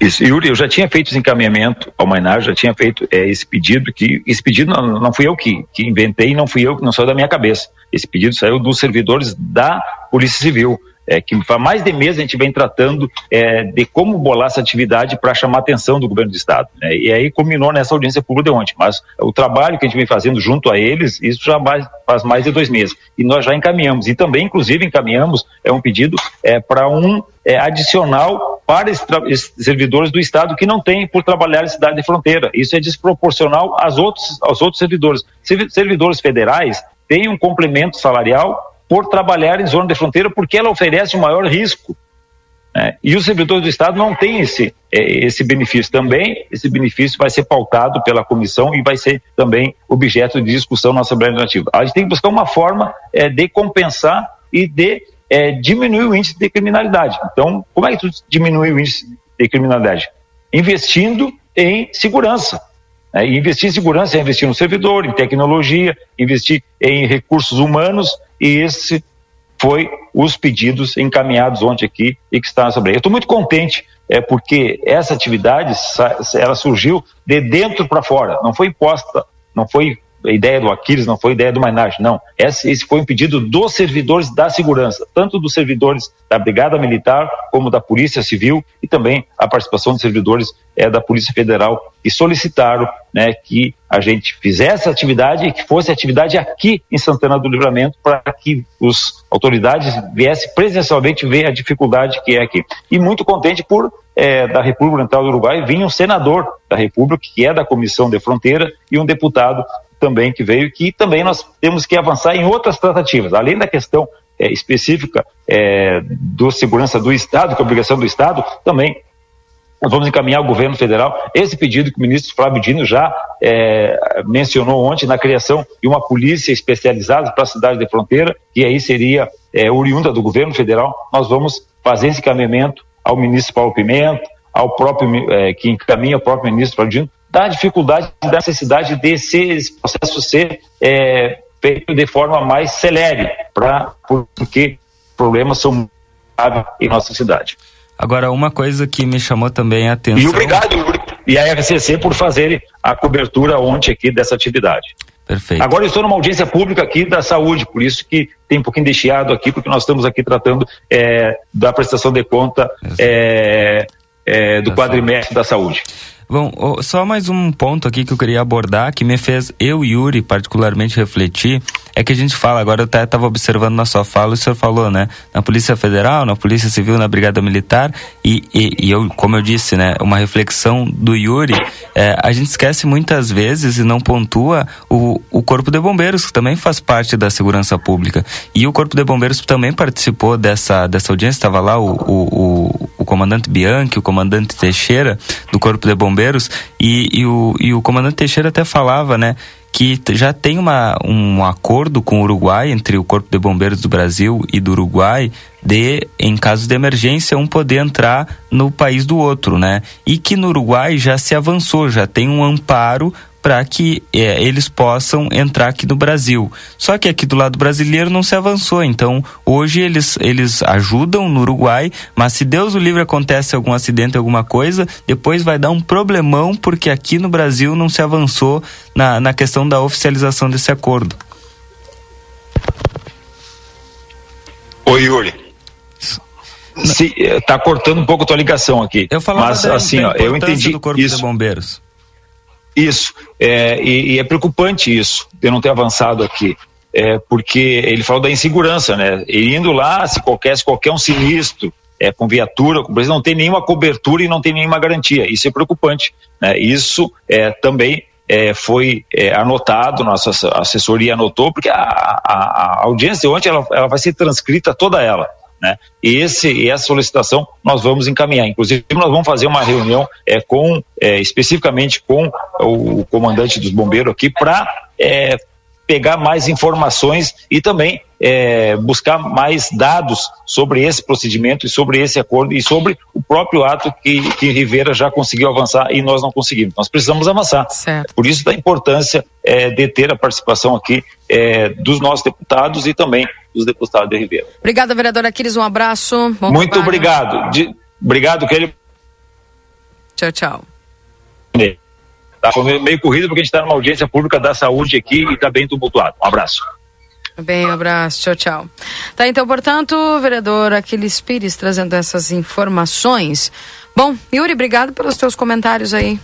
E, isso, Yuri, eu já tinha feito esse encaminhamento ao Mainardi, já tinha feito é, esse pedido, que esse pedido não, não fui eu que, que inventei, não fui eu, não saiu da minha cabeça. Esse pedido saiu dos servidores da Polícia Civil é, que há mais de mês a gente vem tratando é, de como bolar essa atividade para chamar a atenção do governo do Estado. Né? E aí culminou nessa audiência pública de ontem. Mas o trabalho que a gente vem fazendo junto a eles, isso já mais, faz mais de dois meses. E nós já encaminhamos. E também, inclusive, encaminhamos é um pedido é, para um é, adicional para esses servidores do Estado que não têm por trabalhar em cidade de fronteira. Isso é desproporcional aos outros, aos outros servidores. Servidores federais têm um complemento salarial por trabalhar em zona de fronteira, porque ela oferece um maior risco. Né? E os servidores do Estado não têm esse, é, esse benefício também. Esse benefício vai ser pautado pela comissão e vai ser também objeto de discussão na Assembleia Legislativa. A gente tem que buscar uma forma é, de compensar e de é, diminuir o índice de criminalidade. Então, como é que tu diminui o índice de criminalidade? Investindo em segurança. Né? E investir em segurança é investir no servidor, em tecnologia, investir em recursos humanos e esse foi os pedidos encaminhados ontem aqui e que está Assembleia. Eu estou muito contente, é porque essa atividade ela surgiu de dentro para fora, não foi imposta, não foi a ideia do Aquiles, não foi ideia do Mainage, não. Esse, esse foi um pedido dos servidores da segurança, tanto dos servidores da Brigada Militar como da Polícia Civil e também a participação dos servidores é, da Polícia Federal que solicitaram né, que a gente fizesse a atividade e que fosse atividade aqui em Santana do Livramento para que as autoridades viessem presencialmente ver a dificuldade que é aqui. E muito contente por é, da República Oriental do Uruguai vir um senador da República, que é da Comissão de Fronteira, e um deputado também que veio, que também nós temos que avançar em outras tratativas, além da questão é, específica é, do segurança do Estado, que é obrigação do Estado, também nós vamos encaminhar ao governo federal esse pedido que o ministro Flávio Dino já é, mencionou ontem na criação de uma polícia especializada para a cidade de fronteira, que aí seria é, oriunda do governo federal. Nós vamos fazer esse encaminhamento ao ministro Paulo Pimenta, ao próprio é, que encaminha o próprio ministro Flávio Dino, da dificuldade, da necessidade desse esse processo ser é, feito de forma mais celere, pra, porque problemas são graves em nossa cidade. Agora, uma coisa que me chamou também a atenção. E obrigado, e a RCC por fazer a cobertura ontem aqui dessa atividade. Perfeito. Agora eu estou numa audiência pública aqui da saúde, por isso que tem um pouquinho de chiado aqui, porque nós estamos aqui tratando é, da prestação de conta é, é, do quadrimestre da saúde. Bom, só mais um ponto aqui que eu queria abordar, que me fez eu e Yuri particularmente refletir, é que a gente fala, agora eu até estava observando na sua fala, o senhor falou, né? Na Polícia Federal, na Polícia Civil, na Brigada Militar, e, e, e eu, como eu disse, né? Uma reflexão do Yuri, é, a gente esquece muitas vezes e não pontua o, o Corpo de Bombeiros, que também faz parte da segurança pública. E o Corpo de Bombeiros também participou dessa, dessa audiência, estava lá o, o, o, o comandante Bianchi, o comandante Teixeira, do Corpo de Bombeiros, e, e, o, e o comandante Teixeira até falava, né? que já tem uma, um acordo com o Uruguai, entre o Corpo de Bombeiros do Brasil e do Uruguai, de, em caso de emergência, um poder entrar no país do outro, né? E que no Uruguai já se avançou, já tem um amparo para que é, eles possam entrar aqui no Brasil. Só que aqui do lado brasileiro não se avançou. Então, hoje eles, eles ajudam no Uruguai, mas se Deus o livre acontece algum acidente, alguma coisa, depois vai dar um problemão porque aqui no Brasil não se avançou na, na questão da oficialização desse acordo. Oi, Yuri. Se, eh, tá cortando um pouco a tua ligação aqui. Eu falava mas da, assim, da ó, eu entendi do Corpo isso. de Bombeiros. Isso, é, e, e, é preocupante isso, de não ter avançado aqui, é, porque ele falou da insegurança, né? E indo lá, se qualquer, se qualquer um sinistro, é, com viatura, com não tem nenhuma cobertura e não tem nenhuma garantia. Isso é preocupante. Né? Isso é, também é, foi é, anotado, nossa assessoria anotou, porque a, a, a audiência de ontem ela, ela vai ser transcrita toda ela. Né? E esse, essa solicitação nós vamos encaminhar. Inclusive, nós vamos fazer uma reunião é, com, é, especificamente com o, comandante dos bombeiros aqui para é, pegar mais informações e também é, buscar mais dados sobre esse procedimento e sobre esse acordo e sobre o próprio ato que, que Rivera já conseguiu avançar e nós não conseguimos. Nós precisamos avançar. Certo. Por isso da importância é, de ter a participação aqui é, dos nossos deputados e também dos deputados de Ribeira. Obrigada, vereador Aquiles, um abraço. Bom Muito trabalho. obrigado. De, obrigado, Kelly. Tchau, tchau. Tá, meio corrido porque a gente está numa audiência pública da saúde aqui e está bem tumultuado. Um abraço. Bem, um abraço, tchau, tchau. Tá, então, portanto, vereador Aquiles Pires trazendo essas informações. Bom, Yuri, obrigado pelos teus comentários aí.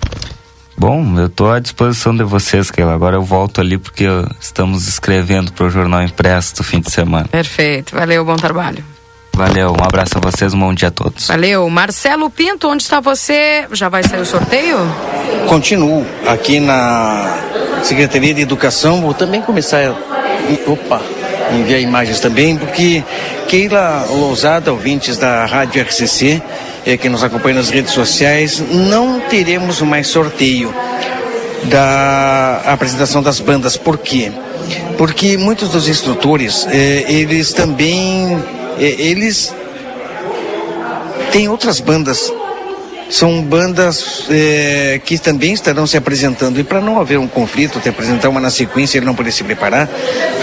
Bom, eu estou à disposição de vocês, Keila. Agora eu volto ali porque estamos escrevendo para o jornal impresso do fim de semana. Perfeito. Valeu, bom trabalho. Valeu, um abraço a vocês, um bom dia a todos. Valeu. Marcelo Pinto, onde está você? Já vai sair o sorteio? Continuo aqui na Secretaria de Educação. Vou também começar. Opa! Enviar imagens também, porque Keila Lousada, ouvintes da Rádio RCC, é, que nos acompanha nas redes sociais, não teremos mais sorteio da apresentação das bandas. Por quê? Porque muitos dos instrutores, é, eles também, é, eles têm outras bandas são bandas é, que também estarão se apresentando. E para não haver um conflito, te apresentar uma na sequência e ele não poder se preparar,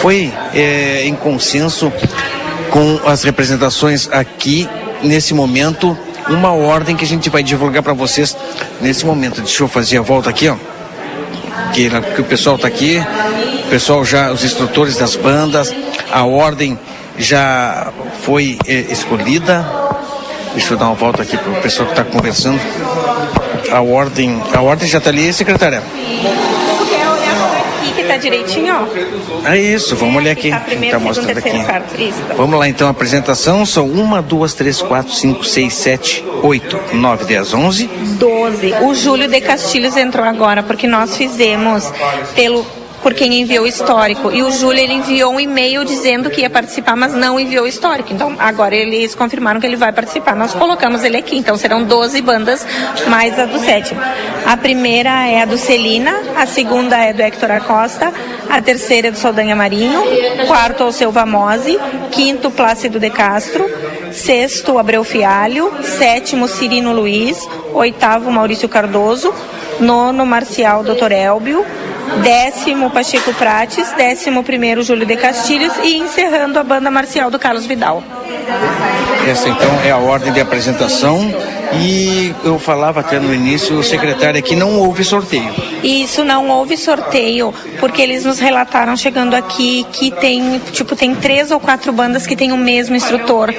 foi é, em consenso com as representações aqui, nesse momento, uma ordem que a gente vai divulgar para vocês nesse momento. Deixa eu fazer a volta aqui, ó. Que, que o pessoal está aqui, o pessoal já, os instrutores das bandas, a ordem já foi é, escolhida, Deixa eu dar uma volta aqui para o pessoal que está conversando. A ordem, a ordem já está ali, secretária? Aqui que tá direitinho, ó. É isso, vamos olhar aqui. Tá primeiro, tá mostrando aqui. Isso. Vamos lá então, a apresentação são uma, duas, três, quatro, cinco, seis, sete, oito, nove, dez, onze. Doze. O Júlio de Castilhos entrou agora porque nós fizemos pelo por quem enviou o histórico. E o Júlio ele enviou um e-mail dizendo que ia participar, mas não enviou o histórico. Então agora eles confirmaram que ele vai participar. Nós colocamos ele aqui. Então serão 12 bandas mais a do sétimo. A primeira é a do Celina, a segunda é do Hector Acosta, a terceira é do Saldanha Marinho, quarto é o Silva Mose, quinto Plácido de Castro, sexto Abreu Fialho, sétimo Cirino Luiz, oitavo Maurício Cardoso, nono Marcial Dr. Elbio, décimo Pacheco Prates, décimo primeiro Júlio de Castilhos e encerrando a banda marcial do Carlos Vidal. Essa então é a ordem de apresentação e eu falava até no início, o secretário, que não houve sorteio. Isso não houve sorteio, porque eles nos relataram chegando aqui que tem, tipo, tem três ou quatro bandas que têm o mesmo instrutor.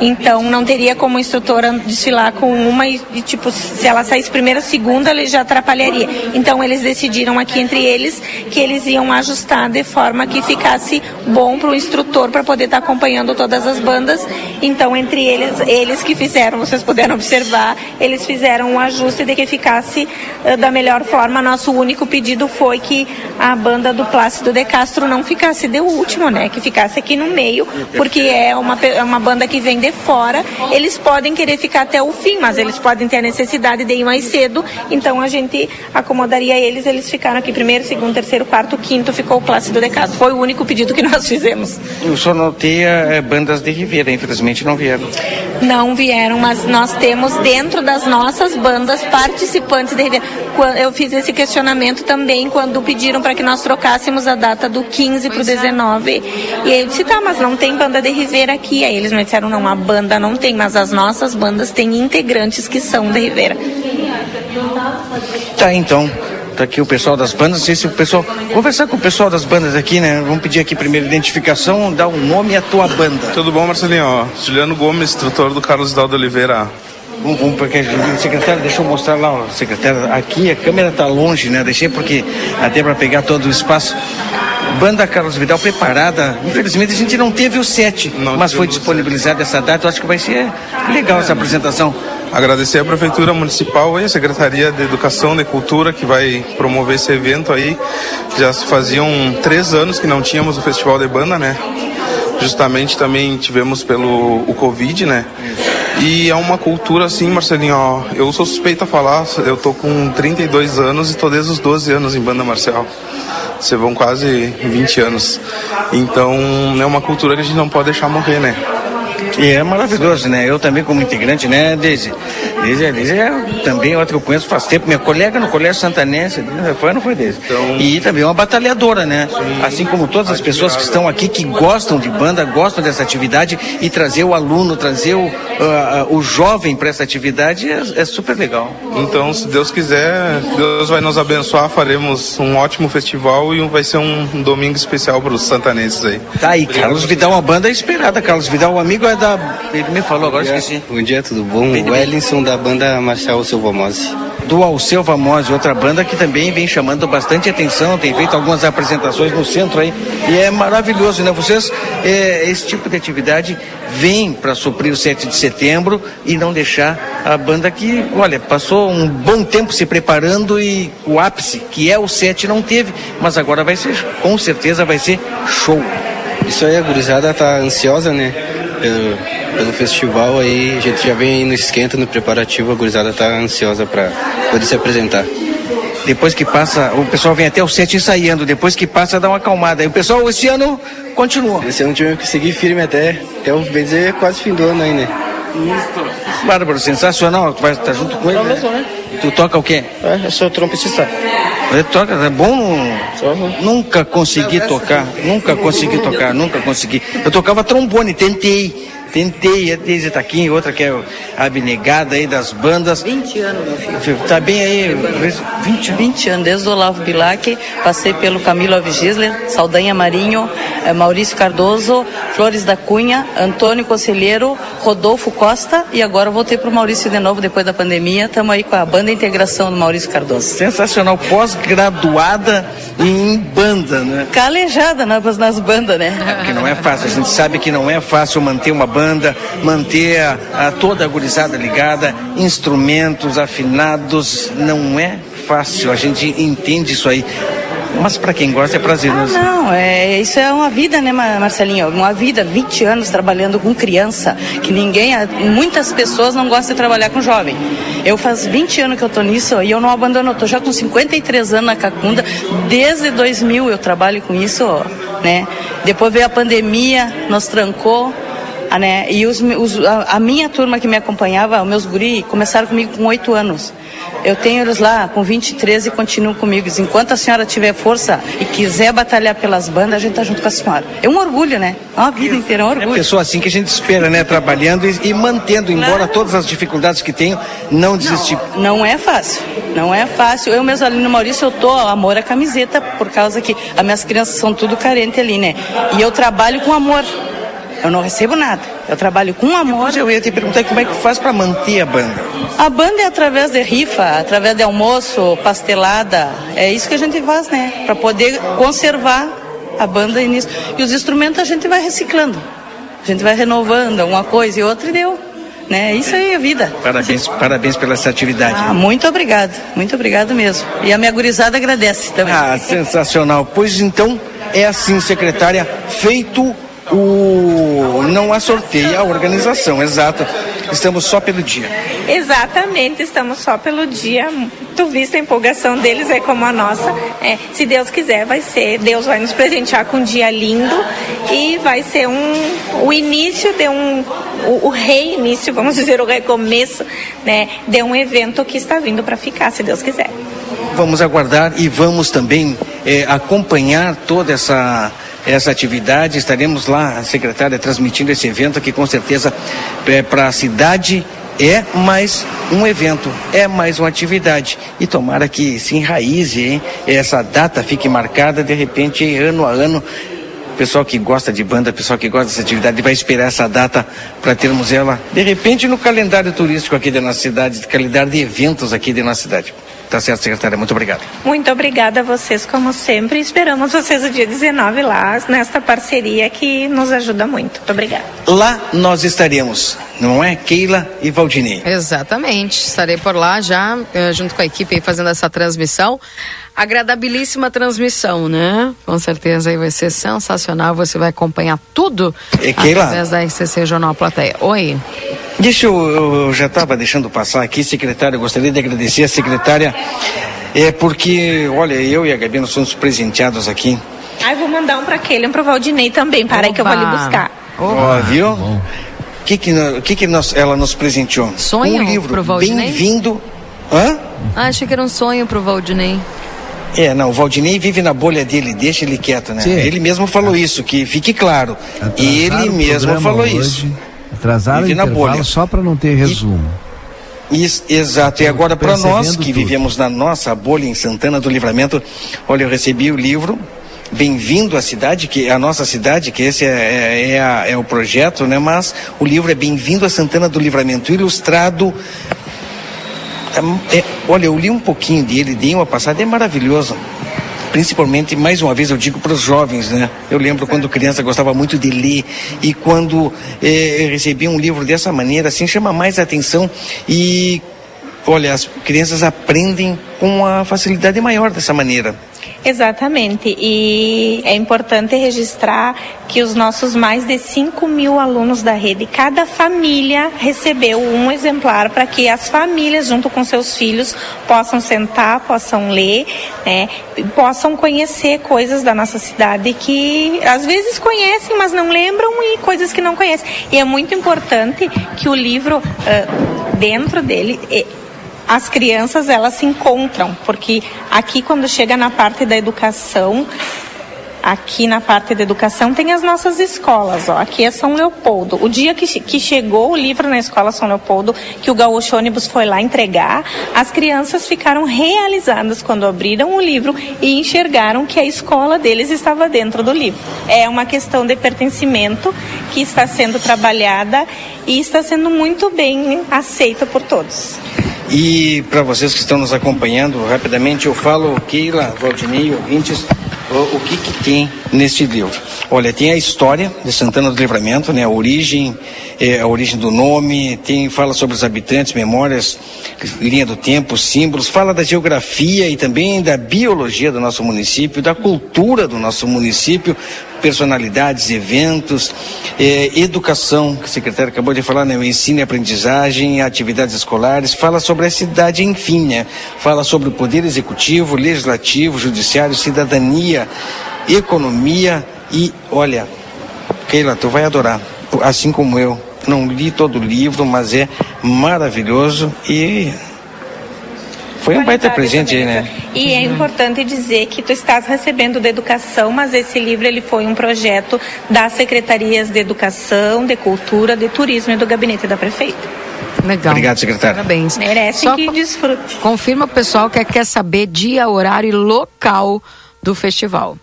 Então não teria como instrutora desfilar com uma e, tipo, se ela saísse primeira, segunda, ele já atrapalharia. Então eles decidiram aqui entre eles que eles iam ajustar de forma que ficasse bom para o instrutor para poder estar tá acompanhando todas as bandas. Então entre eles, eles que fizeram, vocês puderam observar, eles fizeram um ajuste de que ficasse uh, da melhor forma. Nosso único pedido foi que a banda do Plácido de Castro não ficasse de último, né? Que ficasse aqui no meio, porque é uma, é uma banda que vem de de fora, eles podem querer ficar até o fim, mas eles podem ter a necessidade de ir mais cedo, então a gente acomodaria eles, eles ficaram aqui primeiro, segundo, terceiro, quarto, quinto, ficou o Plácido de Casa. Foi o único pedido que nós fizemos. Eu só notei é, bandas de Ribeira, infelizmente não vieram. Não vieram, mas nós temos dentro das nossas bandas participantes de Ribeira. Eu fiz esse questionamento também quando pediram para que nós trocássemos a data do 15 para o 19. E eu disse, tá, mas não tem banda de Ribeira aqui. Aí eles me disseram, não, a banda não tem, mas as nossas bandas têm integrantes que são de Ribeira. Tá, então. Tá aqui o pessoal das bandas. Não sei se o pessoal. Conversar com o pessoal das bandas aqui, né? Vamos pedir aqui primeiro identificação, dar um nome e a tua banda. Tudo bom, Marcelinho? Juliano Gomes, instrutor do Carlos Daldo Oliveira. Vamos, vamos porque secretário, deixa eu mostrar lá, ó, secretário. Aqui a câmera tá longe, né? Deixei porque até para pegar todo o espaço. Banda Carlos Vidal preparada. Infelizmente a gente não teve o set, não mas foi disponibilizada essa data. Eu acho que vai ser legal essa apresentação. Agradecer à Prefeitura Municipal e a Secretaria de Educação e Cultura que vai promover esse evento aí. Já faziam três anos que não tínhamos o Festival de Banda, né? Justamente também tivemos pelo o Covid, né? E é uma cultura assim, Marcelinho, ó, eu sou suspeito a falar, eu tô com 32 anos e tô desde os 12 anos em banda marcial. Você vão quase 20 anos. Então é uma cultura que a gente não pode deixar morrer, né? E é maravilhoso, né? Eu também como integrante, né, Deise? Deise, Deise é também outra que eu conheço faz tempo, minha colega no Colégio Santanense, foi ou não foi Deise? Então... E também é uma batalhadora, né? Sim. Assim como todas as pessoas que estão aqui, que gostam de banda, gostam dessa atividade e trazer o aluno, trazer o, uh, uh, o jovem para essa atividade é, é super legal. Então, se Deus quiser, Deus vai nos abençoar, faremos um ótimo festival e vai ser um, um domingo especial para os santanenses aí. Tá aí, Carlos Vidal, uma banda esperada, Carlos Vidal, um amigo é da da. Ele me falou agora, esqueci. Bom dia, tudo bom? Bem, Wellington da banda Marcial Silva Mose. Do Alceu Famose, outra banda que também vem chamando bastante atenção, tem feito algumas apresentações no centro aí. E é maravilhoso, né? Vocês, é, esse tipo de atividade vem para suprir o 7 de setembro e não deixar a banda que, olha, passou um bom tempo se preparando e o ápice, que é o 7, não teve, mas agora vai ser, com certeza vai ser show. Isso aí, a gurizada tá ansiosa, né? Pelo, pelo festival aí, a gente já vem no esquenta, no preparativo, a gurizada tá ansiosa para poder se apresentar. Depois que passa, o pessoal vem até o set ensaiando, depois que passa dá uma acalmada. E o pessoal esse ano continua. Esse ano tivemos que seguir firme até, até o bem dizer, quase fim do ano aí, né? Bárbaro, sensacional, tu vai estar junto com ele. Né? Mesmo, né? Tu toca o quê? É, eu sou trompetista. Você toca, é bom. Nunca consegui tocar, nunca consegui tocar, nunca consegui. Eu tocava trombone, tentei. Tentei, a Deise tá aqui, outra que é abnegada aí das bandas. 20 anos, meu filho. Tá bem aí, 20 anos. 20 anos, desde o Olavo Bilac, passei pelo Camilo Avigisler, Saldanha Marinho, eh, Maurício Cardoso, Flores da Cunha, Antônio Conselheiro, Rodolfo Costa e agora voltei pro Maurício de novo depois da pandemia. Estamos aí com a banda Integração do Maurício Cardoso. Sensacional, pós-graduada em banda, né? Calejada nas, nas bandas, né? Porque não é fácil, a gente sabe que não é fácil manter uma banda manter a, a toda a gurizada ligada, instrumentos afinados, não é fácil, a gente entende isso aí. mas para quem gosta é prazeroso. Ah, não, é, isso é uma vida, né, Marcelinho? Uma vida, 20 anos trabalhando com criança, que ninguém, muitas pessoas não gostam de trabalhar com jovem. Eu faz 20 anos que eu tô nisso e eu não abandono, eu tô já com 53 anos na Cacunda, desde 2000 eu trabalho com isso, né? Depois veio a pandemia, nos trancou, né? E os, os, a, minha turma que me acompanhava, os meus guri, começaram comigo com 8 anos. Eu tenho eles lá com 23 e continuam comigo. Enquanto a senhora tiver força e quiser batalhar pelas bandas, a gente tá junto com a senhora. É um orgulho, né? É uma vida inteira, é um orgulho. É pessoa assim que a gente espera, né? Trabalhando e, e mantendo, embora todas as dificuldades que tenho, não desistir. Não, não é fácil. Não é fácil. Eu mesmo ali no Maurício, eu tô amor à camiseta, por causa que as minhas crianças são tudo carente ali, né? E eu trabalho com amor. Eu não recebo nada. Eu trabalho com amor. eu ia te perguntar como é que faz para manter a banda. A banda é através de rifa, através de almoço, pastelada. É isso que a gente faz, né? Para poder conservar a banda e nisso. E os instrumentos a gente vai reciclando. A gente vai renovando uma coisa e outra e deu. Né? Isso aí é vida. Parabéns, parabéns pela essa atividade. Ah, muito obrigado, muito obrigado mesmo. E a minha gurizada agradece também. Ah, sensacional. Pois então, é assim, secretária, feito o não há sorteio, a organização, exato. Estamos só pelo dia. Exatamente, estamos só pelo dia. Tu viste a empolgação deles, é como a nossa. É, se Deus quiser, vai ser. Deus vai nos presentear com um dia lindo e vai ser um, o início de um. O, o reinício, vamos dizer, o recomeço, né? De um evento que está vindo para ficar, se Deus quiser. Vamos aguardar e vamos também é, acompanhar toda essa essa atividade. Estaremos lá, a secretária, transmitindo esse evento que com certeza é, para a cidade é mais um evento, é mais uma atividade. E tomara que se enraize, hein? essa data fique marcada, de repente, ano a ano. Pessoal que gosta de banda, pessoal que gosta dessa atividade, vai esperar essa data para termos ela, de repente, no calendário turístico aqui da nossa cidade, calendário de eventos aqui da nossa cidade. Tá certo, secretária. Muito obrigado. Muito obrigada a vocês, como sempre. Esperamos vocês o dia 19 lá, nesta parceria que nos ajuda muito. Muito obrigada. Lá nós estaremos, não é? Keila e Valdinei. Exatamente. Estarei por lá já, eh, junto com a equipe, fazendo essa transmissão. Agradabilíssima transmissão, né? Com certeza aí vai ser sensacional. Você vai acompanhar tudo e através da RCC Jornal Plateia. Oi. Deixa eu, eu já estava deixando passar aqui, secretária, gostaria de agradecer a secretária, é porque, olha, eu e a Gabi nós somos presenteados aqui. Ah, eu vou mandar um para aquele, um para o Valdinei também, para aí que eu vou ali buscar. Ó, viu? O que que, que, que nós, ela nos presenteou? Sonho um livro? Bem-vindo. Hã? Ah, achei que era um sonho pro Valdinei. É, não, o Valdinei vive na bolha dele, deixa ele quieto, né? Sim. Ele mesmo falou isso, que fique claro. Ele mesmo falou hoje. isso. Atrasaram Vive o intervalo só para não ter resumo. E, isso, exato, e agora para nós que tudo. vivemos na nossa bolha em Santana do Livramento, olha, eu recebi o livro Bem-vindo à cidade, que é a nossa cidade, que esse é, é, é, a, é o projeto, né? Mas o livro é Bem-vindo a Santana do Livramento, ilustrado é, é, olha, eu li um pouquinho dele, dei uma passada, é maravilhoso principalmente, mais uma vez eu digo para os jovens, né? Eu lembro quando criança gostava muito de ler e quando eh, recebi um livro dessa maneira, assim, chama mais atenção e, olha, as crianças aprendem com uma facilidade maior dessa maneira. Exatamente. E é importante registrar que os nossos mais de 5 mil alunos da rede, cada família recebeu um exemplar para que as famílias, junto com seus filhos, possam sentar, possam ler, né, possam conhecer coisas da nossa cidade que às vezes conhecem, mas não lembram e coisas que não conhecem. E é muito importante que o livro, dentro dele, as crianças elas se encontram, porque aqui quando chega na parte da educação, aqui na parte da educação tem as nossas escolas, ó. Aqui é São Leopoldo. O dia que, que chegou o livro na escola São Leopoldo, que o Gaúcho Ônibus foi lá entregar, as crianças ficaram realizadas quando abriram o livro e enxergaram que a escola deles estava dentro do livro. É uma questão de pertencimento que está sendo trabalhada e está sendo muito bem aceita por todos. E para vocês que estão nos acompanhando, rapidamente eu falo, Keila, Valdinei, ouvintes, o, o que, que tem neste livro. Olha, tem a história de Santana do Livramento, né? A origem, é, a origem do nome, tem fala sobre os habitantes, memórias, linha do tempo, símbolos, fala da geografia e também da biologia do nosso município, da cultura do nosso município, personalidades, eventos, eh, educação, que o secretário acabou de falar, né? O ensino e aprendizagem, atividades escolares, fala sobre a cidade, enfim, né? Fala sobre o poder executivo, legislativo, judiciário, cidadania, economia e, olha, Keila, tu vai adorar, assim como eu. Não li todo o livro, mas é maravilhoso e foi um baita presente aí, né? E é importante dizer que tu estás recebendo da educação, mas esse livro ele foi um projeto das secretarias de educação, de cultura, de turismo e do gabinete da prefeita. Legal. Obrigado, secretário. Parabéns. Merecem Só que desfrute. Confirma o pessoal que quer saber dia, horário e local do festival.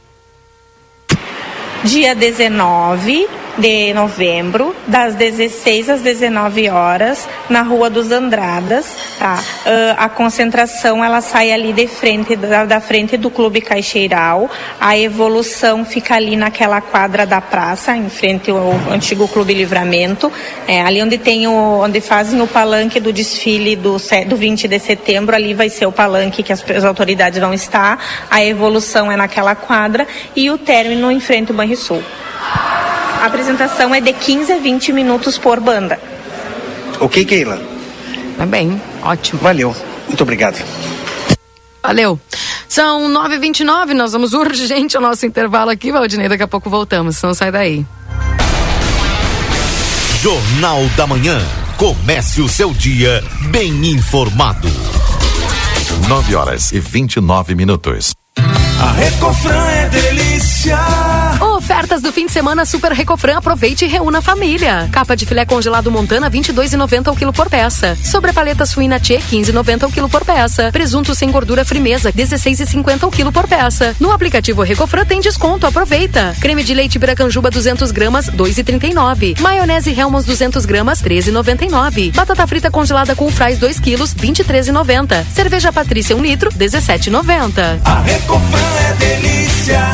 Dia 19 de novembro, das 16 às 19 horas, na Rua dos Andradas, tá? Ah, a concentração ela sai ali de frente da, da frente do Clube Caixeiral. A evolução fica ali naquela quadra da praça, em frente ao antigo Clube Livramento, é, ali onde tem o, onde fazem o palanque do desfile do, do 20 de setembro, ali vai ser o palanque que as, as autoridades vão estar. A evolução é naquela quadra e o término em frente ao Banrisul. A apresentação é de 15 a 20 minutos por banda. Ok, Keila? Tá bem, ótimo. Valeu. Muito obrigado. Valeu. São 9h29, nós vamos urgente ao nosso intervalo aqui, Valdinei. Daqui a pouco voltamos, não sai daí. Jornal da Manhã. Comece o seu dia bem informado. 9 horas e 29 minutos. A Recofran é delícia. Ofertas do fim de semana Super Recofran. Aproveite e reúna a família. Capa de filé congelado Montana, 22,90 ao quilo por peça. Sobre a paleta suína Tchê, 15,90 ao quilo por peça. Presunto sem gordura Frimeza, 16,50 ao quilo por peça. No aplicativo Recofran tem desconto, aproveita. Creme de leite Biracanjuba 200 gramas, 2,39. Maionese Helmans 200 gramas, 13,99. Batata frita congelada com fries 2 quilos, 23,90. Cerveja Patrícia 1 litro, 17,90. A Recofran é delícia.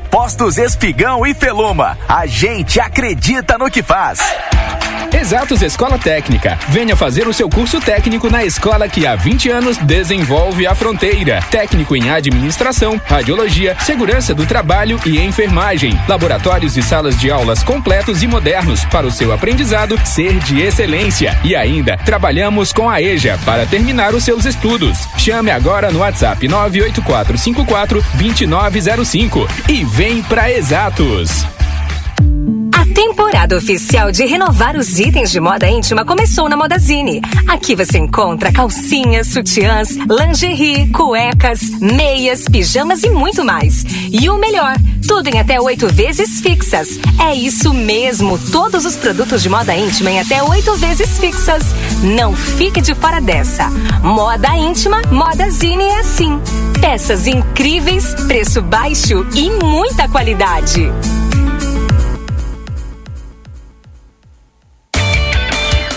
Postos Espigão e Feluma. A gente acredita no que faz. Exatos Escola Técnica. Venha fazer o seu curso técnico na escola que há 20 anos desenvolve a fronteira. Técnico em administração, radiologia, segurança do trabalho e enfermagem. Laboratórios e salas de aulas completos e modernos para o seu aprendizado ser de excelência. E ainda, trabalhamos com a EJA para terminar os seus estudos. Chame agora no WhatsApp 98454 2905 e vem para Exatos. Temporada oficial de renovar os itens de moda íntima começou na Modazine. Aqui você encontra calcinhas, sutiãs, lingerie, cuecas, meias, pijamas e muito mais. E o melhor, tudo em até oito vezes fixas. É isso mesmo, todos os produtos de moda íntima em até oito vezes fixas. Não fique de fora dessa. Moda íntima, Modazine é assim. Peças incríveis, preço baixo e muita qualidade.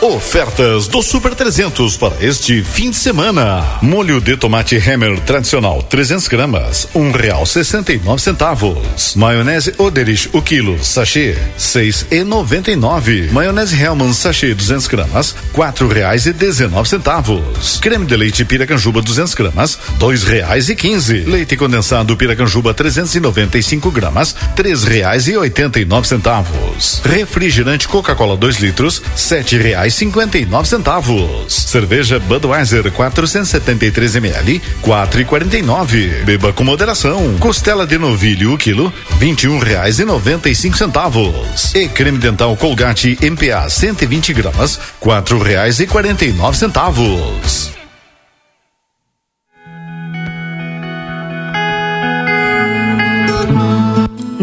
Ofertas do Super 300 para este fim de semana. Molho de tomate Hammer tradicional 300 gramas, um real sessenta e nove centavos. Maionese Oderich o quilo sachê seis e noventa e nove. Maionese Hellman sachê 200 gramas quatro reais e dezenove centavos. Creme de leite Piracanjuba 200 gramas dois reais e quinze. Leite condensado Piracanjuba 395 gramas três reais e oitenta e nove centavos. Refrigerante Coca-Cola 2 litros sete reais cinquenta e nove centavos. Cerveja Budweiser 473 ml, quatro e quarenta e nove. Beba com moderação. Costela de novilho o quilo, vinte e um reais e noventa e cinco centavos. E creme dental Colgate MPA 120 gramas, quatro reais e quarenta e nove centavos.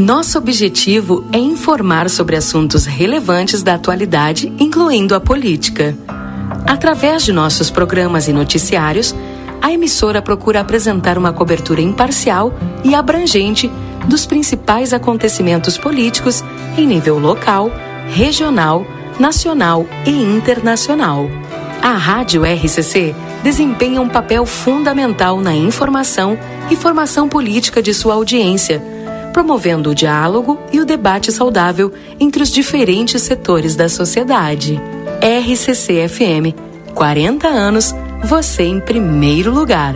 Nosso objetivo é informar sobre assuntos relevantes da atualidade, incluindo a política. Através de nossos programas e noticiários, a emissora procura apresentar uma cobertura imparcial e abrangente dos principais acontecimentos políticos em nível local, regional, nacional e internacional. A Rádio RCC desempenha um papel fundamental na informação e formação política de sua audiência promovendo o diálogo e o debate saudável entre os diferentes setores da sociedade. RCC FM, 40 anos, você em primeiro lugar.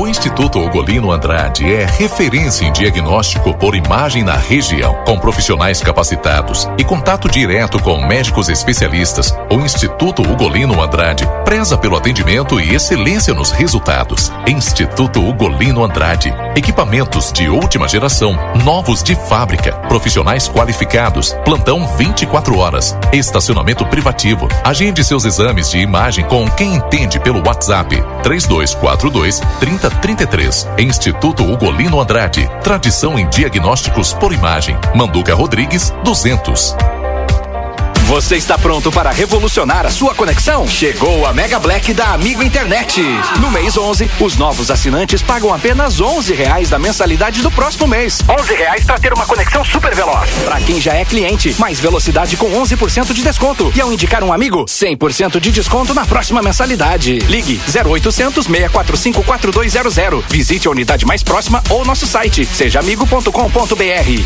O Instituto Ugolino Andrade é referência em diagnóstico por imagem na região, com profissionais capacitados e contato direto com médicos especialistas. O Instituto Ugolino Andrade preza pelo atendimento e excelência nos resultados. Instituto Ugolino Andrade. Equipamentos de última geração, novos de fábrica, profissionais qualificados, plantão 24 horas, estacionamento privativo. Agende seus exames de imagem com quem entende pelo WhatsApp 3242 3033. Instituto Ugolino Andrade. Tradição em diagnósticos por imagem. Manduca Rodrigues 200. Você está pronto para revolucionar a sua conexão? Chegou a Mega Black da Amigo Internet. No mês 11, os novos assinantes pagam apenas 11 reais da mensalidade do próximo mês. 11 reais para ter uma conexão super veloz. Para quem já é cliente, mais velocidade com 11% de desconto. E ao indicar um amigo, 100% de desconto na próxima mensalidade. Ligue 0800 645 4200. Visite a unidade mais próxima ou nosso site sejaamigo.com.br.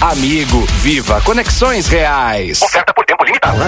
Amigo, viva conexões reais. Oferta por tempo limitado.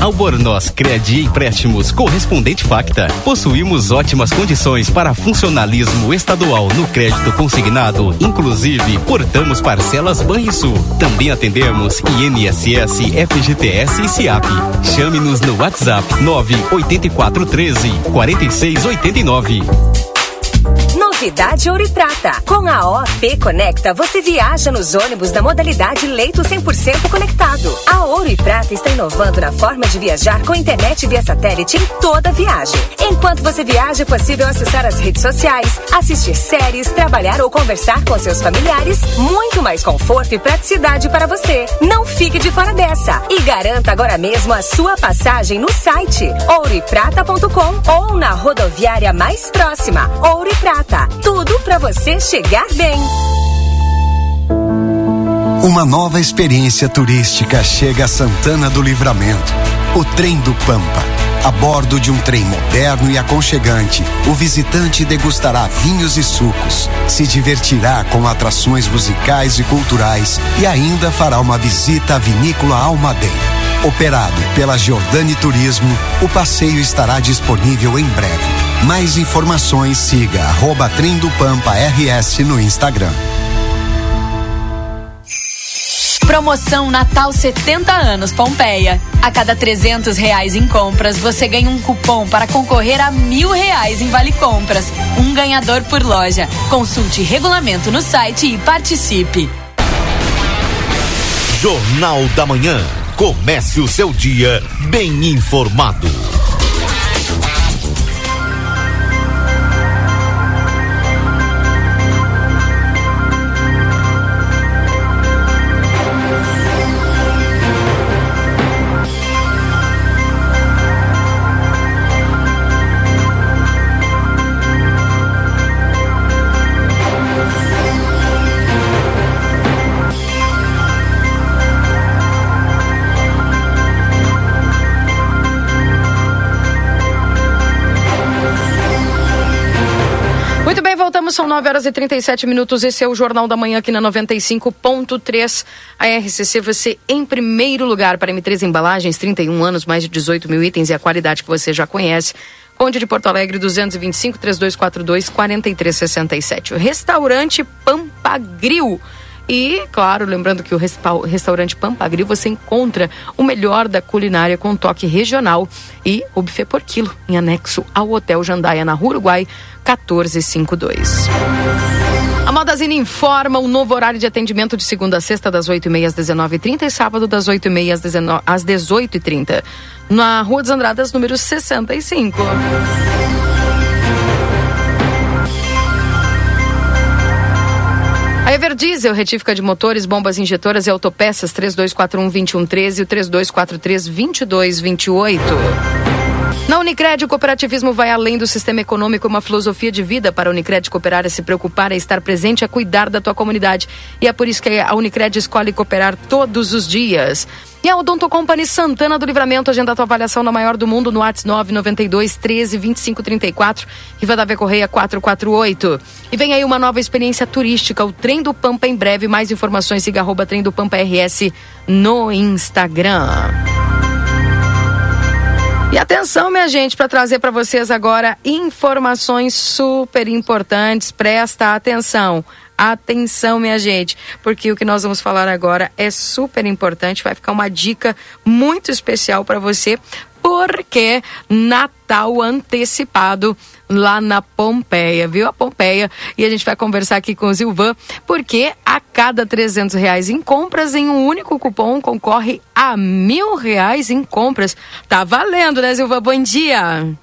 Albornoz Crédito e Empréstimos Correspondente Facta. Possuímos ótimas condições para funcionalismo estadual no crédito consignado. Inclusive, portamos parcelas Banrisul. Também atendemos INSS, FGTS e SIAP. Chame-nos no WhatsApp 98413 4689. Novidade Ouro e Prata. Com a OP Conecta, você viaja nos ônibus da modalidade leito 100% conectado. A Ouro e Prata está inovando na forma de viajar com internet via satélite em toda viagem. Enquanto você viaja, é possível acessar as redes sociais, assistir séries, trabalhar ou conversar com seus familiares. Muito mais conforto e praticidade para você. Não fique de fora dessa e garanta agora mesmo a sua passagem no site ouroeprata.com ou na rodoviária mais próxima. Ouro e Prata. Tudo para você chegar bem. Uma nova experiência turística chega a Santana do Livramento. O Trem do Pampa. A bordo de um trem moderno e aconchegante, o visitante degustará vinhos e sucos, se divertirá com atrações musicais e culturais e ainda fará uma visita à vinícola Almaden. Operado pela Giordani Turismo, o passeio estará disponível em breve. Mais informações siga arroba Pampa RS no Instagram. Promoção Natal 70 anos Pompeia. A cada 300 reais em compras, você ganha um cupom para concorrer a mil reais em vale compras. Um ganhador por loja. Consulte regulamento no site e participe. Jornal da Manhã. Comece o seu dia bem informado. 9 horas e 37 minutos. Esse é o Jornal da Manhã aqui na 95.3. A RCC, você em primeiro lugar para M3 Embalagens, 31 anos, mais de 18 mil itens e a qualidade que você já conhece. Conde de Porto Alegre, 225 3242 4367. O restaurante Pampagril. E, claro, lembrando que o restaurante Pampagril você encontra o melhor da culinária com toque regional e o buffet por quilo, em anexo ao Hotel Jandaia, na Rua Uruguai, 1452. A Modazine informa o novo horário de atendimento de segunda a sexta, das 8h30 às 19h30 e sábado, das 8h30 às 18h30. Na Rua dos Andradas, número 65. A Everdiesel, retífica de motores, bombas injetoras e autopeças 3241-2113 e o 3243-2228. Na Unicred, o cooperativismo vai além do sistema econômico, uma filosofia de vida para a Unicred cooperar é se preocupar, é estar presente, é cuidar da tua comunidade. E é por isso que a Unicred escolhe cooperar todos os dias. E a Odonto Company Santana do Livramento, agenda a tua avaliação na maior do mundo no WhatsApp 992 13 25 34, Riva da Correia 448. E vem aí uma nova experiência turística, o Trem do Pampa em breve. Mais informações, siga arroba Trem do Pampa RS no Instagram. E atenção, minha gente, para trazer para vocês agora informações super importantes. Presta atenção. Atenção, minha gente, porque o que nós vamos falar agora é super importante, vai ficar uma dica muito especial para você, porque Natal antecipado lá na Pompeia, viu? A Pompeia. E a gente vai conversar aqui com o Zilvan, porque a cada 300 reais em compras, em um único cupom, concorre a mil reais em compras. Tá valendo, né, Zilvan? Bom dia!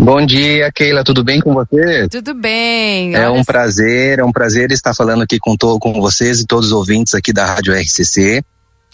Bom dia, Keila, tudo bem com você? Tudo bem. É um prazer, é um prazer estar falando aqui com, to, com vocês e todos os ouvintes aqui da Rádio RCC.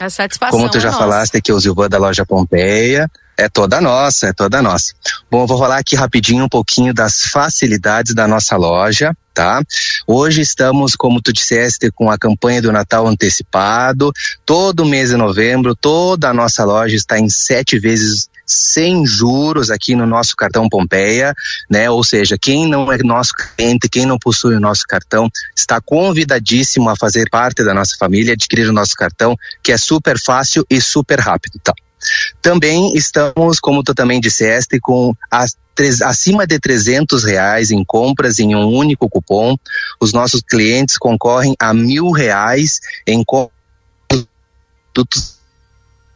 A satisfação Como tu já é falaste aqui, o Zilvan da loja Pompeia, é toda nossa, é toda nossa. Bom, eu vou falar aqui rapidinho um pouquinho das facilidades da nossa loja, tá? Hoje estamos, como tu disseste, com a campanha do Natal antecipado. Todo mês de novembro, toda a nossa loja está em sete vezes sem juros aqui no nosso cartão Pompeia, né? Ou seja, quem não é nosso cliente, quem não possui o nosso cartão, está convidadíssimo a fazer parte da nossa família, adquirir o nosso cartão, que é super fácil e super rápido, tá? Também estamos, como tu também disseste, com as acima de 300 reais em compras em um único cupom. Os nossos clientes concorrem a mil reais em produtos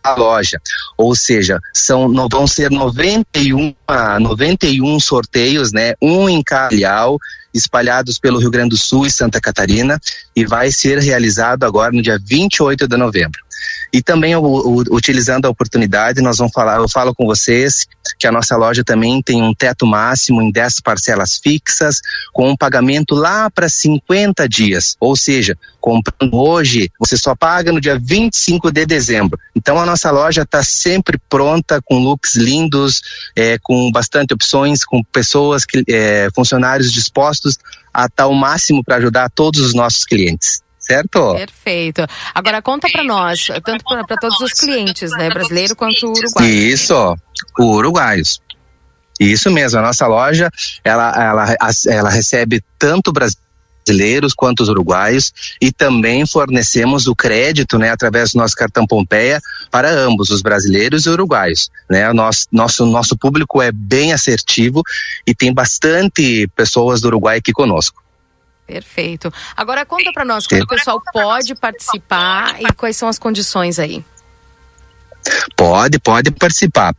a loja. Ou seja, são, vão ser 91, 91 sorteios, né? Um em Calhau, espalhados pelo Rio Grande do Sul e Santa Catarina, e vai ser realizado agora no dia 28 de novembro. E também, o, o, utilizando a oportunidade, nós vamos falar, eu falo com vocês que a nossa loja também tem um teto máximo em 10 parcelas fixas, com um pagamento lá para 50 dias. Ou seja, comprando hoje, você só paga no dia 25 de dezembro. Então a nossa loja está sempre pronta, com looks lindos, é, com bastante opções, com pessoas, que, é, funcionários dispostos a estar o máximo para ajudar todos os nossos clientes certo? Perfeito. Agora conta para nós, tanto para todos os clientes, né, brasileiro quanto uruguaio. Isso, uruguaios. Isso mesmo, a nossa loja, ela, ela, ela recebe tanto brasileiros quanto os uruguaios e também fornecemos o crédito, né, através do nosso cartão Pompeia para ambos, os brasileiros e os uruguaios, né? O nosso, nosso, nosso público é bem assertivo e tem bastante pessoas do Uruguai aqui conosco. Perfeito. Agora conta para nós como o pessoal pode participar e quais são as condições aí. Pode, pode participar.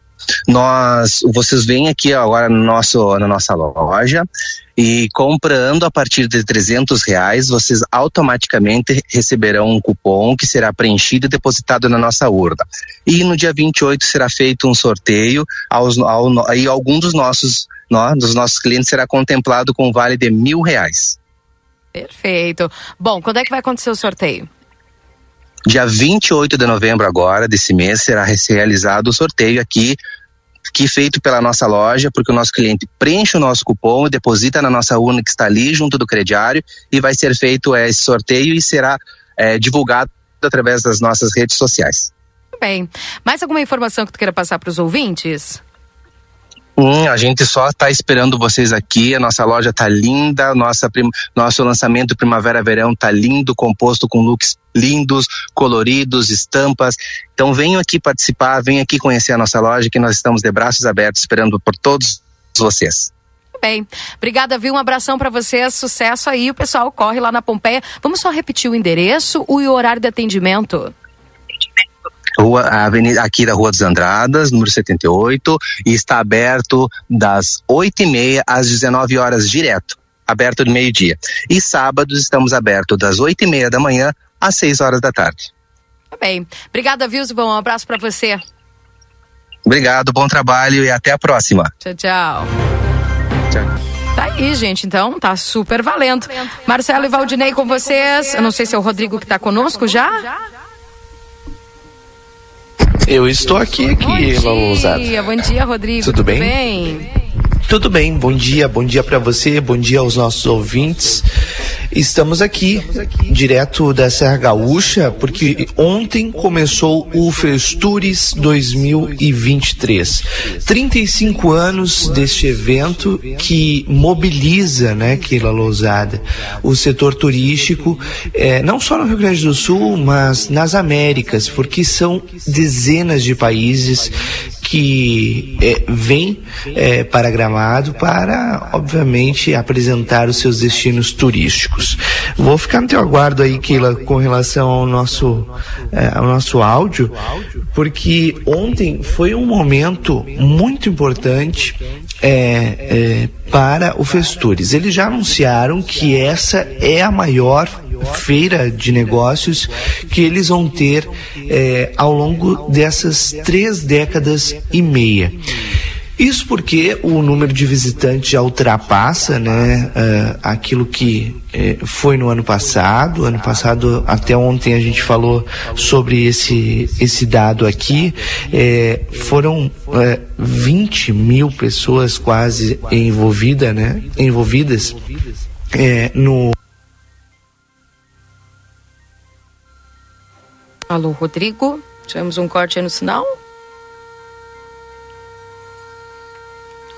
Nós, vocês vêm aqui agora no nosso, na nossa loja e comprando a partir de 300 reais, vocês automaticamente receberão um cupom que será preenchido e depositado na nossa urna. E no dia 28 será feito um sorteio aos, ao, e algum dos nossos, no, dos nossos clientes será contemplado com um vale de mil reais. Perfeito. Bom, quando é que vai acontecer o sorteio? Dia 28 de novembro agora, desse mês, será realizado o sorteio aqui, que feito pela nossa loja, porque o nosso cliente preenche o nosso cupom e deposita na nossa urna que está ali junto do crediário e vai ser feito é, esse sorteio e será é, divulgado através das nossas redes sociais. Bem, mais alguma informação que tu queira passar para os ouvintes? Hum, a gente só está esperando vocês aqui. A nossa loja tá linda, nossa prim... nosso lançamento Primavera-Verão tá lindo, composto com looks lindos, coloridos, estampas. Então venham aqui participar, venham aqui conhecer a nossa loja, que nós estamos de braços abertos esperando por todos vocês. Bem, obrigada, viu? Um abração para vocês, sucesso aí. O pessoal corre lá na Pompeia. Vamos só repetir o endereço e o horário de atendimento. Rua, avenida, aqui da Rua dos Andradas, número 78, e está aberto das 8 e meia às 19 horas direto, aberto de meio-dia. E sábados estamos abertos das 8 e meia da manhã às 6 horas da tarde. Tá bem. Obrigada, Vilsbon. Um abraço para você. Obrigado, bom trabalho e até a próxima. Tchau, tchau. Tchau. Tá aí, gente. Então, tá super valendo. Marcelo e Valdinei com vocês. Eu não sei se é o Rodrigo que tá conosco já. Eu estou aqui, aqui, Bom dia, bom dia, Rodrigo. Tudo bem? bem? Tudo bem, bom dia, bom dia para você, bom dia aos nossos ouvintes. Estamos aqui, direto da Serra Gaúcha, porque ontem começou o Festures 2023. 35 anos deste evento que mobiliza, né, Keila Lousada, o setor turístico, eh, não só no Rio Grande do Sul, mas nas Américas, porque são dezenas de países que eh, vêm eh, para Gramado para, obviamente, apresentar os seus destinos turísticos. Vou ficar no teu aguardo aí, Keila, com relação ao nosso, eh, ao nosso áudio, porque ontem foi um momento muito importante é, é, para o Festures. Eles já anunciaram que essa é a maior feira de negócios que eles vão ter ao longo dessas três décadas e meia. Isso porque o número de visitantes já ultrapassa né, uh, aquilo que uh, foi no ano passado. Ano passado, até ontem, a gente falou sobre esse, esse dado aqui. Uh, foram 20 mil pessoas quase envolvida, né, envolvidas no. Alô, Rodrigo. Tivemos um corte no sinal.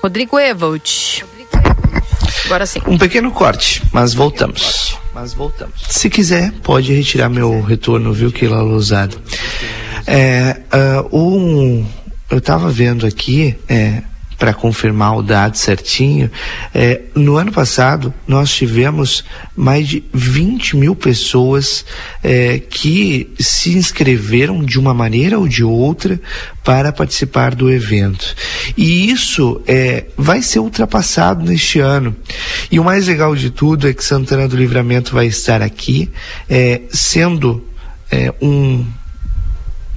Rodrigo Evald. Agora sim. Um pequeno corte, mas voltamos. Mas voltamos. Se quiser, pode retirar meu retorno, viu, Keila Lousada. É, uh, um, eu estava vendo aqui, é, para confirmar o dado certinho, é, no ano passado nós tivemos mais de 20 mil pessoas é, que se inscreveram de uma maneira ou de outra para participar do evento. E isso é, vai ser ultrapassado neste ano. E o mais legal de tudo é que Santana do Livramento vai estar aqui, é, sendo é, um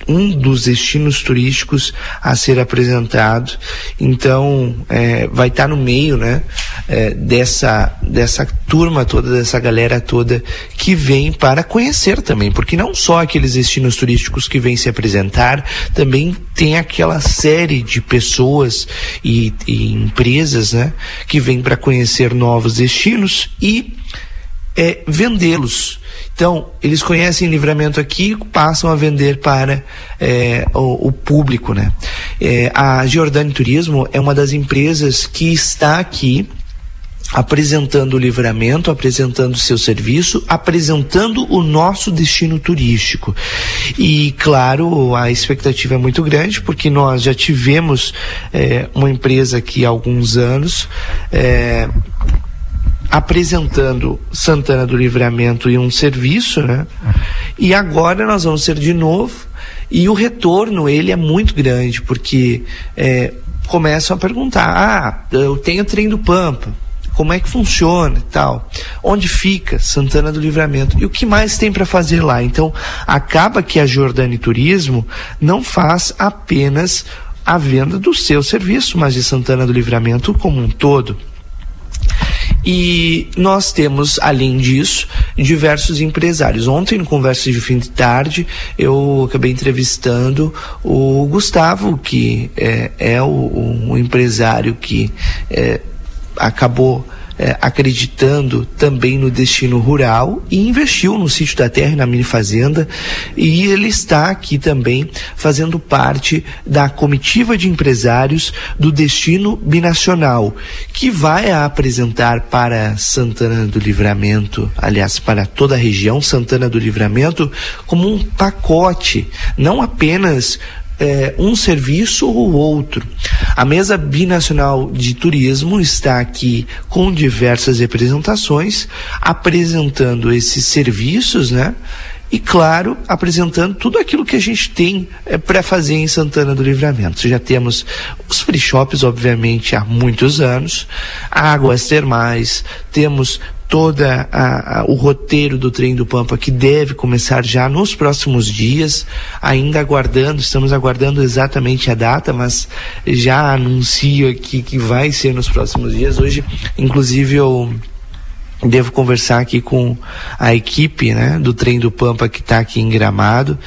um dos destinos turísticos a ser apresentado. Então, é, vai estar no meio, né, é, dessa, dessa turma toda, dessa galera toda que vem para conhecer também, porque não só aqueles destinos turísticos que vêm se apresentar, também tem aquela série de pessoas e, e empresas, né, que vêm para conhecer novos destinos e é, vendê-los. Então, eles conhecem livramento aqui passam a vender para é, o, o, público. Né? É, a Giordani Turismo é uma das empresas que está aqui apresentando o livramento, apresentando o seu serviço, apresentando o nosso destino turístico. E, claro, a expectativa é muito grande, porque nós já tivemos é, uma empresa aqui há alguns anos. É, apresentando Santana do Livramento e um serviço, né? E agora nós vamos ser de novo e o retorno ele é muito grande porque é, começam a perguntar: ah, eu tenho trem do Pampa, como é que funciona e tal, onde fica Santana do Livramento e o que mais tem para fazer lá. Então acaba que a Jordani Turismo não faz apenas a venda do seu serviço, mas de Santana do Livramento como um todo. E nós temos, além disso, diversos empresários. Ontem, no Conversa de Fim de Tarde, eu acabei entrevistando o Gustavo, que é, é o, o, empresário que é, acabou é, acreditando também no destino rural e investiu no sítio da terra e na mini fazenda. E ele está aqui também fazendo parte da comitiva de empresários do destino binacional que vai apresentar para Santana do Livramento, aliás para toda a região Santana do Livramento como um pacote, não apenas é, um serviço ou outro. A mesa binacional de turismo está aqui com diversas representações, apresentando esses serviços, né? E claro, apresentando tudo aquilo que a gente tem é, para fazer em Santana do Livramento. Já temos os free shops, obviamente, há muitos anos, águas termais, temos a, o roteiro do trem do Pampa que deve começar já nos próximos dias, ainda aguardando, estamos aguardando exatamente a data, mas já anuncio aqui que vai ser nos próximos dias. Hoje, inclusive, eu devo conversar aqui com a equipe né, do trem do Pampa que está aqui em Gramado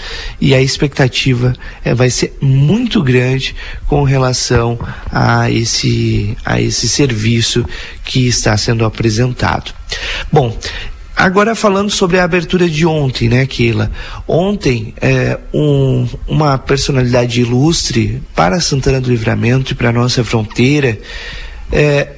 e a expectativa é, vai ser muito grande com relação a esse, a esse serviço que está sendo apresentado. Bom, Agora falando sobre a abertura de ontem, né, Keila? Ontem, é, um, uma personalidade ilustre para Santana do Livramento e para nossa fronteira é,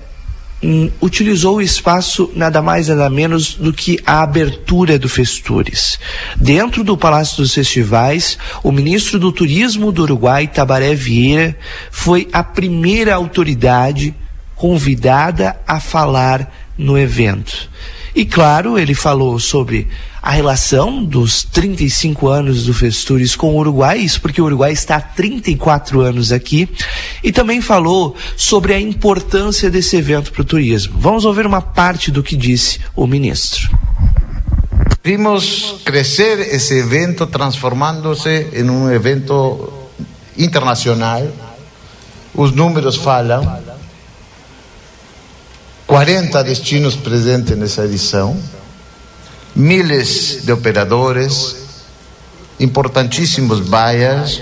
Hum, utilizou o espaço nada mais nada menos do que a abertura do Festures. Dentro do Palácio dos Festivais, o ministro do Turismo do Uruguai, Tabaré Vieira, foi a primeira autoridade convidada a falar no evento. E claro, ele falou sobre a relação dos 35 anos do Festures com o Uruguai, isso porque o Uruguai está há 34 anos aqui, e também falou sobre a importância desse evento para o turismo. Vamos ouvir uma parte do que disse o ministro. Vimos crescer esse evento transformando-se em um evento internacional. Os números falam. 40 destinos presentes nessa edição miles de operadores, importantíssimos buyers,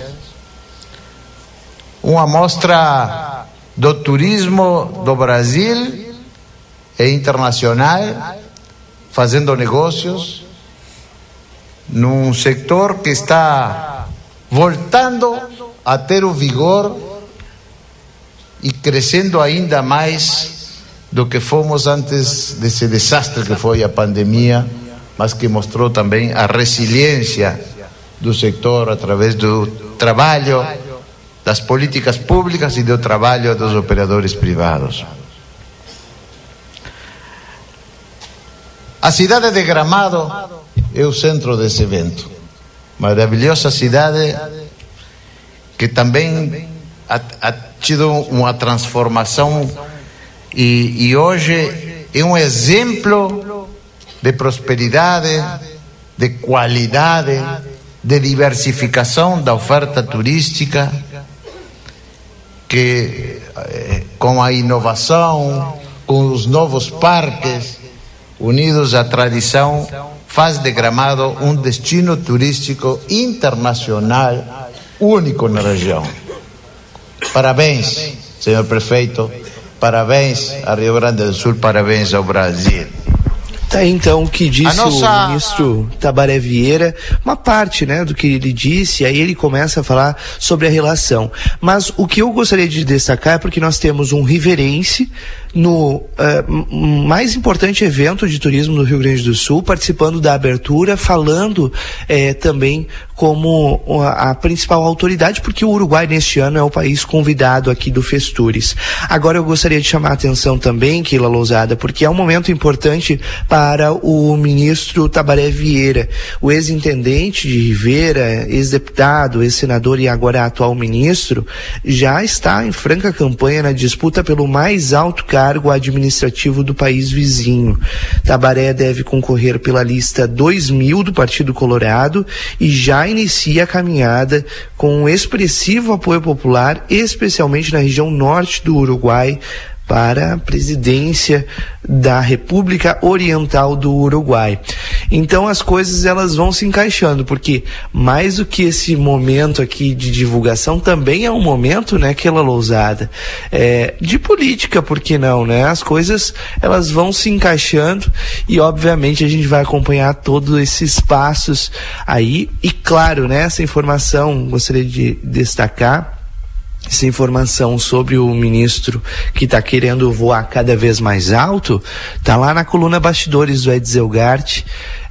uma amostra do turismo do Brasil e internacional, fazendo negócios num setor que está voltando a ter o vigor e crescendo ainda mais do que fomos antes desse desastre que foi a pandemia mas que mostrou também a resiliência do setor através do trabalho das políticas públicas e do trabalho dos operadores privados. A cidade de Gramado é o centro desse evento. Maravilhosa cidade que também ha, ha tido uma transformação e, e hoje é um exemplo de prosperidade, de qualidade, de diversificação da oferta turística, que eh, com a inovação, com os novos parques, unidos à tradição, faz de Gramado um destino turístico internacional único na região. Parabéns, senhor prefeito, parabéns a Rio Grande do Sul, parabéns ao Brasil. Tá então o que disse nossa... o ministro Tabaré Vieira, uma parte, né, do que ele disse, aí ele começa a falar sobre a relação. Mas o que eu gostaria de destacar é porque nós temos um riverense no uh, mais importante evento de turismo do Rio Grande do Sul, participando da abertura, falando eh, também como a, principal autoridade, porque o Uruguai neste ano é o país convidado aqui do Festures. Agora eu gostaria de chamar a atenção também, Keila Lousada, porque é um momento importante para o ministro Tabaré Vieira, o ex-intendente de Rivera, ex-deputado, ex-senador e agora atual ministro, já está em franca campanha na disputa pelo mais alto cargo administrativo do país vizinho. Tabaré deve concorrer pela lista 2000 do Partido Colorado e já inicia a caminhada com um expressivo apoio popular, especialmente na região norte do Uruguai, para a presidência da República Oriental do Uruguai. Então as coisas elas vão se encaixando, porque mais do que esse momento aqui de divulgação também é um momento, né, aquela lousada, é, de política, por que não, né? As coisas elas vão se encaixando e obviamente a gente vai acompanhar todos esses passos aí e claro, né, essa informação gostaria de destacar essa informação sobre o ministro que está querendo voar cada vez mais alto, tá lá na coluna Bastidores do Ed Zelgart,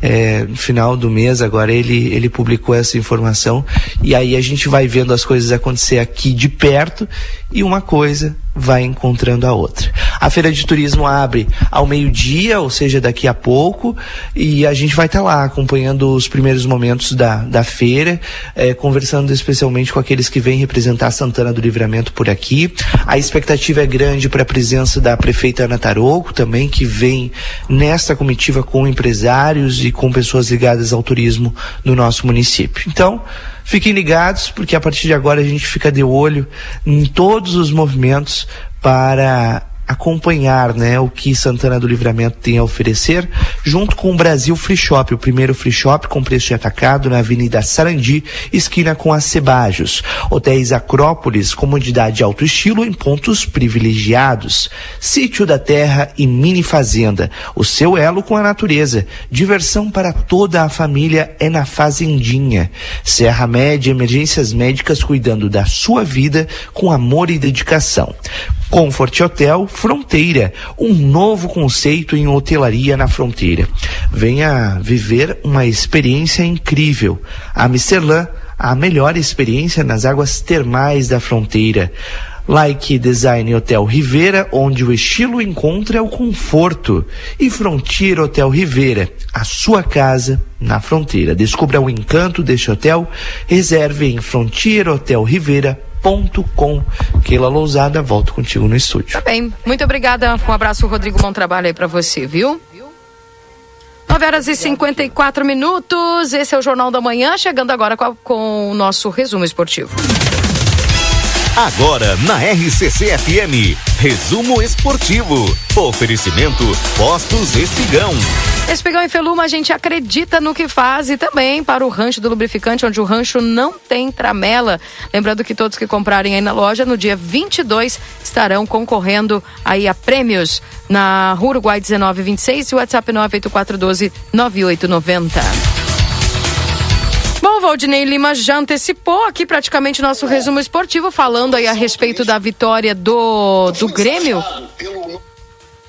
é, no final do mês agora ele, ele publicou essa informação e aí a gente vai vendo as coisas acontecer aqui de perto e uma coisa vai encontrando a outra. A feira de turismo abre ao meio-dia, ou seja, daqui a pouco, e a gente vai estar tá lá acompanhando os primeiros momentos da, da feira, é, conversando especialmente com aqueles que vêm representar Santana do Livramento por aqui. A expectativa é grande para a presença da prefeita Ana Tarouco também, que vem nesta comitiva com empresários e com pessoas ligadas ao turismo no nosso município. Então, fiquem ligados, porque a partir de agora a gente fica de olho em todos os movimentos para acompanhar né, o que Santana do Livramento tem a oferecer, junto com o Brasil Free Shop, o primeiro free shop com preço de atacado na Avenida Sarandi, esquina com a Cebajos. Hotéis Acrópolis, comodidade alto estilo em pontos privilegiados. Sítio da Terra e Mini Fazenda, o seu elo com a natureza. Diversão para toda a família é na Fazendinha. Serra Média, emergências médicas cuidando da sua vida com amor e dedicação. Comfort Hotel Fronteira, um novo conceito em hotelaria na fronteira. Venha viver uma experiência incrível. Amsterdã, a melhor experiência nas águas termais da fronteira. Like Design Hotel Rivera, onde o estilo encontra o conforto. E Frontier Hotel Rivera, a sua casa na fronteira. Descubra o encanto deste hotel. Reserve em frontierhotelrivera.com com Keila Lousada, volto contigo no estúdio. Tá bem, muito obrigada. Um abraço, Rodrigo. Bom trabalho aí para você, viu? 9 horas e 54 minutos. Esse é o Jornal da Manhã, chegando agora com, a, com o nosso resumo esportivo. Agora na RCC FM, resumo esportivo. Oferecimento Postos Espigão. Espigão e Feluma, a gente acredita no que faz e também para o rancho do lubrificante, onde o rancho não tem tramela. Lembrando que todos que comprarem aí na loja, no dia 22, estarão concorrendo aí a prêmios na Uruguai 1926 e o WhatsApp 98412 9890. Valdinei Lima já antecipou aqui praticamente nosso resumo esportivo, falando aí a respeito da vitória do, do Grêmio.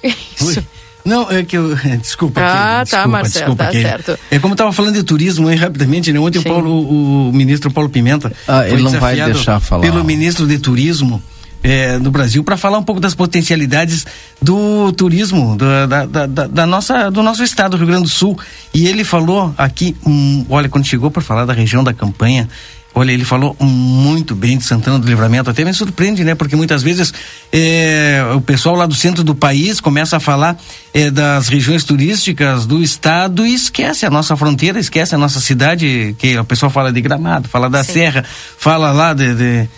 Isso. Não, é que eu. Desculpa. Ah, aqui, tá, desculpa, Marcelo, desculpa, tá aqui. certo. É como eu estava falando de turismo aí rapidamente, né? Ontem o, Paulo, o, ministro Paulo Pimenta. Ah, ele não vai deixar falar. Pelo ministro de Turismo. É, no Brasil para falar um pouco das potencialidades do turismo da, da, da, da nossa do nosso estado do Rio Grande do Sul e ele falou aqui hum, olha quando chegou para falar da região da campanha Olha, ele falou muito bem de Santana do Livramento, até me surpreende, né? Porque muitas vezes é, o pessoal lá do centro do país começa a falar é, das regiões turísticas do estado e esquece a nossa fronteira, esquece a nossa cidade, que o pessoal fala de Gramado, fala da Sim. Serra, fala lá de, de,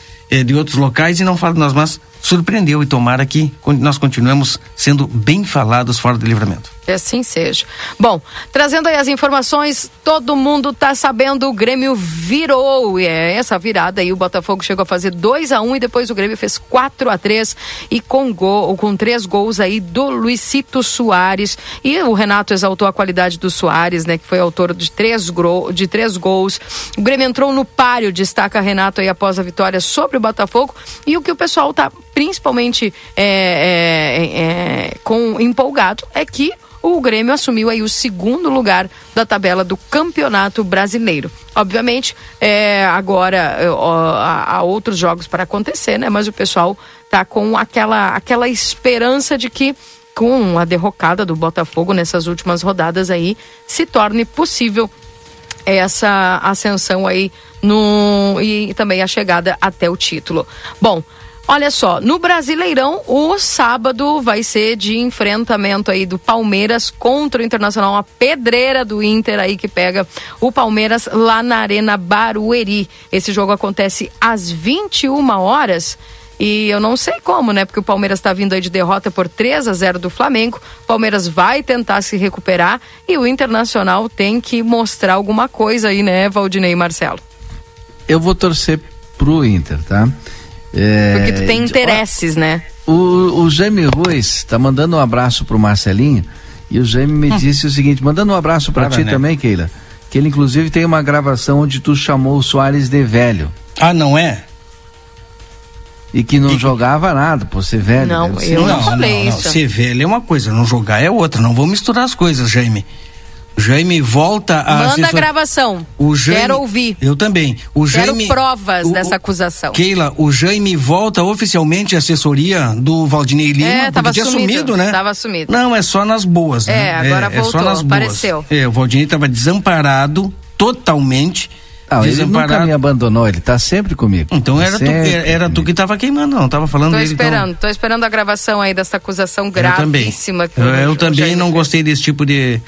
de outros locais e não fala de nós, mas surpreendeu e tomara que nós continuemos sendo bem falados fora do livramento. Que assim seja. Bom, trazendo aí as informações, todo mundo tá sabendo, o Grêmio virou. E é essa virada aí, o Botafogo chegou a fazer 2 a 1 e depois o Grêmio fez 4 a 3 e com gol, com três gols aí do Luicito Soares. E o Renato exaltou a qualidade do Soares, né? Que foi autor de três, gro- de três gols. O Grêmio entrou no páreo, destaca Renato aí após a vitória sobre o Botafogo. E o que o pessoal tá principalmente é, é, é, com empolgado é que o Grêmio assumiu aí o segundo lugar da tabela do Campeonato Brasileiro. Obviamente, é, agora é, ó, há, outros jogos para acontecer, né? Mas o pessoal tá com aquela, aquela esperança de que com a derrocada do Botafogo nessas últimas rodadas aí se torne possível essa ascensão aí no e também a chegada até o título. Bom, olha só, no Brasileirão, o sábado vai ser de enfrentamento aí do Palmeiras contra o Internacional, uma pedreira do Inter aí que pega o Palmeiras lá na Arena Barueri. Esse jogo acontece às 21 horas E eu não sei como, né? Porque o Palmeiras está vindo aí de derrota por 3 a 0 do Flamengo. O Palmeiras vai tentar se recuperar e o Internacional tem que mostrar alguma coisa aí, né, Valdinei e Marcelo? Eu vou torcer pro Inter, tá? É, Porque tu tem interesses, né? O, o Jaime Ruiz tá mandando um abraço pro Marcelinho e o Jaime me disse o seguinte, mandando um abraço para ti né? também, Keila, que ele inclusive tem uma gravação onde tu chamou o Soares de velho Ah, não é? e que não jogava nada por ser velho. Não, eu não falei não, isso. Ser velho é uma coisa, não jogar é outra. Não vamos misturar as coisas, Jaime. O Jaime volta a. Manda a assessor- gravação. O Jaime- Quero ouvir. Eu também. O Quero Jaime. provas o- dessa acusação. Keila, o Jaime volta oficialmente à assessoria do Valdinei Lima, É, tava tinha sumido, sumido, né? tava sumido. Não, é só nas boas, né? É, agora é, voltou, só nas boas. apareceu. É, o Valdinei estava desamparado, totalmente. Não, ele nunca me abandonou, ele tá sempre comigo. Então era tu, era, era tu que tava queimando, não. Tava falando Tô dele. então- esperando, tô esperando a gravação aí dessa acusação Eu também. gravíssima que Eu, eu o também não gostei desse tipo de,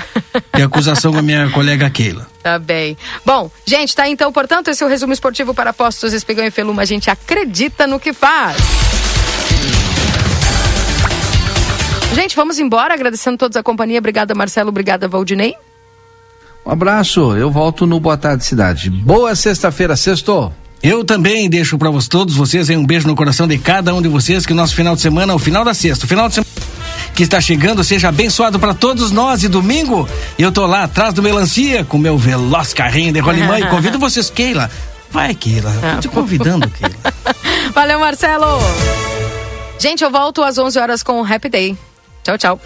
de acusação com a minha colega Keila. Tá bem. Bom, gente, tá então, portanto, esse é o resumo esportivo para Postos Espigão e Feluma. A gente acredita no que faz. Gente, vamos embora, agradecendo todos a companhia. Obrigada, Marcelo. Obrigada, Valdinei. Um abraço, eu volto no Boa Tarde Cidade. Boa sexta-feira, sextou. Eu também deixo para todos vocês um beijo no coração de cada um de vocês, que o nosso final de semana, o final da sexta, o final de semana que está chegando, seja abençoado para todos nós. E domingo, eu tô lá atrás do Melancia com meu veloz carrinho de rolimã e convido vocês, Keila. Vai, Keila. Tô te convidando, Keila. Valeu, Marcelo. Gente, eu volto às 11 horas com o Happy Day. Tchau, tchau.